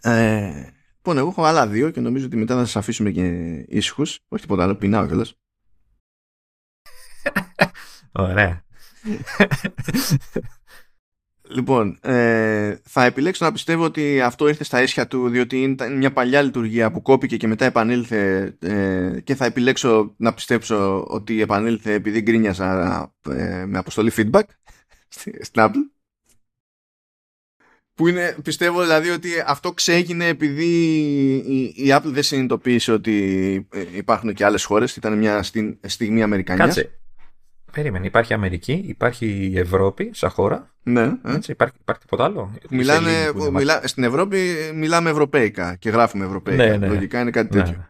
Ε, Λοιπόν, εγώ έχω άλλα δύο και νομίζω ότι μετά θα σας αφήσουμε και ήσυχους. Όχι τίποτα άλλο, πεινάω κιόλας. Ωραία. Λοιπόν, ε, θα επιλέξω να πιστεύω ότι αυτό ήρθε στα αίσια του διότι ήταν μια παλιά λειτουργία που κόπηκε και μετά επανήλθε ε, και θα επιλέξω να πιστέψω ότι επανήλθε επειδή γκρίνιασα ε, με αποστολή feedback στην Apple. Που είναι, πιστεύω δηλαδή ότι αυτό ξέγινε επειδή η, η Apple δεν συνειδητοποίησε ότι ε, υπάρχουν και άλλες χώρες. Ήταν μια στιγμή Αμερικανίας. Κάτσε. Περίμενε, υπάρχει Αμερική, υπάρχει η Ευρώπη σαν χώρα. Ναι. Ε. Έτσι, υπάρχει, υπάρχει τίποτα άλλο; Μιλάνε, μιλά, στην Ευρώπη μιλάμε ευρωπαϊκά και γράφουμε ευρωπαϊκά. Ναι, ναι. Λογικά είναι κάτι ναι.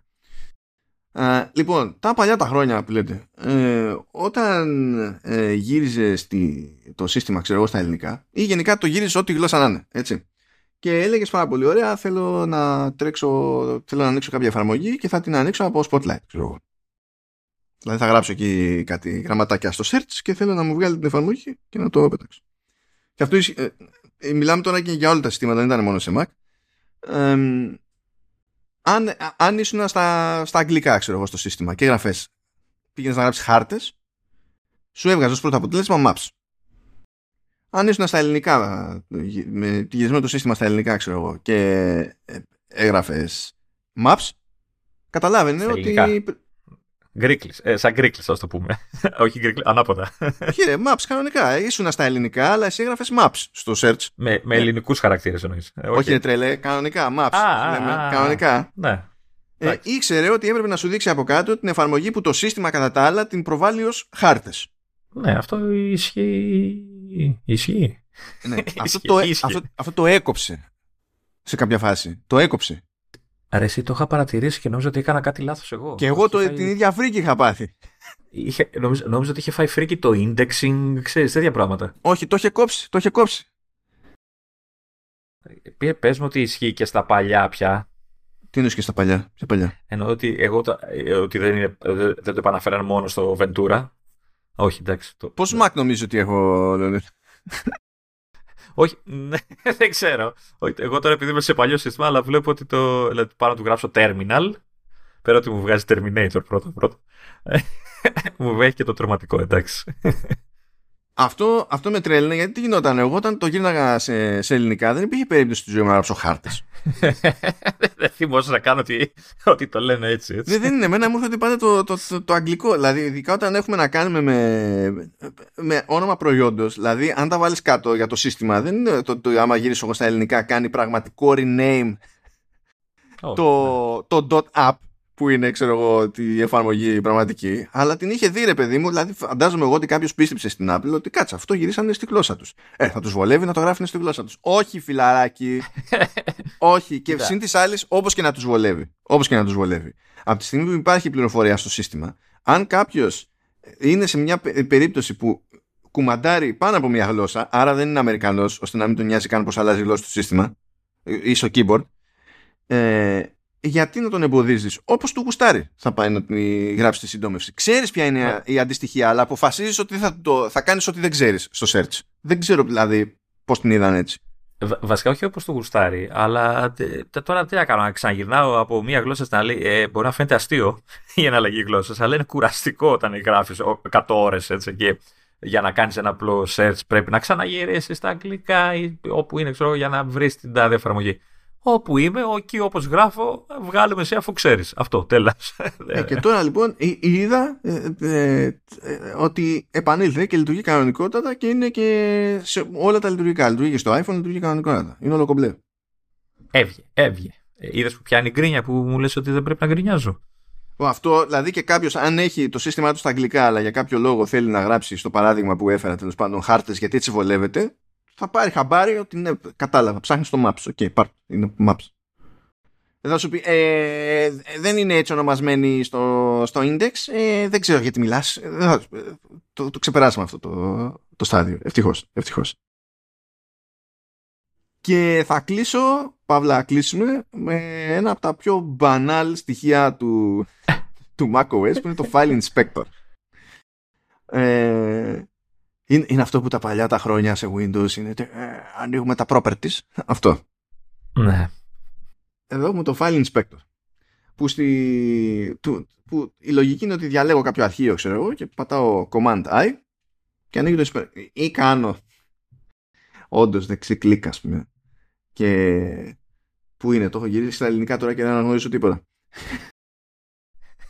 Τέτοιο. Α, λοιπόν, τα παλιά τα χρόνια που λέτε, ε, όταν ε, γύριζε στη, το σύστημα, ξέρω εγώ, στα ελληνικά, ή γενικά το γύριζε ό,τι γλώσσα να είναι, έτσι. Και έλεγες πάρα πολύ ωραία, θέλω να τρέξω, θέλω να ανοίξω κάποια εφαρμογή και θα την ανοίξω από Spotlight, ξέρω εγώ. Δηλαδή θα γράψω εκεί κάτι γραμματάκια στο search και θέλω να μου βγάλει την εφαρμογή και να το πετάξω. Και αυτό ε, ε, μιλάμε τώρα και για όλα τα συστήματα, δεν ήταν μόνο σε Mac. Ε, αν, αν ήσουν στα, στα αγγλικά, ξέρω εγώ, στο σύστημα και έγραφες, πήγαινες να γράψεις χάρτες, σου έβγαζε ως πρώτο αποτέλεσμα maps. Αν ήσουν στα ελληνικά, με γυρισμένο το σύστημα στα ελληνικά, ξέρω εγώ, και ε, έγραφες maps, καταλάβαινε ότι Γκρίκλις. Ε, σαν γκρίκλις, ας το πούμε. Όχι γκρίκλι, ανάποδα. Κύριε, maps κανονικά. Ήσουν στα ελληνικά, αλλά εσύ έγραφες maps στο search. Με, με ελληνικούς χαρακτήρες εννοείς. Ε, όχι, είναι τρελέ, κανονικά. Maps. Α, λέμε, α, κανονικά. Ναι. Ε, ήξερε ότι έπρεπε να σου δείξει από κάτω την εφαρμογή που το σύστημα κατά τα άλλα την προβάλλει ως χάρτες. Ναι, αυτό ισχύει. Ισχύει. Ναι, αυτό, το, αυτό, αυτό το έκοψε σε κάποια φάση. Το έκοψε. Ρε, εσύ το είχα παρατηρήσει και νόμιζα ότι έκανα κάτι λάθος εγώ. Και εγώ το, φάει... την ίδια φρίκη είχα πάθει. Είχε, νόμιζα, νόμιζα ότι είχε φάει φρίκη το indexing, ξέρεις, τέτοια πράγματα. Όχι, το είχε κόψει, το είχε κόψει. Πε πες μου ότι ισχύει και στα παλιά πια. Τι είναι και στα παλιά, ποια παλιά; Εννοώ ότι, εγώ, ε, ότι δεν, είναι, δεν το επαναφέραν μόνο στο Ventura. Όχι, εντάξει. Το... Πώς Mac νομίζω ότι έχω, όχι, ναι, δεν ξέρω. Εγώ τώρα επειδή είμαι σε παλιό σύστημα, αλλά βλέπω ότι το. Δηλαδή, πάνω να του γράψω terminal. Πέρα ότι μου βγάζει Terminator πρώτο πρώτο. μου βγαίνει και το τροματικό, εντάξει. Αυτό, αυτό με τρέλνε γιατί τι γινόταν. Εγώ όταν το γύρναγα σε, σε ελληνικά δεν υπήρχε περίπτωση στη ζωή μου να γράψω χάρτες. δεν θυμόσαι να κάνω ότι, ότι το λένε έτσι. έτσι. δεν είναι. Εμένα μου έρχεται πάντα το, το, το, το, αγγλικό. Δηλαδή, ειδικά όταν έχουμε να κάνουμε με, με όνομα προϊόντος. Δηλαδή, αν τα βάλεις κάτω για το σύστημα, δεν είναι το, το, άμα γυρίσω εγώ στα ελληνικά, κάνει πραγματικό rename oh, το, ναι. το .app που είναι, ξέρω εγώ, τη εφαρμογή πραγματική, αλλά την είχε δει ρε παιδί μου, δηλαδή φαντάζομαι εγώ ότι κάποιος πίστεψε στην Apple ότι κάτσε, αυτό γυρίσανε στη γλώσσα τους. Ε, θα τους βολεύει να το γράφουν στη γλώσσα τους. Όχι, φιλαράκι. όχι. Και συν της άλλης, όπως και να τους βολεύει. Όπως και να τους βολεύει. Από τη στιγμή που υπάρχει πληροφορία στο σύστημα, αν κάποιος είναι σε μια περίπτωση που κουμαντάρει πάνω από μια γλώσσα, άρα δεν είναι Αμερικανός, ώστε να μην τον νοιάζει καν πώς αλλάζει η γλώσσα του σύστημα, ή στο keyboard, ε, γιατί να τον εμποδίζεις; Όπως του γουστάρει θα πάει να γράψει τη συντόμευση. Ξέρεις ποια είναι ναι. η αντιστοιχεία, αλλά αποφασίζεις ότι θα, το, θα κάνεις ό,τι δεν ξέρεις στο search. Δεν ξέρω δηλαδή πώς την είδαν έτσι. Βασικά όχι όπως το γουστάρει, αλλά τώρα τι να κάνω, να ξαναγυρνάω από μία γλώσσα στην άλλη. Ε, μπορεί να φαίνεται αστείο η εναλλαγή γλώσσας, αλλά είναι κουραστικό όταν γράφεις 100 ώρες έτσι και για να κάνεις ένα απλό search πρέπει να ξαναγυρίσεις στα αγγλικά ή όπου είναι, ξέρω, για να βρεις την τάδε εφαρμογή όπου είμαι, εκεί όπως γράφω, βγάλε με σε αφού ξέρεις. Αυτό, τέλος. Ε, και τώρα λοιπόν είδα ε, ε, ότι επανήλθε και λειτουργεί κανονικότατα και είναι και σε όλα τα λειτουργικά. Λειτουργεί και στο iPhone, λειτουργεί κανονικότατα. Είναι όλο κομπλέ. Έβγε, έβγε. Είδες που πιάνει γκρίνια που μου λες ότι δεν πρέπει να γκρινιάζω. Αυτό, δηλαδή και κάποιος, αν έχει το σύστημά του στα αγγλικά, αλλά για κάποιο λόγο θέλει να γράψει στο παράδειγμα που έφερα τέλος πάντων χάρτες γιατί έτσι βολεύεται, θα πάρει χαμπάρι ότι ναι, κατάλαβα, ψάχνεις το Maps. Οκ, okay, είναι Maps. Δεν θα σου πει, ε, δεν είναι έτσι ονομασμένη στο, στο index, ε, δεν ξέρω γιατί μιλάς. Ε, το, το ξεπεράσαμε αυτό το, το στάδιο. Ευτυχώς, ευτυχώς. Και θα κλείσω, παύλα κλείσουμε, με ένα από τα πιο μπανάλ στοιχεία του, του macOS που είναι το File Inspector. Ε, είναι, είναι αυτό που τα παλιά τα χρόνια σε Windows είναι ε, ανοίγουμε τα properties. Αυτό. Ναι. Εδώ έχουμε το File Inspector. Που, στη, του, που η λογική είναι ότι διαλέγω κάποιο αρχείο, ξέρω εγώ, και πατάω Command I και ανοίγει το Inspector. Ή κάνω όντως δεξί κλικ, ας πούμε. Και. Πού είναι, το έχω γυρίσει στα ελληνικά τώρα και δεν αναγνωρίζω τίποτα.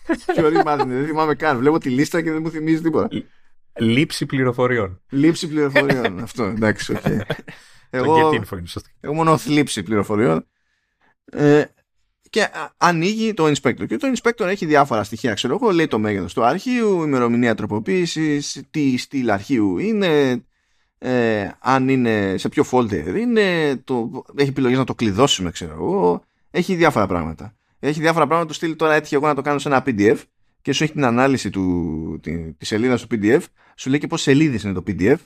Ποιο ρήμα δεν θυμάμαι καν. Βλέπω τη λίστα και δεν μου θυμίζει τίποτα. Λήψη πληροφοριών. Λήψη πληροφοριών. Αυτό, εντάξει, OK. Okay. Εγώ, info, εγώ μόνο θλίψη πληροφοριών. Ε, και ανοίγει το inspector. Και το inspector έχει διάφορα στοιχεία. Ξέρω εγώ, λέει το μέγεθος του αρχείου, ημερομηνία τροποποίησης, τι στυλ αρχείου είναι, ε, αν είναι, σε ποιο folder είναι, το, έχει επιλογές να το κλειδώσουμε, ξέρω εγώ. Έχει διάφορα πράγματα. Έχει διάφορα πράγματα. Το στυλ τώρα έτυχε εγώ να το κάνω σε ένα PDF και σου έχει την ανάλυση του, τη, της σελίδα του PDF. Σου λέει και πόσες σελίδες είναι το PDF.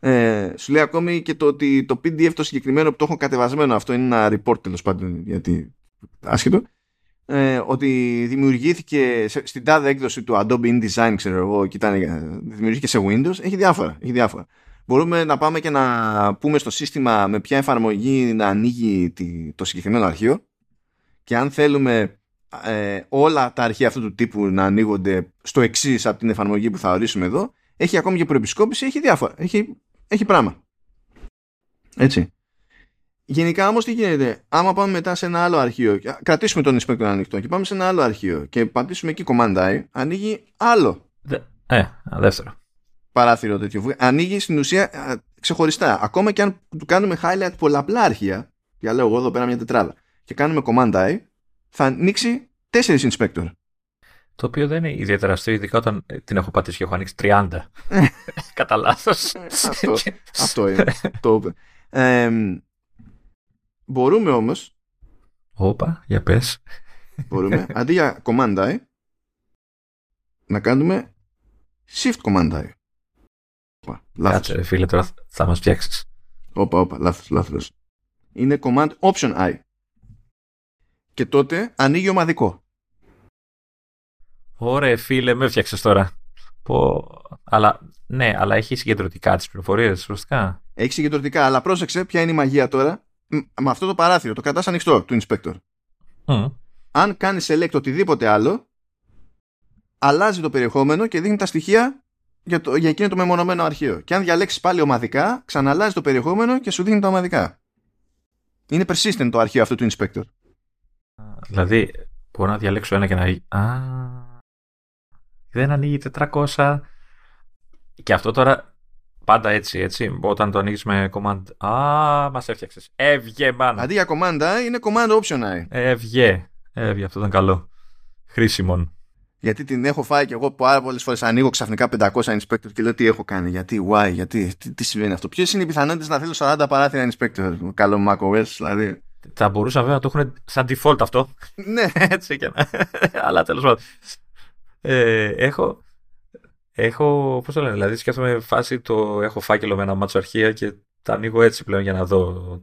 Ε, σου λέει ακόμη και το ότι το PDF το συγκεκριμένο που το έχω κατεβασμένο, αυτό είναι ένα report τέλος πάντων, γιατί άσχετο, ε, ότι δημιουργήθηκε στην τάδε έκδοση του Adobe InDesign, ξέρω εγώ, και ήταν, δημιουργήθηκε σε Windows, έχει διάφορα, έχει διάφορα. Μπορούμε να πάμε και να πούμε στο σύστημα με ποια εφαρμογή να ανοίγει το συγκεκριμένο αρχείο και αν θέλουμε ε, όλα τα αρχεία αυτού του τύπου να ανοίγονται στο εξής από την εφαρμογή που θα ορίσουμε εδώ, έχει ακόμη και προεπισκόπηση, έχει διάφορα, έχει, έχει πράγμα. Έτσι. Γενικά όμως τι γίνεται, άμα πάμε μετά σε ένα άλλο αρχείο, κρατήσουμε τον inspector ανοιχτό και πάμε σε ένα άλλο αρχείο και πατήσουμε εκεί command I, ανοίγει άλλο. Δε, ε, δεύτερο. Παράθυρο τέτοιο. Ανοίγει στην ουσία ξεχωριστά. Ακόμα και αν του κάνουμε highlight πολλαπλά αρχεία, για λέω εγώ εδώ πέρα μια τετράδα, και κάνουμε command I, θα ανοίξει τέσσερις inspector. Το οποίο δεν είναι ιδιαίτερα αστείο, ειδικά όταν την έχω πατήσει και έχω ανοίξει 30. Κατά λάθος. αυτό, αυτό είναι. το ε, Μπορούμε όμως Όπα, για πες Μπορούμε αντί για command I να κάνουμε shift command I Όπα, λάθος. Κάτσε ρε φίλε τώρα θα μας φτιάξεις Όπα, όπα, λάθος, λάθος Είναι command option I και τότε ανοίγει ομαδικό Ωραία φίλε με φτιάξες τώρα Πω... Αλλά, ναι, αλλά έχει συγκεντρωτικά τις πληροφορίες, σωστά; Έχει συγκεντρωτικά, αλλά πρόσεξε ποια είναι η μαγεία τώρα με αυτό το παράθυρο, το κρατάς ανοιχτό του inspector. Αν κάνει select οτιδήποτε άλλο, αλλάζει το περιεχόμενο και δείχνει τα στοιχεία για, το, για εκείνο το μεμονωμένο αρχείο. Και αν διαλέξεις πάλι ομαδικά, ξαναλάζει το περιεχόμενο και σου δείχνει τα ομαδικά. Είναι persistent το αρχείο αυτού του inspector. Δηλαδή, μπορώ να διαλέξω ένα και να. Α, δεν ανοίγει 400. Και αυτό τώρα Πάντα έτσι, έτσι. Όταν το ανοίγεις με command. Α, μας έφτιαξες. Έβγε, man. Αντί για command είναι command option I. Έβγε. Έβγε, αυτό ήταν καλό. Χρήσιμο. Γιατί την έχω φάει και εγώ πάρα πολλές φορές ανοίγω ξαφνικά 500 inspector και λέω τι έχω κάνει, γιατί, why, γιατί, τι, τι συμβαίνει αυτό. Ποιες είναι οι πιθανότητες να θέλω 40 παράθυρα inspector, καλό macOS, δηλαδή. Θα μπορούσα βέβαια να το έχουν σαν default αυτό. ναι. Έτσι και να. Αλλά τέλος πάντων. Ε, έχω, Έχω, πώς το λένε, δηλαδή σκέφτομαι φάση το έχω φάκελο με ένα μάτσο αρχεία και τα ανοίγω έτσι πλέον για να δω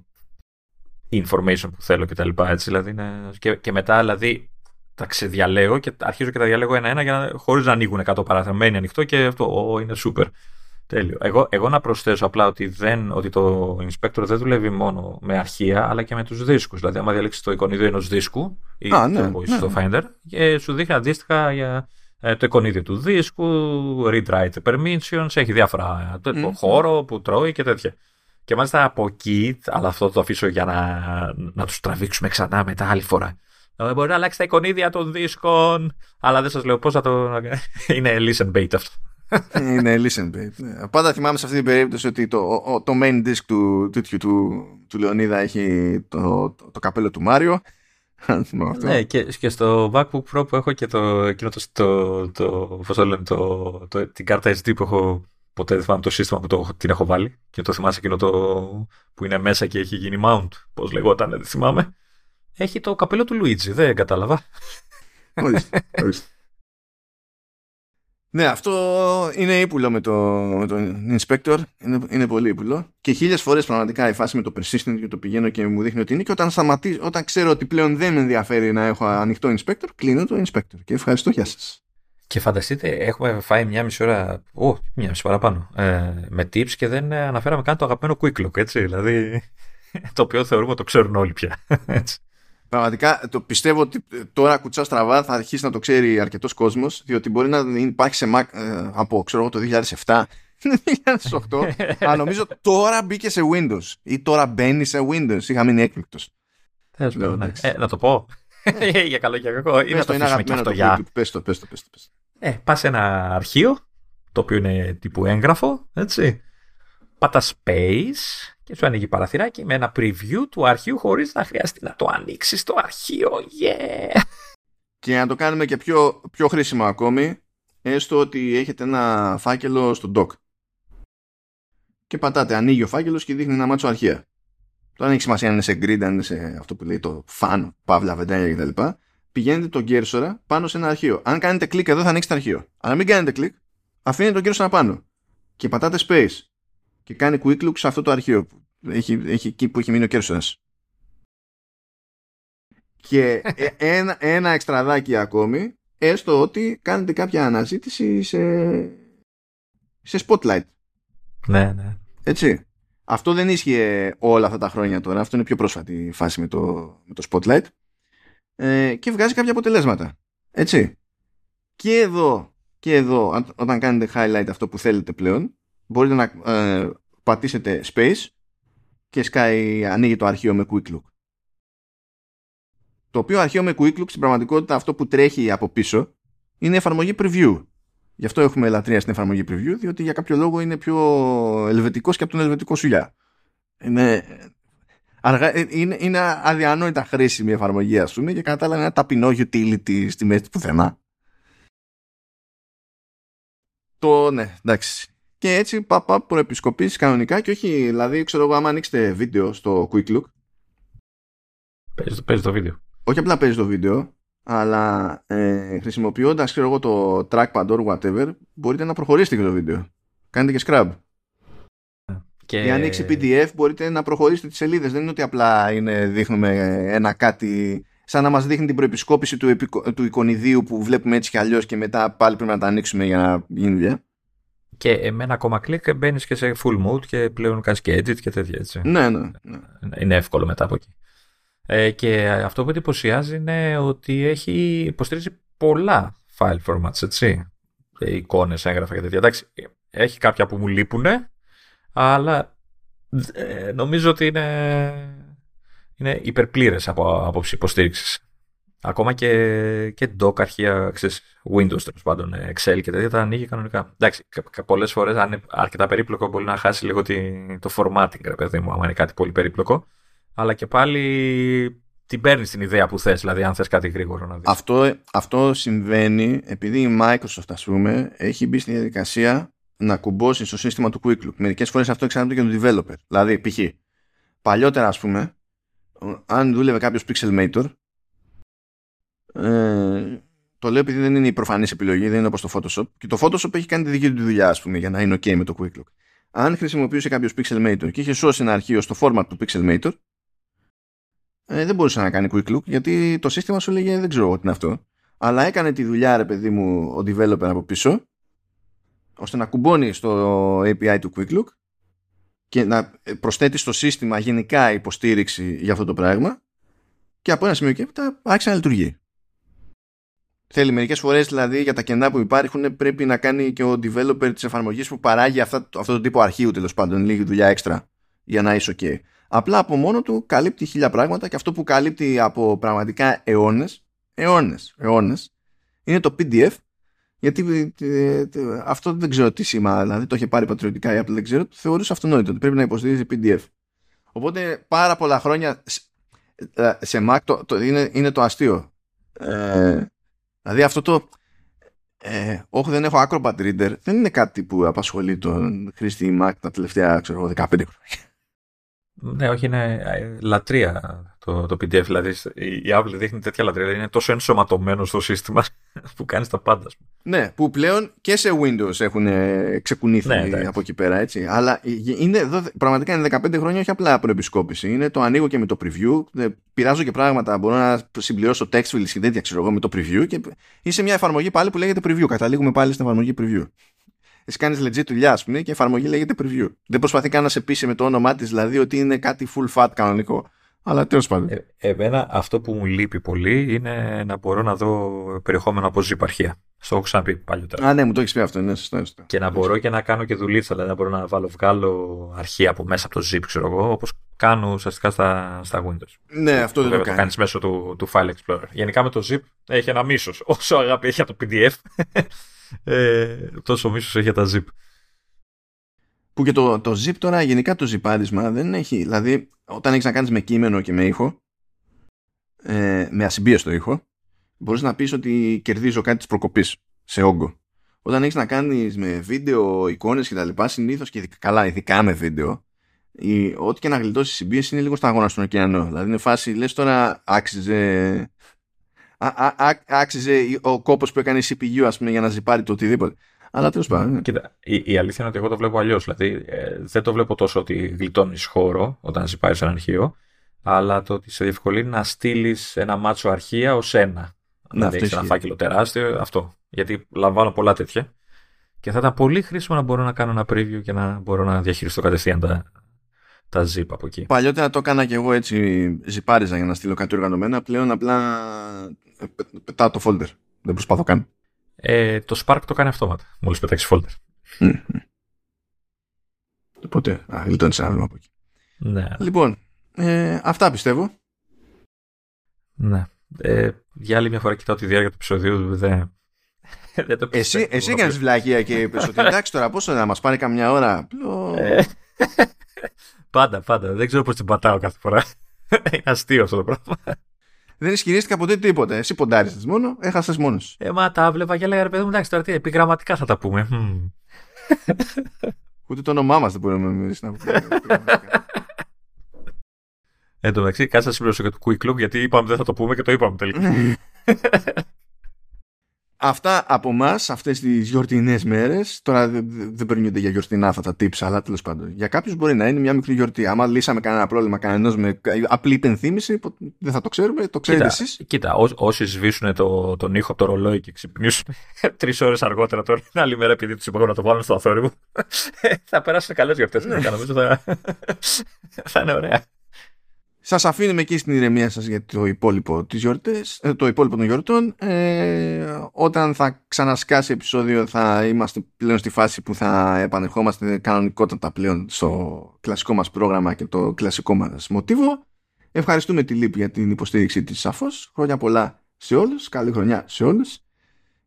information που θέλω και τα λοιπά, έτσι, δηλαδή είναι... και, και μετά δηλαδή τα ξεδιαλέγω και αρχίζω και τα διαλέγω ένα-ένα για να, χωρίς να ανοίγουν 100 παράθυρα. Μένει ανοιχτό και αυτό ο, είναι super. Τέλειο. Εγώ, εγώ να προσθέσω απλά ότι, δεν, ότι το inspector δεν δουλεύει μόνο με αρχεία αλλά και με τους δίσκους. Δηλαδή, άμα διαλέξεις το εικονίδιο ενός δίσκου ή Α, ναι, το, ναι, στο ναι. Finder, και σου δείχνει αντίστοιχα για ε, το εικονίδιο του δίσκου, read write permissions, έχει διάφορα mm. το χώρο που τρώει και τέτοια. Και μάλιστα από εκεί, αλλά αυτό το αφήσω για να, να τους τραβήξουμε ξανά μετά άλλη φορά. Ε, μπορεί να αλλάξει τα εικονίδια των δίσκων, αλλά δεν σας λέω πώς θα το... Είναι listen bait αυτό. Είναι listen bait. Ναι. Πάντα θυμάμαι σε αυτή την περίπτωση ότι το, το main disk του, του, του, του Λεωνίδα έχει το, το, το καπέλο του Μάριο ναι, και, και στο MacBook Pro που έχω και το, εκείνο το, το, το, πώς το λένε, το, το, την κάρτα SD που έχω ποτέ δεν θυμάμαι το σύστημα που το, την έχω βάλει και το θυμάσαι εκείνο το που είναι μέσα και έχει γίνει mount, πώς λεγόταν, δεν θυμάμαι. Έχει το καπέλο του Luigi, δεν κατάλαβα. Ορίστε, ορίστε. Ναι, αυτό είναι ύπουλο με, το, με τον inspector. Είναι, είναι πολύ ύπουλο. Και χίλιες φορές πραγματικά η φάση με το persistent και το πηγαίνω και μου δείχνει ότι είναι. Και όταν, σταματήσω, όταν ξέρω ότι πλέον δεν με ενδιαφέρει να έχω ανοιχτό inspector, κλείνω το inspector. Και ευχαριστώ, γεια σας. Και φανταστείτε, έχουμε φάει μια μισή ώρα, ω, μια μισή παραπάνω, ε, με tips και δεν αναφέραμε καν το αγαπημένο quick look, έτσι. Δηλαδή, το οποίο θεωρούμε το ξέρουν όλοι πια. Έτσι. Πραγματικά το πιστεύω ότι τώρα κουτσά στραβά θα αρχίσει να το ξέρει αρκετός κόσμος, διότι μπορεί να υπάρχει σε Mac ε, από ξέρω, το 2007 2008, αλλά νομίζω τώρα μπήκε σε Windows ή τώρα μπαίνει σε Windows. Είχα μείνει έκπληκτος. Ναι. Ε, να το πω. για καλό και κακό. Ή να το αφήσουμε και αυτό για... Πες το, πες το, πες το. Ε, πας σε ένα αρχείο, το οποίο είναι τύπου έγγραφο, έτσι. Πάτα space και σου ανοίγει παραθυράκι με ένα preview του αρχείου χωρίς να χρειαστεί να το ανοίξεις το αρχείο. Yeah! Και να το κάνουμε και πιο, πιο χρήσιμο ακόμη, έστω ότι έχετε ένα φάκελο στο dock. Και πατάτε, ανοίγει ο φάκελος και δείχνει ένα μάτσο αρχεία. Τώρα δεν έχει σημασία αν είναι σε grid, αν είναι σε αυτό που λέει το fan, παύλα, βεντέλια κτλ. Πηγαίνετε τον κέρσορα πάνω σε ένα αρχείο. Αν κάνετε κλικ εδώ θα ανοίξει το αρχείο. Αλλά μην κάνετε κλικ, αφήνετε τον κέρσορα πάνω. Και πατάτε space. Και κάνει quick look σε αυτό το αρχείο. Έχει, έχει εκεί που έχει μείνει ο κέρσορα. Και ε, ένα, ένα εξτραδάκι ακόμη, έστω ότι κάνετε κάποια αναζήτηση σε, σε spotlight. Ναι, ναι. Έτσι. Αυτό δεν ίσχυε όλα αυτά τα χρόνια τώρα. Αυτό είναι πιο πρόσφατη φάση με το, με το Spotlight. Ε, και βγάζει κάποια αποτελέσματα. Έτσι. Και εδώ, και εδώ, όταν κάνετε highlight αυτό που θέλετε πλέον, μπορείτε να ε, πατήσετε space και σκάει, ανοίγει το αρχείο με quick look. Το οποίο αρχείο με quick look στην πραγματικότητα αυτό που τρέχει από πίσω είναι εφαρμογή preview. Γι' αυτό έχουμε λατρεία στην εφαρμογή preview, διότι για κάποιο λόγο είναι πιο ελβετικός και από τον ελβετικό σουλιά. Είναι, αργά, είναι, είναι αδιανόητα χρήσιμη η εφαρμογή, ας πούμε, και κατά άλλα ένα ταπεινό utility στη μέση του πουθενά. Το, ναι, εντάξει. Και έτσι παπα προεπισκοπήσεις κανονικά και όχι, δηλαδή, ξέρω εγώ, άμα ανοίξετε βίντεο στο Quick Look. Παίζει, παίζεις το βίντεο. Όχι απλά παίζεις το βίντεο, αλλά ε, χρησιμοποιώντας το trackpad or whatever μπορείτε να προχωρήσετε και το βίντεο. Κάνετε και scrub. Και... Για ανοίξει PDF μπορείτε να προχωρήσετε τις σελίδες. Δεν είναι ότι απλά είναι, δείχνουμε ένα κάτι σαν να μας δείχνει την προεπισκόπηση του, του εικονιδίου που βλέπουμε έτσι κι αλλιώς και μετά πάλι πρέπει να τα ανοίξουμε για να γίνει δουλειά. Και με ένα ακόμα κλικ μπαίνεις και σε full mode και πλέον κάνεις και edit και τέτοια έτσι. Ναι, ναι, ναι. Είναι εύκολο μετά από εκεί. Ε, και αυτό που εντυπωσιάζει είναι ότι έχει υποστηρίζει πολλά file formats, έτσι. Ε, εικόνες, έγγραφα και τέτοια. Εντάξει, έχει κάποια που μου λείπουν, αλλά ε, νομίζω ότι είναι, είναι υπερπλήρες από άποψη υποστήριξης. Ακόμα και, και doc αρχεία, ξέρεις, Windows τέλος πάντων, Excel και τέτοια τα ανοίγει κανονικά. Εντάξει, πολλές φορές αν είναι αρκετά περίπλοκο μπορεί να χάσει λίγο το formatting, ρε παιδί μου, αν είναι κάτι πολύ περίπλοκο αλλά και πάλι την παίρνεις την ιδέα που θες, δηλαδή αν θες κάτι γρήγορο να δεις. Αυτό, αυτό συμβαίνει επειδή η Microsoft, ας πούμε, έχει μπει στη διαδικασία να κουμπώσει στο σύστημα του Quick Look. Μερικές φορές αυτό εξαρτάται και τον developer. Δηλαδή, π.χ. παλιότερα, ας πούμε, αν δούλευε κάποιος Pixelmator, ε, το λέω επειδή δεν είναι η προφανής επιλογή, δεν είναι όπως το Photoshop. Και το Photoshop έχει κάνει τη δική του δουλειά, ας πούμε, για να είναι OK με το Quick Look. Αν χρησιμοποιούσε κάποιος Pixelmator και είχε σώσει ένα αρχείο στο format του Pixelmator, ε, δεν μπορούσε να κάνει quick look γιατί το σύστημα σου λέγε δεν ξέρω τι είναι αυτό. Αλλά έκανε τη δουλειά ρε παιδί μου ο developer από πίσω ώστε να κουμπώνει στο API του quick look και να προσθέτει στο σύστημα γενικά υποστήριξη για αυτό το πράγμα και από ένα σημείο και έπειτα άρχισε να λειτουργεί. Θέλει μερικές φορές δηλαδή για τα κενά που υπάρχουν πρέπει να κάνει και ο developer της εφαρμογής που παράγει αυτά, αυτό το τύπο αρχείου τέλος πάντων, λίγη δουλειά έξτρα για να είσαι OK. Απλά από μόνο του καλύπτει χίλια πράγματα και αυτό που καλύπτει από πραγματικά αιώνες, αιώνες, αιώνες, είναι το PDF. Γιατί ε, αυτό δεν ξέρω τι σήμα, δηλαδή το είχε πάρει πατριωτικά η Apple, δεν ξέρω, το θεωρούσε αυτονόητο ότι πρέπει να υποστηρίζει PDF. Οπότε πάρα πολλά χρόνια σε ε, Mac το, το είναι, είναι το αστείο. Ε, δηλαδή αυτό το ε, όχι δεν έχω Acrobat Reader δεν είναι κάτι που απασχολεί τον χρήστη Mac τα τελευταία ξέρω, 15 χρόνια. Ναι, όχι, είναι ε, λατρεία το, το PDF. Δηλαδή η Apple δείχνει τέτοια λατρεία. Δηλαδή είναι τόσο ενσωματωμένο στο σύστημα που κάνεις τα πάντα. Ναι, που πλέον και σε Windows έχουν ε, ξεκουνήθει ναι, από εκεί πέρα. Έτσι. Αλλά είναι, εδώ, πραγματικά είναι 15 χρόνια όχι απλά προεπισκόπηση. Είναι το ανοίγω και με το preview. Πειράζω και πράγματα. Μπορώ να συμπληρώσω text fields και τέτοια ξέρω εγώ με το preview. Και είσαι μια εφαρμογή πάλι που λέγεται preview. Καταλήγουμε πάλι στην εφαρμογή preview εσύ κάνεις legit δουλειά, ας πούμε, και η εφαρμογή λέγεται preview. Δεν προσπαθεί καν να σε πείσει με το όνομά της, δηλαδή ότι είναι κάτι full fat κανονικό. Αλλά τέλος πάντων. Ε, εμένα αυτό που μου λείπει πολύ είναι να μπορώ να δω περιεχόμενο από zip αρχεία. Στο έχω ξαναπεί παλιότερα. Α, ναι, μου το έχεις πει αυτό. Ναι, σωστό, σωστό. Και να μπορώ και να κάνω και δουλίτσα. Δηλαδή να μπορώ να βάλω, βγάλω αρχεία από μέσα από το zip, ξέρω εγώ, όπως κάνω ουσιαστικά στα, στα Windows. Ναι, αυτό δεν το κάνει. Το κάνει μέσω του, του File Explorer. Γενικά με το zip έχει ένα μίσος. Όσο αγάπη έχει από το PDF, ε, τόσο μίσος έχει για τα zip. Που και το, το zip τώρα, γενικά το zipάδισμα δεν έχει. Δηλαδή, όταν έχεις να κάνεις με κείμενο και με ήχο, ε, με ασυμπίεστο ήχο, μπορείς να πεις ότι κερδίζω κάτι της προκοπής σε όγκο. Όταν έχεις να κάνεις με βίντεο, εικόνες κτλ., συνήθως και καλά, ειδικά με βίντεο, η, ό,τι και να γλιτώσεις η συμπίεση είναι λίγο σταγόνα στον ωκεανό. Δηλαδή είναι φάση, λες τώρα άξιζε. Άξιζε ο κόπος που έκανε η CPU ας πούμε, για να ζυπάρει το οτιδήποτε. Αλλά τέλος πάντων. Ναι. Κοίτα, η, η, αλήθεια είναι ότι εγώ το βλέπω αλλιώς. Δηλαδή, ε, δεν το βλέπω τόσο ότι γλιτώνεις χώρο όταν ζυπάρεις ένα αρχείο, αλλά το ότι σε διευκολύνει να στείλεις ένα μάτσο αρχεία ως ένα. Ναι, δηλαδή, έχεις ένα φάκελο τεράστιο, αυτό. Γιατί λαμβάνω πολλά τέτοια. Και θα ήταν πολύ χρήσιμο να μπορώ να κάνω ένα preview και να μπορώ να διαχειριστώ κατευθείαν τα, τα zip από εκεί. Παλιότερα το έκανα και εγώ έτσι, ζυπάριζα για να στείλω κάτι οργανωμένα. Πλέον απλά ε, πετάω το folder. Δεν προσπαθώ καν. Ε, το Spark το κάνει αυτόματα, μόλις πετάξει folder. Mm. Οπότε, α, γλιτώνεις ένα βήμα από εκεί. Ναι. Λοιπόν, ε, αυτά πιστεύω. Ναι. Ε, για άλλη μια φορά κοιτάω τη διάρκεια του επεισοδίου. Δεν, δεν το εσύ εσύ έκανες βλακία και είπες ότι εντάξει τώρα πόσο να μας πάρει καμιά ώρα; Ε, πάντα, πάντα. Δεν ξέρω πώς την πατάω κάθε φορά. Είναι αστείο αυτό το πράγμα δεν ισχυρίστηκα ποτέ τίποτα. Εσύ ποντάρισες μόνο, έχασες μόνος. Ε, μα τα βλέπα και έλεγα ρε παιδί μου, εντάξει τώρα τι, επιγραμματικά θα τα πούμε. Ούτε το όνομά μας δεν μπορούμε να πούμε. Εν τω μεταξύ, κάτσε να συμπληρώσω και το Quick Look γιατί είπαμε δεν θα το πούμε και το είπαμε τελικά. Αυτά από εμά, αυτές τις γιορτινές μέρες. Τώρα δεν περνιούνται για γιορτινά αυτά τα tips, αλλά τέλος πάντων. Για κάποιους μπορεί να είναι μια μικρή γιορτή. Άμα λύσαμε κανένα πρόβλημα κανένας με απλή υπενθύμηση, δεν θα το ξέρουμε, το ξέρετε εσείς. Κοίτα, ό, όσοι σβήσουν το, τον ήχο από το ρολόι και ξυπνήσουν τρεις ώρες αργότερα τώρα, την άλλη μέρα επειδή τους είπα να το βάλουν στο αθόρυβο, θα περάσουν καλές γιορτές. Νομίζω θα, θα είναι ωραία. Σας αφήνουμε εκεί στην ηρεμία σας για το υπόλοιπο, της γιορτές, ε, το υπόλοιπο των γιορτών. Ε, όταν θα ξανασκάσει επεισόδιο θα είμαστε πλέον στη φάση που θα επανερχόμαστε κανονικότατα πλέον στο κλασικό μας πρόγραμμα και το κλασικό μας μοτίβο. Ευχαριστούμε τη ΛΥΠ για την υποστήριξή της σαφώς. Χρόνια πολλά σε όλους, καλή χρονιά σε όλους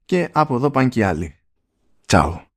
και από εδώ πάνε και άλλοι. Τσάου.